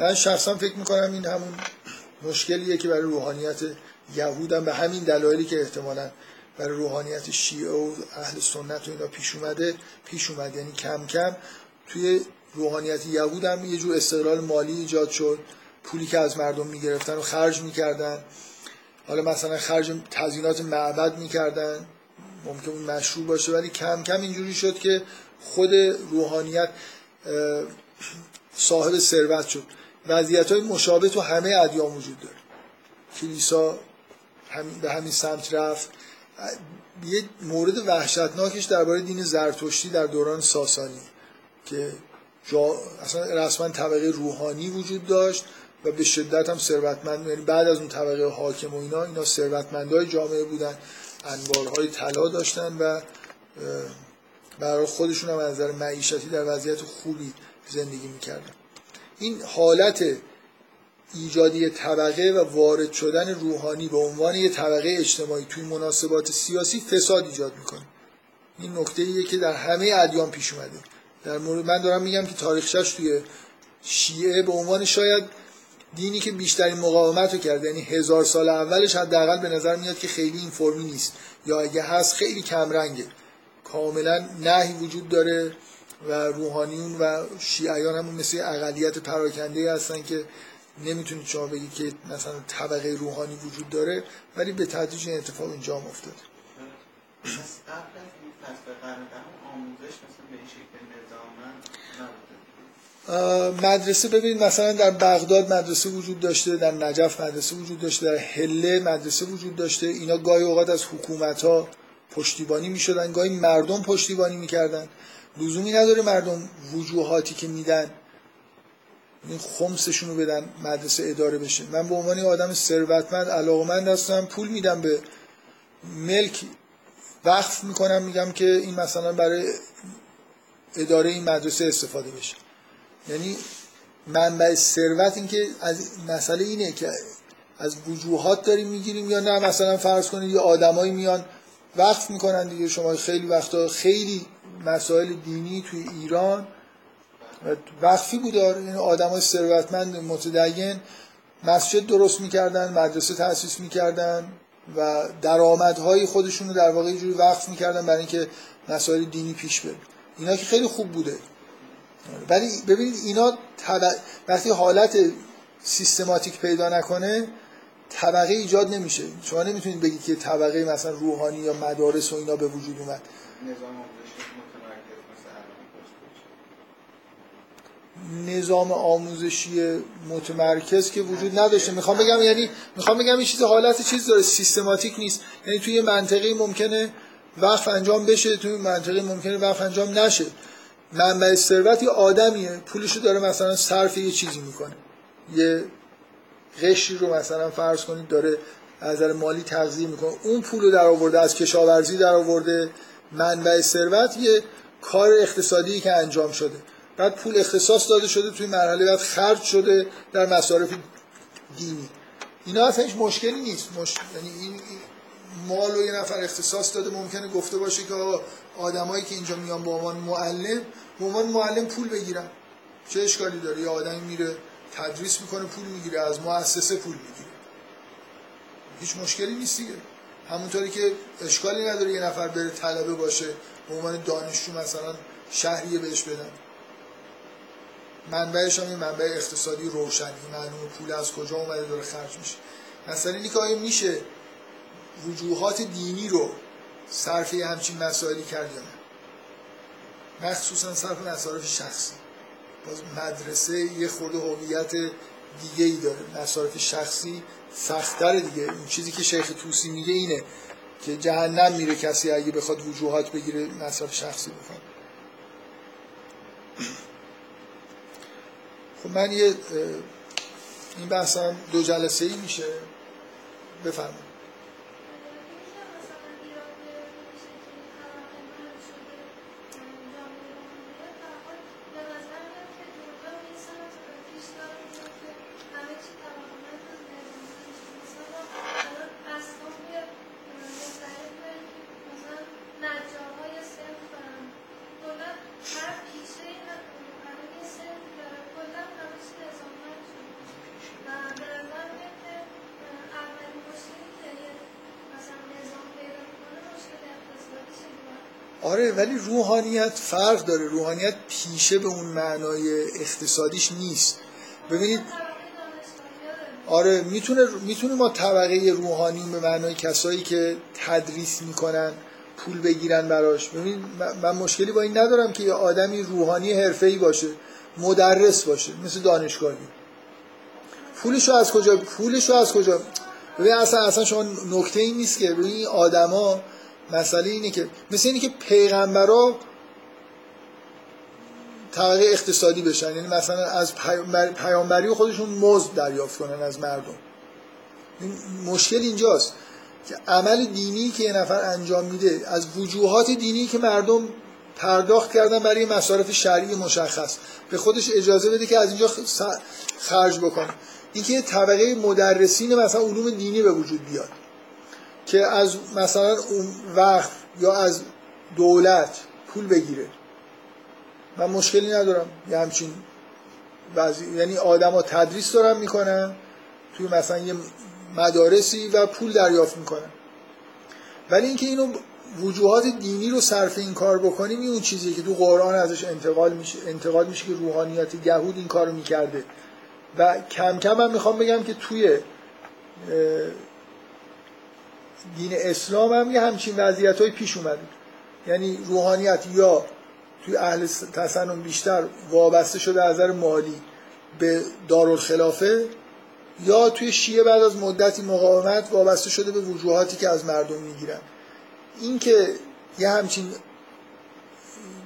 من شخصا فکر می‌کنم این همون مشکلیه که برای روحانیت یهودم به همین دلایلی که احتمالا برای روحانیت شیعه و اهل سنت و اینا پیش اومده پیش اومد یعنی کم کم توی روحانیت یهود هم یه جور استقلال مالی ایجاد شد. پولی که از مردم می‌گرفتن و خرج می‌کردن. حالا مثلا خرج تزیینات معبد می‌کردن. ممکن مشروع باشه ولی کم کم اینجوری شد که خود روحانیت صاحب ثروت شد. وضعیت های مشابه تو همه ادیان وجود داره. کلیسا به همین سمت رفت. یه مورد وحشتناکش درباره دین زرتشتی در دوران ساسانی که جا اصلا رسما طبقه روحانی وجود داشت و به شدت هم ثروتمند یعنی بعد از اون طبقه حاکم و اینا اینا ثروتمندای جامعه بودن. انبارهای طلا داشتن و برای خودشون هم از نظر معیشتی در وضعیت خوبی زندگی می‌کردن. این حالت ایجادی طبقه و وارد شدن روحانی به عنوان یه طبقه اجتماعی توی مناسبات سیاسی فساد ایجاد می‌کنه. این نکته ایه که در همه ادیان پیش اومده. در مورد من دارم میگم که تاریخشش توی شیعه به عنوان شاید دینی که بیشترین مقاومت رو کرده. یعنی هزار سال اولش حداقل به نظر میاد که خیلی این فرمی نیست. یا اگه هست خیلی کمرنگه. کاملا نهی وجود داره. و روحانیون و شیعیان همون مثل اقلیت پراکنده هستن که نمی‌تونید شما بگید که مثلا طبقه روحانی وجود داره ولی به تدریج این اتفاق اینجا هم افتاده مدرسه ببینید مثلا در بغداد مدرسه وجود داشته در نجف مدرسه وجود داشته در هله مدرسه وجود داشته. اینا گاهی اوقات از حکومت ها پشتیبانی می‌شدن گاهی مردم پشتیبانی می‌کردن. لزومی نداره مردم وجوهاتی که میدن این خمسشون رو بدن مدرسه اداره بشه. من به عنوان آدم ثروتمند علاقمند هستم پول میدم به ملک وقف می‌کنم میگم که این مثلا برای اداره این مدرسه استفاده بشه. یعنی منبع ثروت این که از مسئله اینه که از وجوهات داریم می‌گیریم یا نه. مثلا فرض کنید یه آدمایی میان وقف می‌کنن دیگه. شما خیلی وقتا خیلی مسائل دینی توی ایران وقفی بود یعنی آدم ثروتمند متدین مسجد درست می‌کردن مدرسه تأسیس می‌کردن و درآمدهای خودشون رو در واقع جوری وقف می‌کردن برای اینکه مسائل دینی پیش بره. اینا که خیلی خوب بوده. ولی ببینید اینا وقتی حالت سیستماتیک پیدا نکنه طبقه ایجاد نمیشه. شما نمی‌تونید بگید که طبقه مثلا روحانی یا مدارس و اینا به وجود اومد. نظام آموزشی متمرکز که وجود نداشته. می‌خوام بگم یعنی می‌خوام بگم این چیز حالت چیز داره سیستماتیک نیست. یعنی توی منطقه ممکنه وقف انجام بشه توی منطقه ممکنه وقف انجام نشه. منبع ثروت یه آدمیه. پولشو داره مثلا صرف یه چیزی می‌کنه. یه قشری رو مثلا فرض کنید داره از نظر مالی تغذیه می‌کنه. اون پول رو در آورده از کشاورزی در آورده منبع ثروت یه کار اقتصادی که انجام شده. بعد پول اختصاص داده شده توی مرحله بعد خرج شده در مصارف دینی. اینا اصلا هیچ مشکلی نیست. مش... یعنی این مال رو یه نفر اختصاص داده ممکنه گفته باشه که آدمایی که اینجا میان به عنوان معلم به عنوان معلم پول بگیرن. چه اشکالی داره؟ یه آدمی میره تدریس می‌کنه پول می‌گیره از مؤسسه پول می‌گیره. هیچ مشکلی نیست دیگه. همونطوری که اشکالی نداره یه نفر بره طلبه باشه به عنوان دانشجو مثلا شهریه بهش بدن. منبعش هم منبع اقتصادی روشنی معلوم پول از کجا اومده داره خرج میشه. مثلا اینی که میشه وجوهات دینی رو صرف همچین مسائلی کرد یا نه؟ مخصوصا صرف مصارف شخصی. باز مدرسه یه خورده هویت دیگه ای داره. مصارف شخصی سختتر دیگه. این چیزی که شیخ توسی میگه اینه که جهنم میره کسی اگه بخواد وجوهات بگیره مصارف شخصی بکنه خب من یه این بحثم دو جلسه ای میشه. بفرمایید. روحانیت فرق داره. روحانیت پیشه به اون معنای اقتصادیش نیست. ببینید آره می‌تونه می‌تونه ما طبقه روحانی به معنای کسایی که تدریس می‌کنن پول بگیرن براش. ببین من مشکلی با این ندارم که یه آدمی روحانی حرفه‌ای باشه مدرس باشه مثل دانشگاهی. پولشو از کجا پولشو از کجا ببین اصلا اصلا شما نکته این نیست که. ببین آدما مسئله اینه که مثل اینه که پیغمبرا طبقه اقتصادی بشن. یعنی مثلا از پیامبری خودشون مزد دریافت کنن از مردم. مشکل اینجاست که عمل دینی که یه نفر انجام میده از وجوهات دینی که مردم پرداخت کردن برای مصارف شرعی مشخص. به خودش اجازه بده که از اینجا خرج بکنه. اینکه طبقه مدرسین مثلا علوم دینی به وجود بیاد. که از مثلا اون وقت یا از دولت پول بگیره. من مشکلی ندارم. یه همچین بعضی یعنی آدما تدریس دارن می‌کنن توی مثلا یه مدارسی و پول دریافت می‌کنن. ولی اینکه اینو وجوهات دینی رو صرف این کار بکنیم این اون چیزیه که تو قرآن ازش انتقال میشه انتقال میشه که روحانیت یهود این کارو می‌کرده. و کم کم من می‌خوام بگم که توی دین اسلام هم یه همچین وضعیت های پیش اومده. یعنی روحانیت یا توی اهل تسنن بیشتر وابسته شده از نظر مالی به دارالخلافه یا توی شیعه بعد از مدتی مقاومت وابسته شده به وجوهاتی که از مردم می‌گیرن. این که یه همچین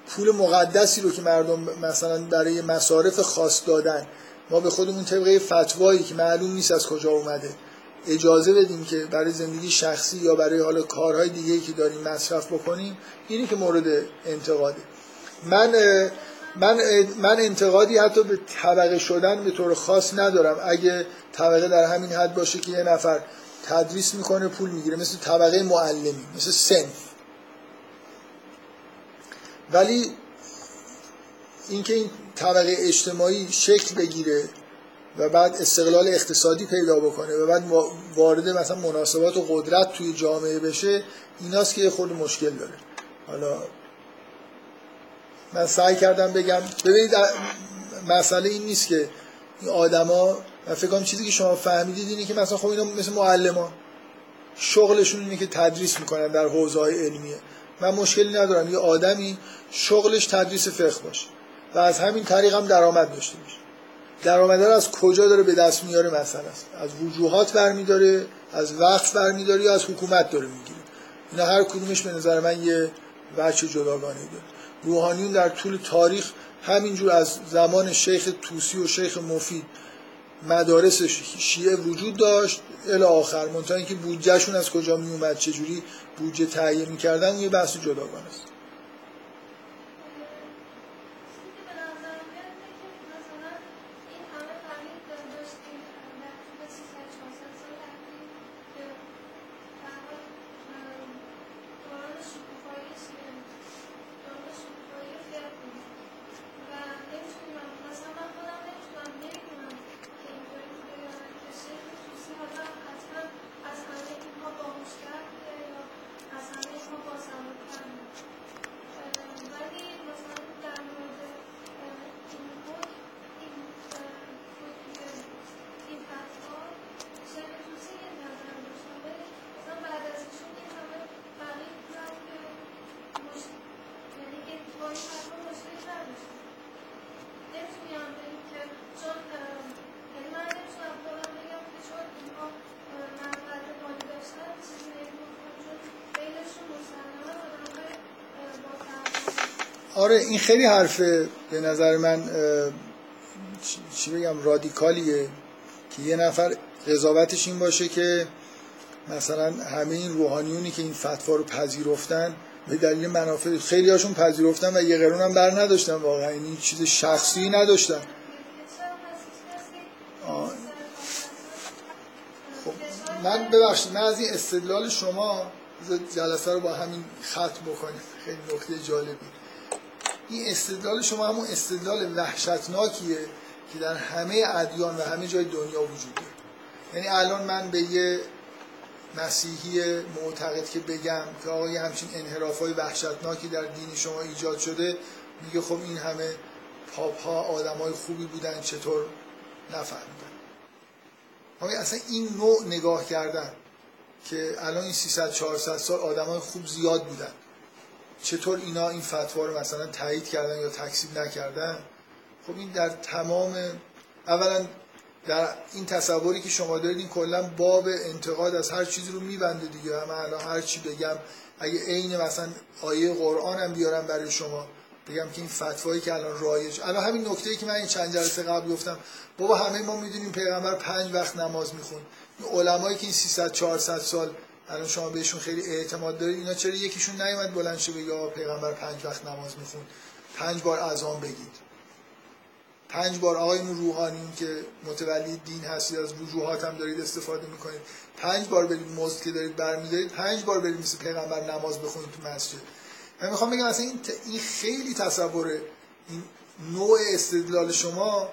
پول مقدسی رو که مردم مثلا برای مصارف خاص دادن ما به خودمون طبقه فتوایی که معلوم نیست از کجا اومده اجازه بدیم که برای زندگی شخصی یا برای حالا کارهای دیگه که داریم مصرف بکنیم اینی که مورد انتقاده. من من من انتقادی حتی به طبقه شدن به طور خاص ندارم. اگه طبقه در همین حد باشه که یه نفر تدریس می‌کنه پول می‌گیره. مثل طبقه معلمی مثل سنف ولی اینکه این طبقه اجتماعی شکل بگیره و بعد استقلال اقتصادی پیدا بکنه و بعد وارد مثلا مناسبات و قدرت توی جامعه بشه ایناست که خود مشکل داره. حالا من سعی کردم بگم ببینید مسئله این نیست که این آدما من فکر کنم چیزی که شما فهمیدید اینه که مثلا خب اینا مثل معلمان. شغلشون اینه که تدریس می‌کنن در حوزه های علمیه. من مشکلی ندارم. یه آدمی شغلش تدریس فقه باشه. و از همین طریق هم درآمد داشته باشه. درآمد از کجا داره به دست میاره مثلا؟ از وجوهات برمیداره از وقت برمیداره یا از حکومت داره می‌گیره؟ اینا هر کدومش به نظر من یه بچه جداگانه داره. روحانیون در طول تاریخ همینجور از زمان شیخ توسی و شیخ مفید مدارس شیعه وجود داشت الی آخر. منتها اینکه بودجهشون از کجا می اومد چجوری بودجه تهیه می‌کردن یه بحث جداگانه است. آره این خیلی حرفه. به نظر من چی بگم رادیکالیه که یه نفر قضاوتش این باشه که مثلا همه این روحانیونی که این فتوا رو پذیرفتن به دلیل منافع خیلی هاشون پذیرفتن و یه قرون هم بر نداشتن واقعا. این چیز شخصی نداشتن. خب من ببخشید من از این استدلال شما جلسه رو با همین ختم بکنیم خیلی نکته جالبی. این استدلال شما همون استدلال وحشتناکیه که در همه ادیان و همه جای دنیا وجود داره یعنی الان من به یه مسیحی معتقد که بگم که آقا یه همچین انحراف های وحشتناکی در دین شما ایجاد شده میگه خب این همه پاپ ها آدم های خوبی بودن چطور نفهمیدن؟ اصلا این نوع نگاه کردن که الان این 300 400 سال آدم های خوب زیاد بودن. چطور اینا این فتوا رو مثلا تایید کردن یا تکسیب نکردن؟ خب این در تمام اولا در این تصوری که شما دارید این کلا باب انتقاد از هر چیزی رو میبنده دیگه. من الان هر چی بگم اگه عین مثلا آیه قرآن هم بیارم برای شما بگم که این فتوایی که الان رایج الان همین نکته که من این چند جلسه قبل گفتم بابا همه ما می‌دونیم پیغمبر پنج وقت نماز میخون علمایی که این 300 400 سال الان شما بهشون خیلی اعتماد دارید. اینا چرا یکیشون نیومد بلند شه بگه پیغمبر پنج وقت نماز میخون پنج بار اذان بگید. پنج بار آقایون روحانی که متولی دین هستید از وجوهات هم دارید استفاده می‌کنید. پنج بار برید مزد که دارید برمیدارید پنج بار برید مثل پیغمبر نماز بخونید تو مسجد. من می‌خوام بگم اصلا این, این خیلی تصور این نوع استدلال شما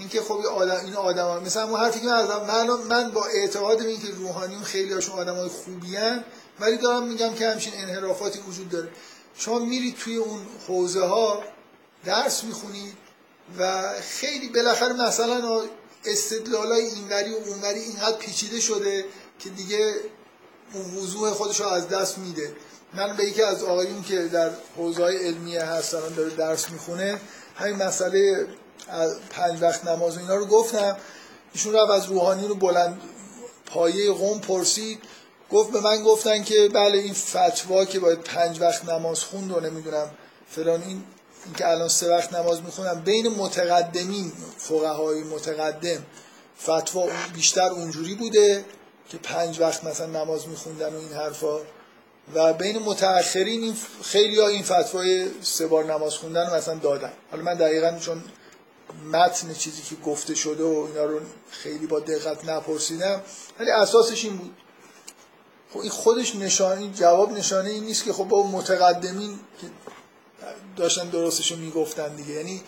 اینکه خب آدم این آدم مثلا اون حرفی که من من, من با اعتقاد به اینکه روحانیون خیلی هاشون آدم های خوبی هن ولی دارم میگم که همچین انحرافاتی وجود داره. شما میرید توی اون حوزه ها درس می‌خونید و خیلی بالاخره مثلا استدلال های اینوری و اونوری اینقدر پیچیده شده که دیگه وضوح خودش رو از دست میده. من به یکی از آقایون که در حوزه های علمیه هستن داره درس می‌خونه همین مسئله پنج وقت نماز و اینا رو گفتم. ایشون رفت از روحانی رو بلند پایه قوم پرسید. گفت به من گفتن که بله این فتوا که باید پنج وقت نماز خوند و نمی‌دونم فلان این که الان سه وقت نماز می‌خونم. بین متقدمین فقهای متقدم فتوا بیشتر اونجوری بوده که پنج وقت مثلا نماز میخوندن و این حرفا. و بین متأخرین این خیلی ها این فتوای سه بار نماز خوندن رو مثلا دادن. حالا من دقیقا چون متن چیزی که گفته شده و اینا رو خیلی با دقت نپرسیدم. ولی اساسش این بود. خب این خودش نشانه جواب نشانه این نیست که خب با متقدمین که داشتن درستشو می‌گفتن دیگه. یعنی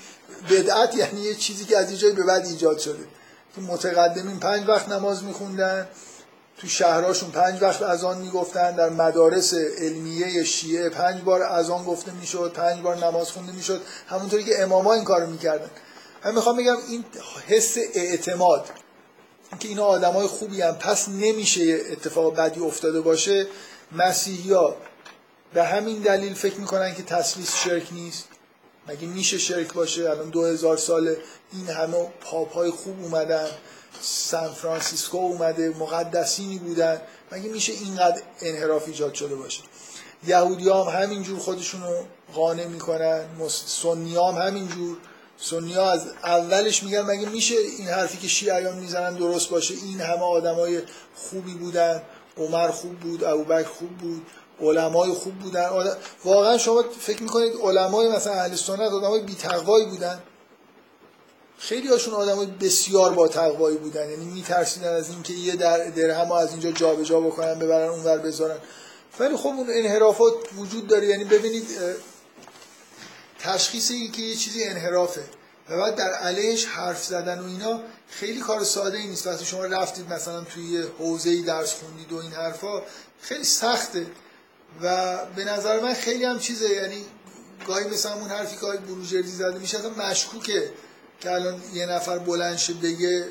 بدعت یعنی یه چیزی که از اینجای به بعد ایجاد شده. که متقدمین پنج وقت نماز میخوندن تو شهرهاشون پنج وقت اذان می‌گفتن در مدارس علمیه شیعه پنج بار اذان گفته می‌شد پنج بار نماز خونده می‌شد. همونطوری که اماما این کارو می‌کردن. من می‌خوام بگم این حس اعتماد که اینا آدمای خوبی هم پس نمیشه اتفاق بدی افتاده باشه. مسیحی ها به همین دلیل فکر می‌کنن که تسلیس شرک نیست. مگه میشه شرک باشه؟ الان دو هزار سال این همه پاپ های خوب اومدن سان فرانسیسکو اومده مقدسینی بودن. مگه میشه اینقدر انحراف ایجاد شده باشه؟ یهودی هم همینجور خودشونو قانع می‌کنن سنی هم همینجور. سنی ها از اولش میگن مگه میشه این حرفی که شیعیان می‌زنن درست باشه؟ این همه آدمای خوبی بودن. عمر خوب بود ابوبکر خوب بود علمای خوب بودن. واقعا شما فکر می‌کنید علمای مثلا اهل سنت آدمای بی بودن؟ خیلی هاشون آدمای بسیار با تقوایی بودن. یعنی میترسیدن از اینکه یه در درهم از اینجا جابجا جا بکنن ببرن اونور بذارن. ولی خب اون انحرافات وجود داره. یعنی ببینید تشخیصی که یه چیزی انحرافه. و بعد در علیهش حرف زدن و اینا خیلی کار ساده ای نیست. وقتی شما رفتید مثلا توی حوزه درس خوندید و این حرفا خیلی سخته. و به نظر من خیلی هم چیزه. یعنی گاهی مثلا اون حرفی که بروجردی زده میشه اصلا مشکوکه که الان یه نفر بلند شه بگه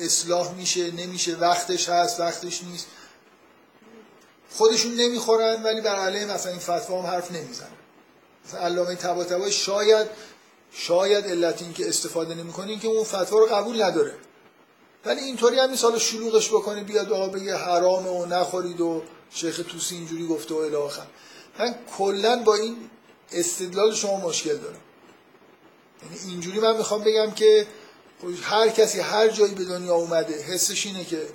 اصلاح میشه نمیشه وقتش هست وقتش نیست. خودشون نمی‌خورن ولی بر علیه مثلا این فتوا هم حرف نمی‌زنن. مثلا علامه طباطبایی شاید شاید علت این که استفاده نمی‌کنه که اون فتوا رو قبول نداره. ولی اینطوری هم سال شلوغش بکنه بیاد آقا بگه حرامه و نخورید و شیخ توسی اینجوری گفته و الی آخر. من کلا با این استدلال شما مشکل دارم. یعنی اینجوری من می‌خوام بگم که هر کسی هر جایی به دنیا اومده حسش اینه که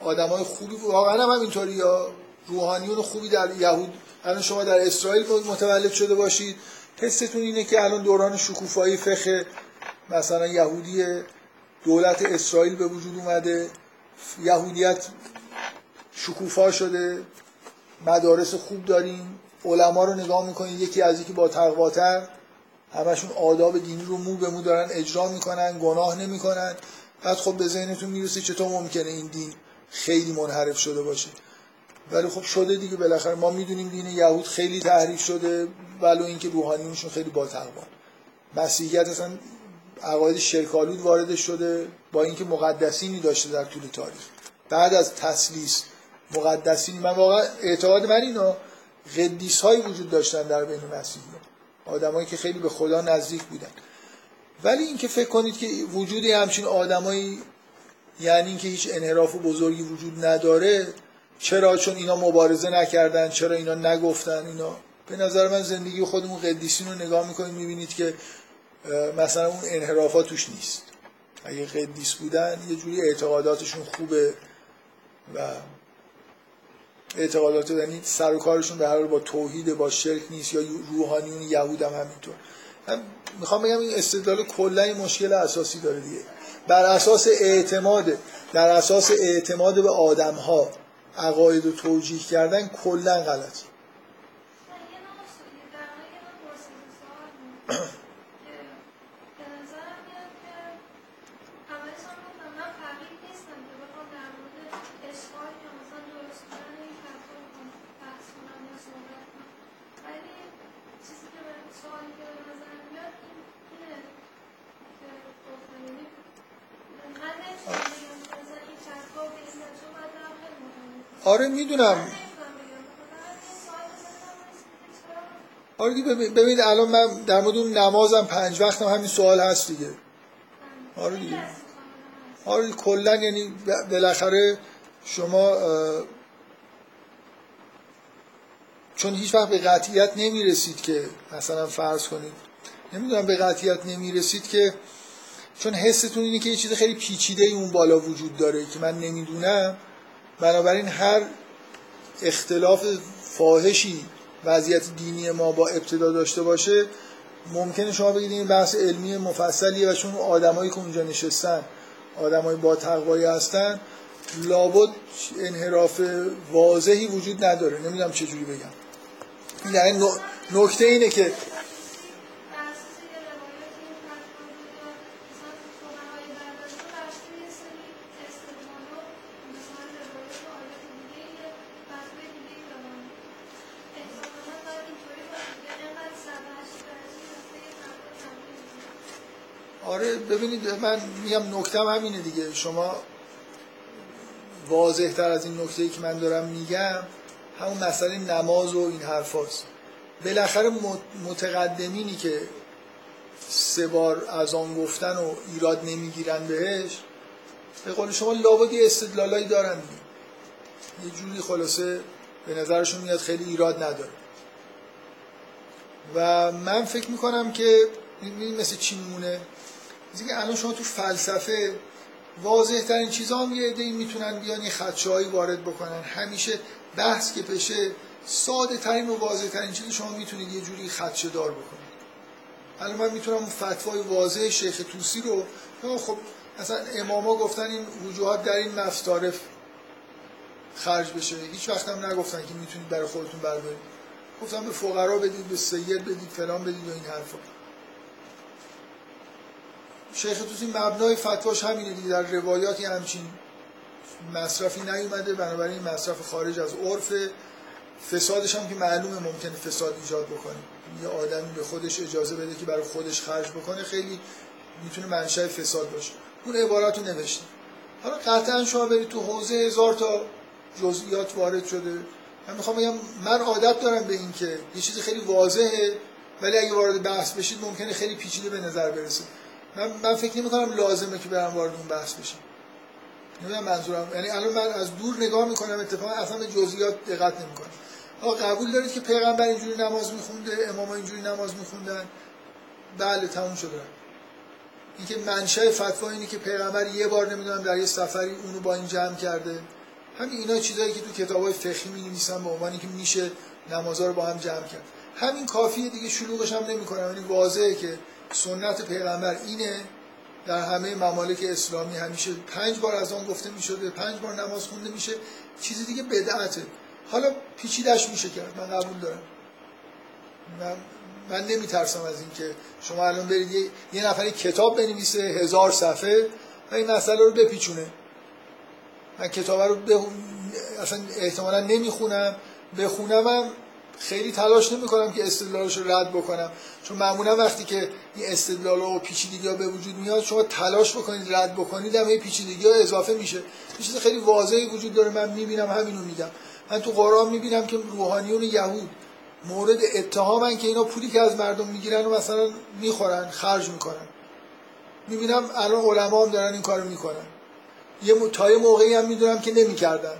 آدمای خوبی واقعا هم اینطوری یا روحانیون خوبی در یهود الان شما در اسرائیل متولد شده باشید. حستون اینه که الان دوران شکوفایی فقه مثلا یهودی دولت اسرائیل به وجود اومده. یهودیت شکوفا شده. مدارس خوب داریم. علما رو نگاه می‌کنید یکی از یکی با تقواتر همشون آداب دینی رو مو به مو دارن اجرا می‌کنن گناه نمی‌کنن. بعد خب به ذهنتون می‌رسه چطور ممکنه این دین خیلی منحرف شده باشه. ولی خب شده دیگه بالاخره. ما می‌دونیم دین یهود خیلی تحریف شده ولو اینکه روحانیونشون خیلی با تقوا مسیحیت اصلا عقاید شرکالود وارد شده با اینکه مقدسینی داشته در طول تاریخ. بعد از تسلیس مقدسینی. من واقعا اعتقاد من اینو قدیس هایی وجود داشتن در بین مسیحی آدمایی که خیلی به خدا نزدیک بودن. ولی اینکه فکر کنید که وجود همچین آدمایی یعنی اینکه هیچ انحراف بزرگی وجود نداره چرا چون اینا مبارزه نکردن چرا اینا نگفتن اینا. به نظر من زندگی خودمون قدیسین رو نگاه می‌کنید می‌بینید که مثلا اون انحرافات توش نیست. اگه قدیس بودن یه جوری اعتقاداتشون خوبه و اعتقادات یعنی سر و کارشون در حال با توحید با شرک نیست یا روحانیون یهود هم همینطور. من می‌خوام بگم این استدلال کلا مشکل اساسی داره دیگه. بر اساس اعتماد در اساس اعتماد به آدم ها عقاید و توجیه کردن کلا غلط آره می‌دونم. آره ببینید الان من در مورد اون نمازم پنج وقتم همین سوال هست دیگه. آره دیگه. آره کلا یعنی بالاخره شما چون هیچ وقت به قطعیت نمی‌رسید که مثلا فرض کنید. نمی‌دونم به قطعیت نمی‌رسید که چون حستون اینه که یه چیز خیلی پیچیده ای اون بالا وجود داره که من نمی‌دونم. بنابراین هر اختلاف فاحشی وضعیت دینی ما با ابتدا داشته باشه ممکنه شما بگید این بحث علمی مفصلیه و چون آدمایی که اونجا نشستن آدمای با تقوایی هستن لابد انحراف واضحی وجود نداره. نمی‌دونم چجوری بگم. یعنی نکته اینه که آره ببینید من میگم نکتم همینه دیگه. شما واضح تر از این نکته که من دارم میگم همون مسئله نماز و این حرف هست. بالاخره متقدمینی که سه بار از آن گفتن و ایراد نمی‌گیرن بهش به قول شما لابدی استدلالایی دارن یه جوری خلاصه به نظرشون میاد خیلی ایراد نداره. و من فکر می‌کنم که مثل چی میمونه؟ دیگه الان شما تو فلسفه واضح ترین چیزا هم یه عده‌ای می‌تونن بیان یه خدشه‌ای وارد بکنن. همیشه بحث که بشه ساده ترین و واضح ترین چیز شما می‌تونید یه جوری خدشه دار بکنید. الان من می‌تونم اون فتوای واضح شیخ توسی رو خب مثلا اماما گفتن این وجوهات در این مفتارف خرج بشه. هیچ وقت هم نگفتن که می‌تونید برای خودتون بردارید. گفتم به فقرا بدید به سید بدید فلان بدید و این حرفا. شیخ توسی مبنای فتواش همینه دیگه در روایاتی همچین مصرفی نیومده بنابراین مصرف خارج از عرف. فسادش هم که معلومه ممکنه فساد ایجاد بکنه. یه آدمی به خودش اجازه بده که برای خودش خرج بکنه خیلی می‌تونه منشأ فساد باشه. اون عبارت رو نوشته. حالا قطعا شما برید تو حوزه هزار تا جزئیات وارد شده. من می‌خوام بگم من عادت دارم به این که یه چیز خیلی واضحه ولی اگه وارد بحث بشید ممکنه خیلی پیچیده به نظر برسه. من, من فکر نمی کنم لازمه که برم وارد اون بحث بشم. نمی‌دونم منظورم. یعنی الان من از دور نگاه می‌کنم اتفاقا اصلا به جزئیات دقت نمی‌کنم. آقا قبول دارید که پیغمبر اینجوری نماز میخونده امام اینجوری نماز میخوندن؟ بله تموم شده اینکه منشأ فتوا اینه که پیغمبر یه بار نمی‌دونم در یه سفری اونو با این جمع کرده. همین اینا چیزایی که تو کتابای فقهی می نویسن به عنوانی که میشه نمازها رو با هم جمع کرد. همین کافیه دیگه شلوغش هم نمی‌کنم. یعنی واضحه که سنت پیغمبر اینه. در همه ممالک اسلامی همیشه پنج بار از آن گفته می شده پنج بار نماز خونده میشه. چیزی دیگه بدعته. حالا پیچیدش میشه کرد من قبول دارم. من, من نمی ترسم از این که شما الان برید یه, یه نفری کتاب بنویسه هزار صفحه و این مسئله رو بپیچونه. من کتاب رو به اصلا احتمالا نمی‌خونم. هم خیلی تلاش نمی‌کنم که استدلالش رو رد بکنم. چون معمولا وقتی که این استدلال و پیچیدگی ها به وجود میاد شما تلاش بکنید رد بکنید هم این پیچیدگی ها اضافه میشه. یه چیز خیلی واضحی وجود داره من می‌بینم همینو میگم. من تو قرآن می‌بینم که روحانیون یهود مورد اتهامن که اینا پولی که از مردم می‌گیرن و مثلا می‌خورن خرج می‌کنن. می‌بینم الان علما هم دارن این کارو می‌کنن. یه تا یه موقعی هم می‌دونم که نمی‌کردن.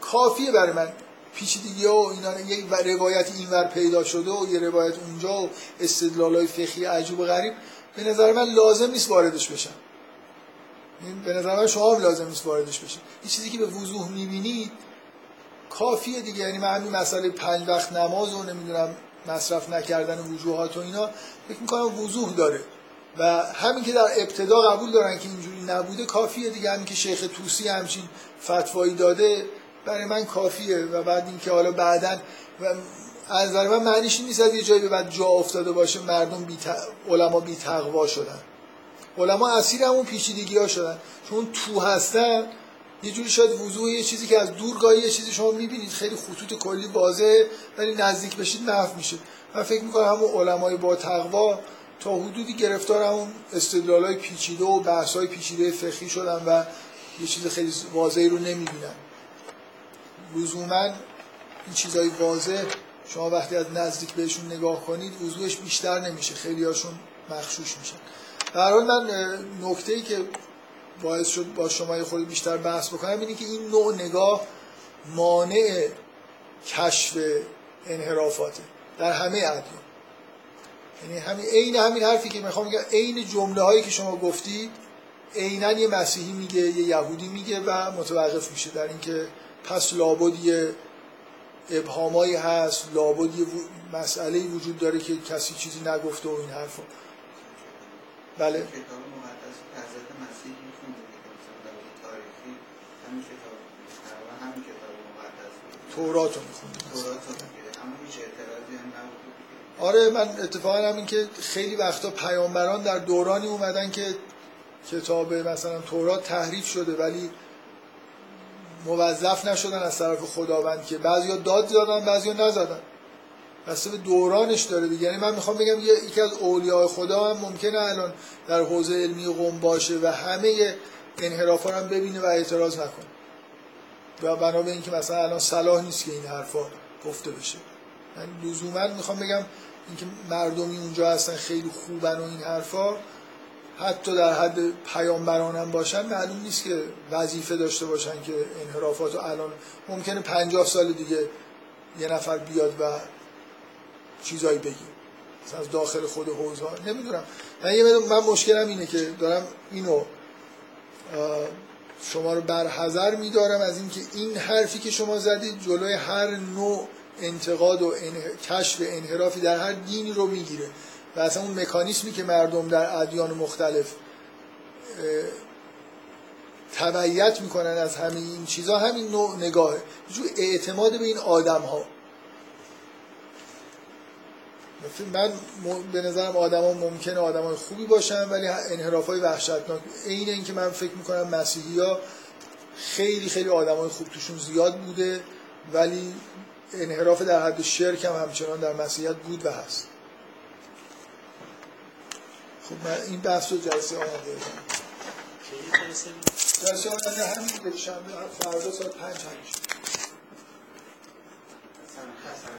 کافیه برای من. پیچیدگی ها و اینا یه روایت اینور پیدا شده و یه روایت اونجا و استدلال های فقهی عجیب و غریب. به نظر من لازم نیست واردش بشن. به نظر من شما لازم نیست واردش بشن یه چیزی که به وضوح می‌بینید کافیه دیگه. یعنی من همین مسئله پنج وقت نماز و نمی‌دونم مصرف نکردن وجوهات و اینا فکر می‌کنم وضوح داره. و همین که در ابتدا قبول دارن که اینجوری نبوده کافیه دیگه. همین که شیخ توسی همچین فتوایی داده برای من کافیه و بعد اینکه حالا بعدا از نظر من معنیش نیست از یه جایی به بعد جا افتاده باشه مردم بی علما بی تقوا شدن. علما اسیر همون پیچیدگی ها شدن. چون تو هستن یه جوری شاید وضوح یه چیزی که از دور گاهی یه چیزی شما می‌بینید خیلی خطوط کلی واضحه ولی نزدیک بشید محو میشه. من فکر می‌کنم همون علمای با تقوا تا حدودی گرفتار همون استدلال های پیچیده و بحث های پیچیده فقهی شدن و یه چیز خیلی واضحی رو نمی‌بینن. لزوما این چیزهای واضح شما وقتی از نزدیک بهشون نگاه کنید وضوحش بیشتر نمیشه خیلی هاشون مخشوش میشن در حال من نکته ای که باعث شد با شما یه خورده بیشتر بحث بکنم اینه که این نوع نگاه مانع کشف انحرافاته در همه ادیان. یعنی همین عین همین حرفی که می‌خوام بگم عین جمله هایی که شما گفتید عینا یه مسیحی میگه یه یهودی میگه و متوقف میشه در اینکه پس لابد یه ابهامایی هست لابد یه مسئله وجود داره که کسی چیزی نگفته و این حرفا بله. تورات رو آره من اتفاقا همین که خیلی وقتا پیامبران در دورانی اومدن که کتاب مثلا تورات تحریف شده ولی موظف نشدن از طرف خداوند که بعضیا داد زدن بعضیا نزدن. بسته به دورانش داره دیگه. یعنی من می‌خوام بگم یکی از اولیاء خدا هم ممکنه الان در حوزه علمی قوم باشه و همه انحرافا هم ببینه و اعتراض نکنه. و بنا به اینکه مثلا الان صلاح نیست که این حرفا گفته بشه. من لزوما می‌خوام بگم اینکه مردمی اونجا هستن خیلی خوبن و این حرفا. حتی در حد پیامبران هم باشن معلوم نیست که وظیفه داشته باشن که انحرافات الان ممکنه پنجاه سال دیگه یه نفر بیاد و چیزایی بگی از داخل خود حوزه نمی‌دونم. من یه من مشکلم اینه که دارم اینو شما رو برحضر میدارم از اینکه این حرفی که شما زدید جلوی هر نوع انتقاد و کشف انحرافی در هر دینی رو می‌گیره. و اصلا اون مکانیسمی که مردم در ادیان مختلف تبعیت می‌کنن از همین این چیزها همین نوع نگاهه. جو اعتماد به این آدم ها من به نظرم آدم ها ممکنه آدم های خوبی باشن ولی انحراف های وحشتناک. این این که من فکر می‌کنم مسیحی ها خیلی خیلی آدم های خوب توشون زیاد بوده ولی انحراف در حد شرک هم همچنان در مسیحیت بود و هست. خب من این بحث رو جلسه آمده جلسه آمده همین به شنبه فردا ساعت پنج همیشه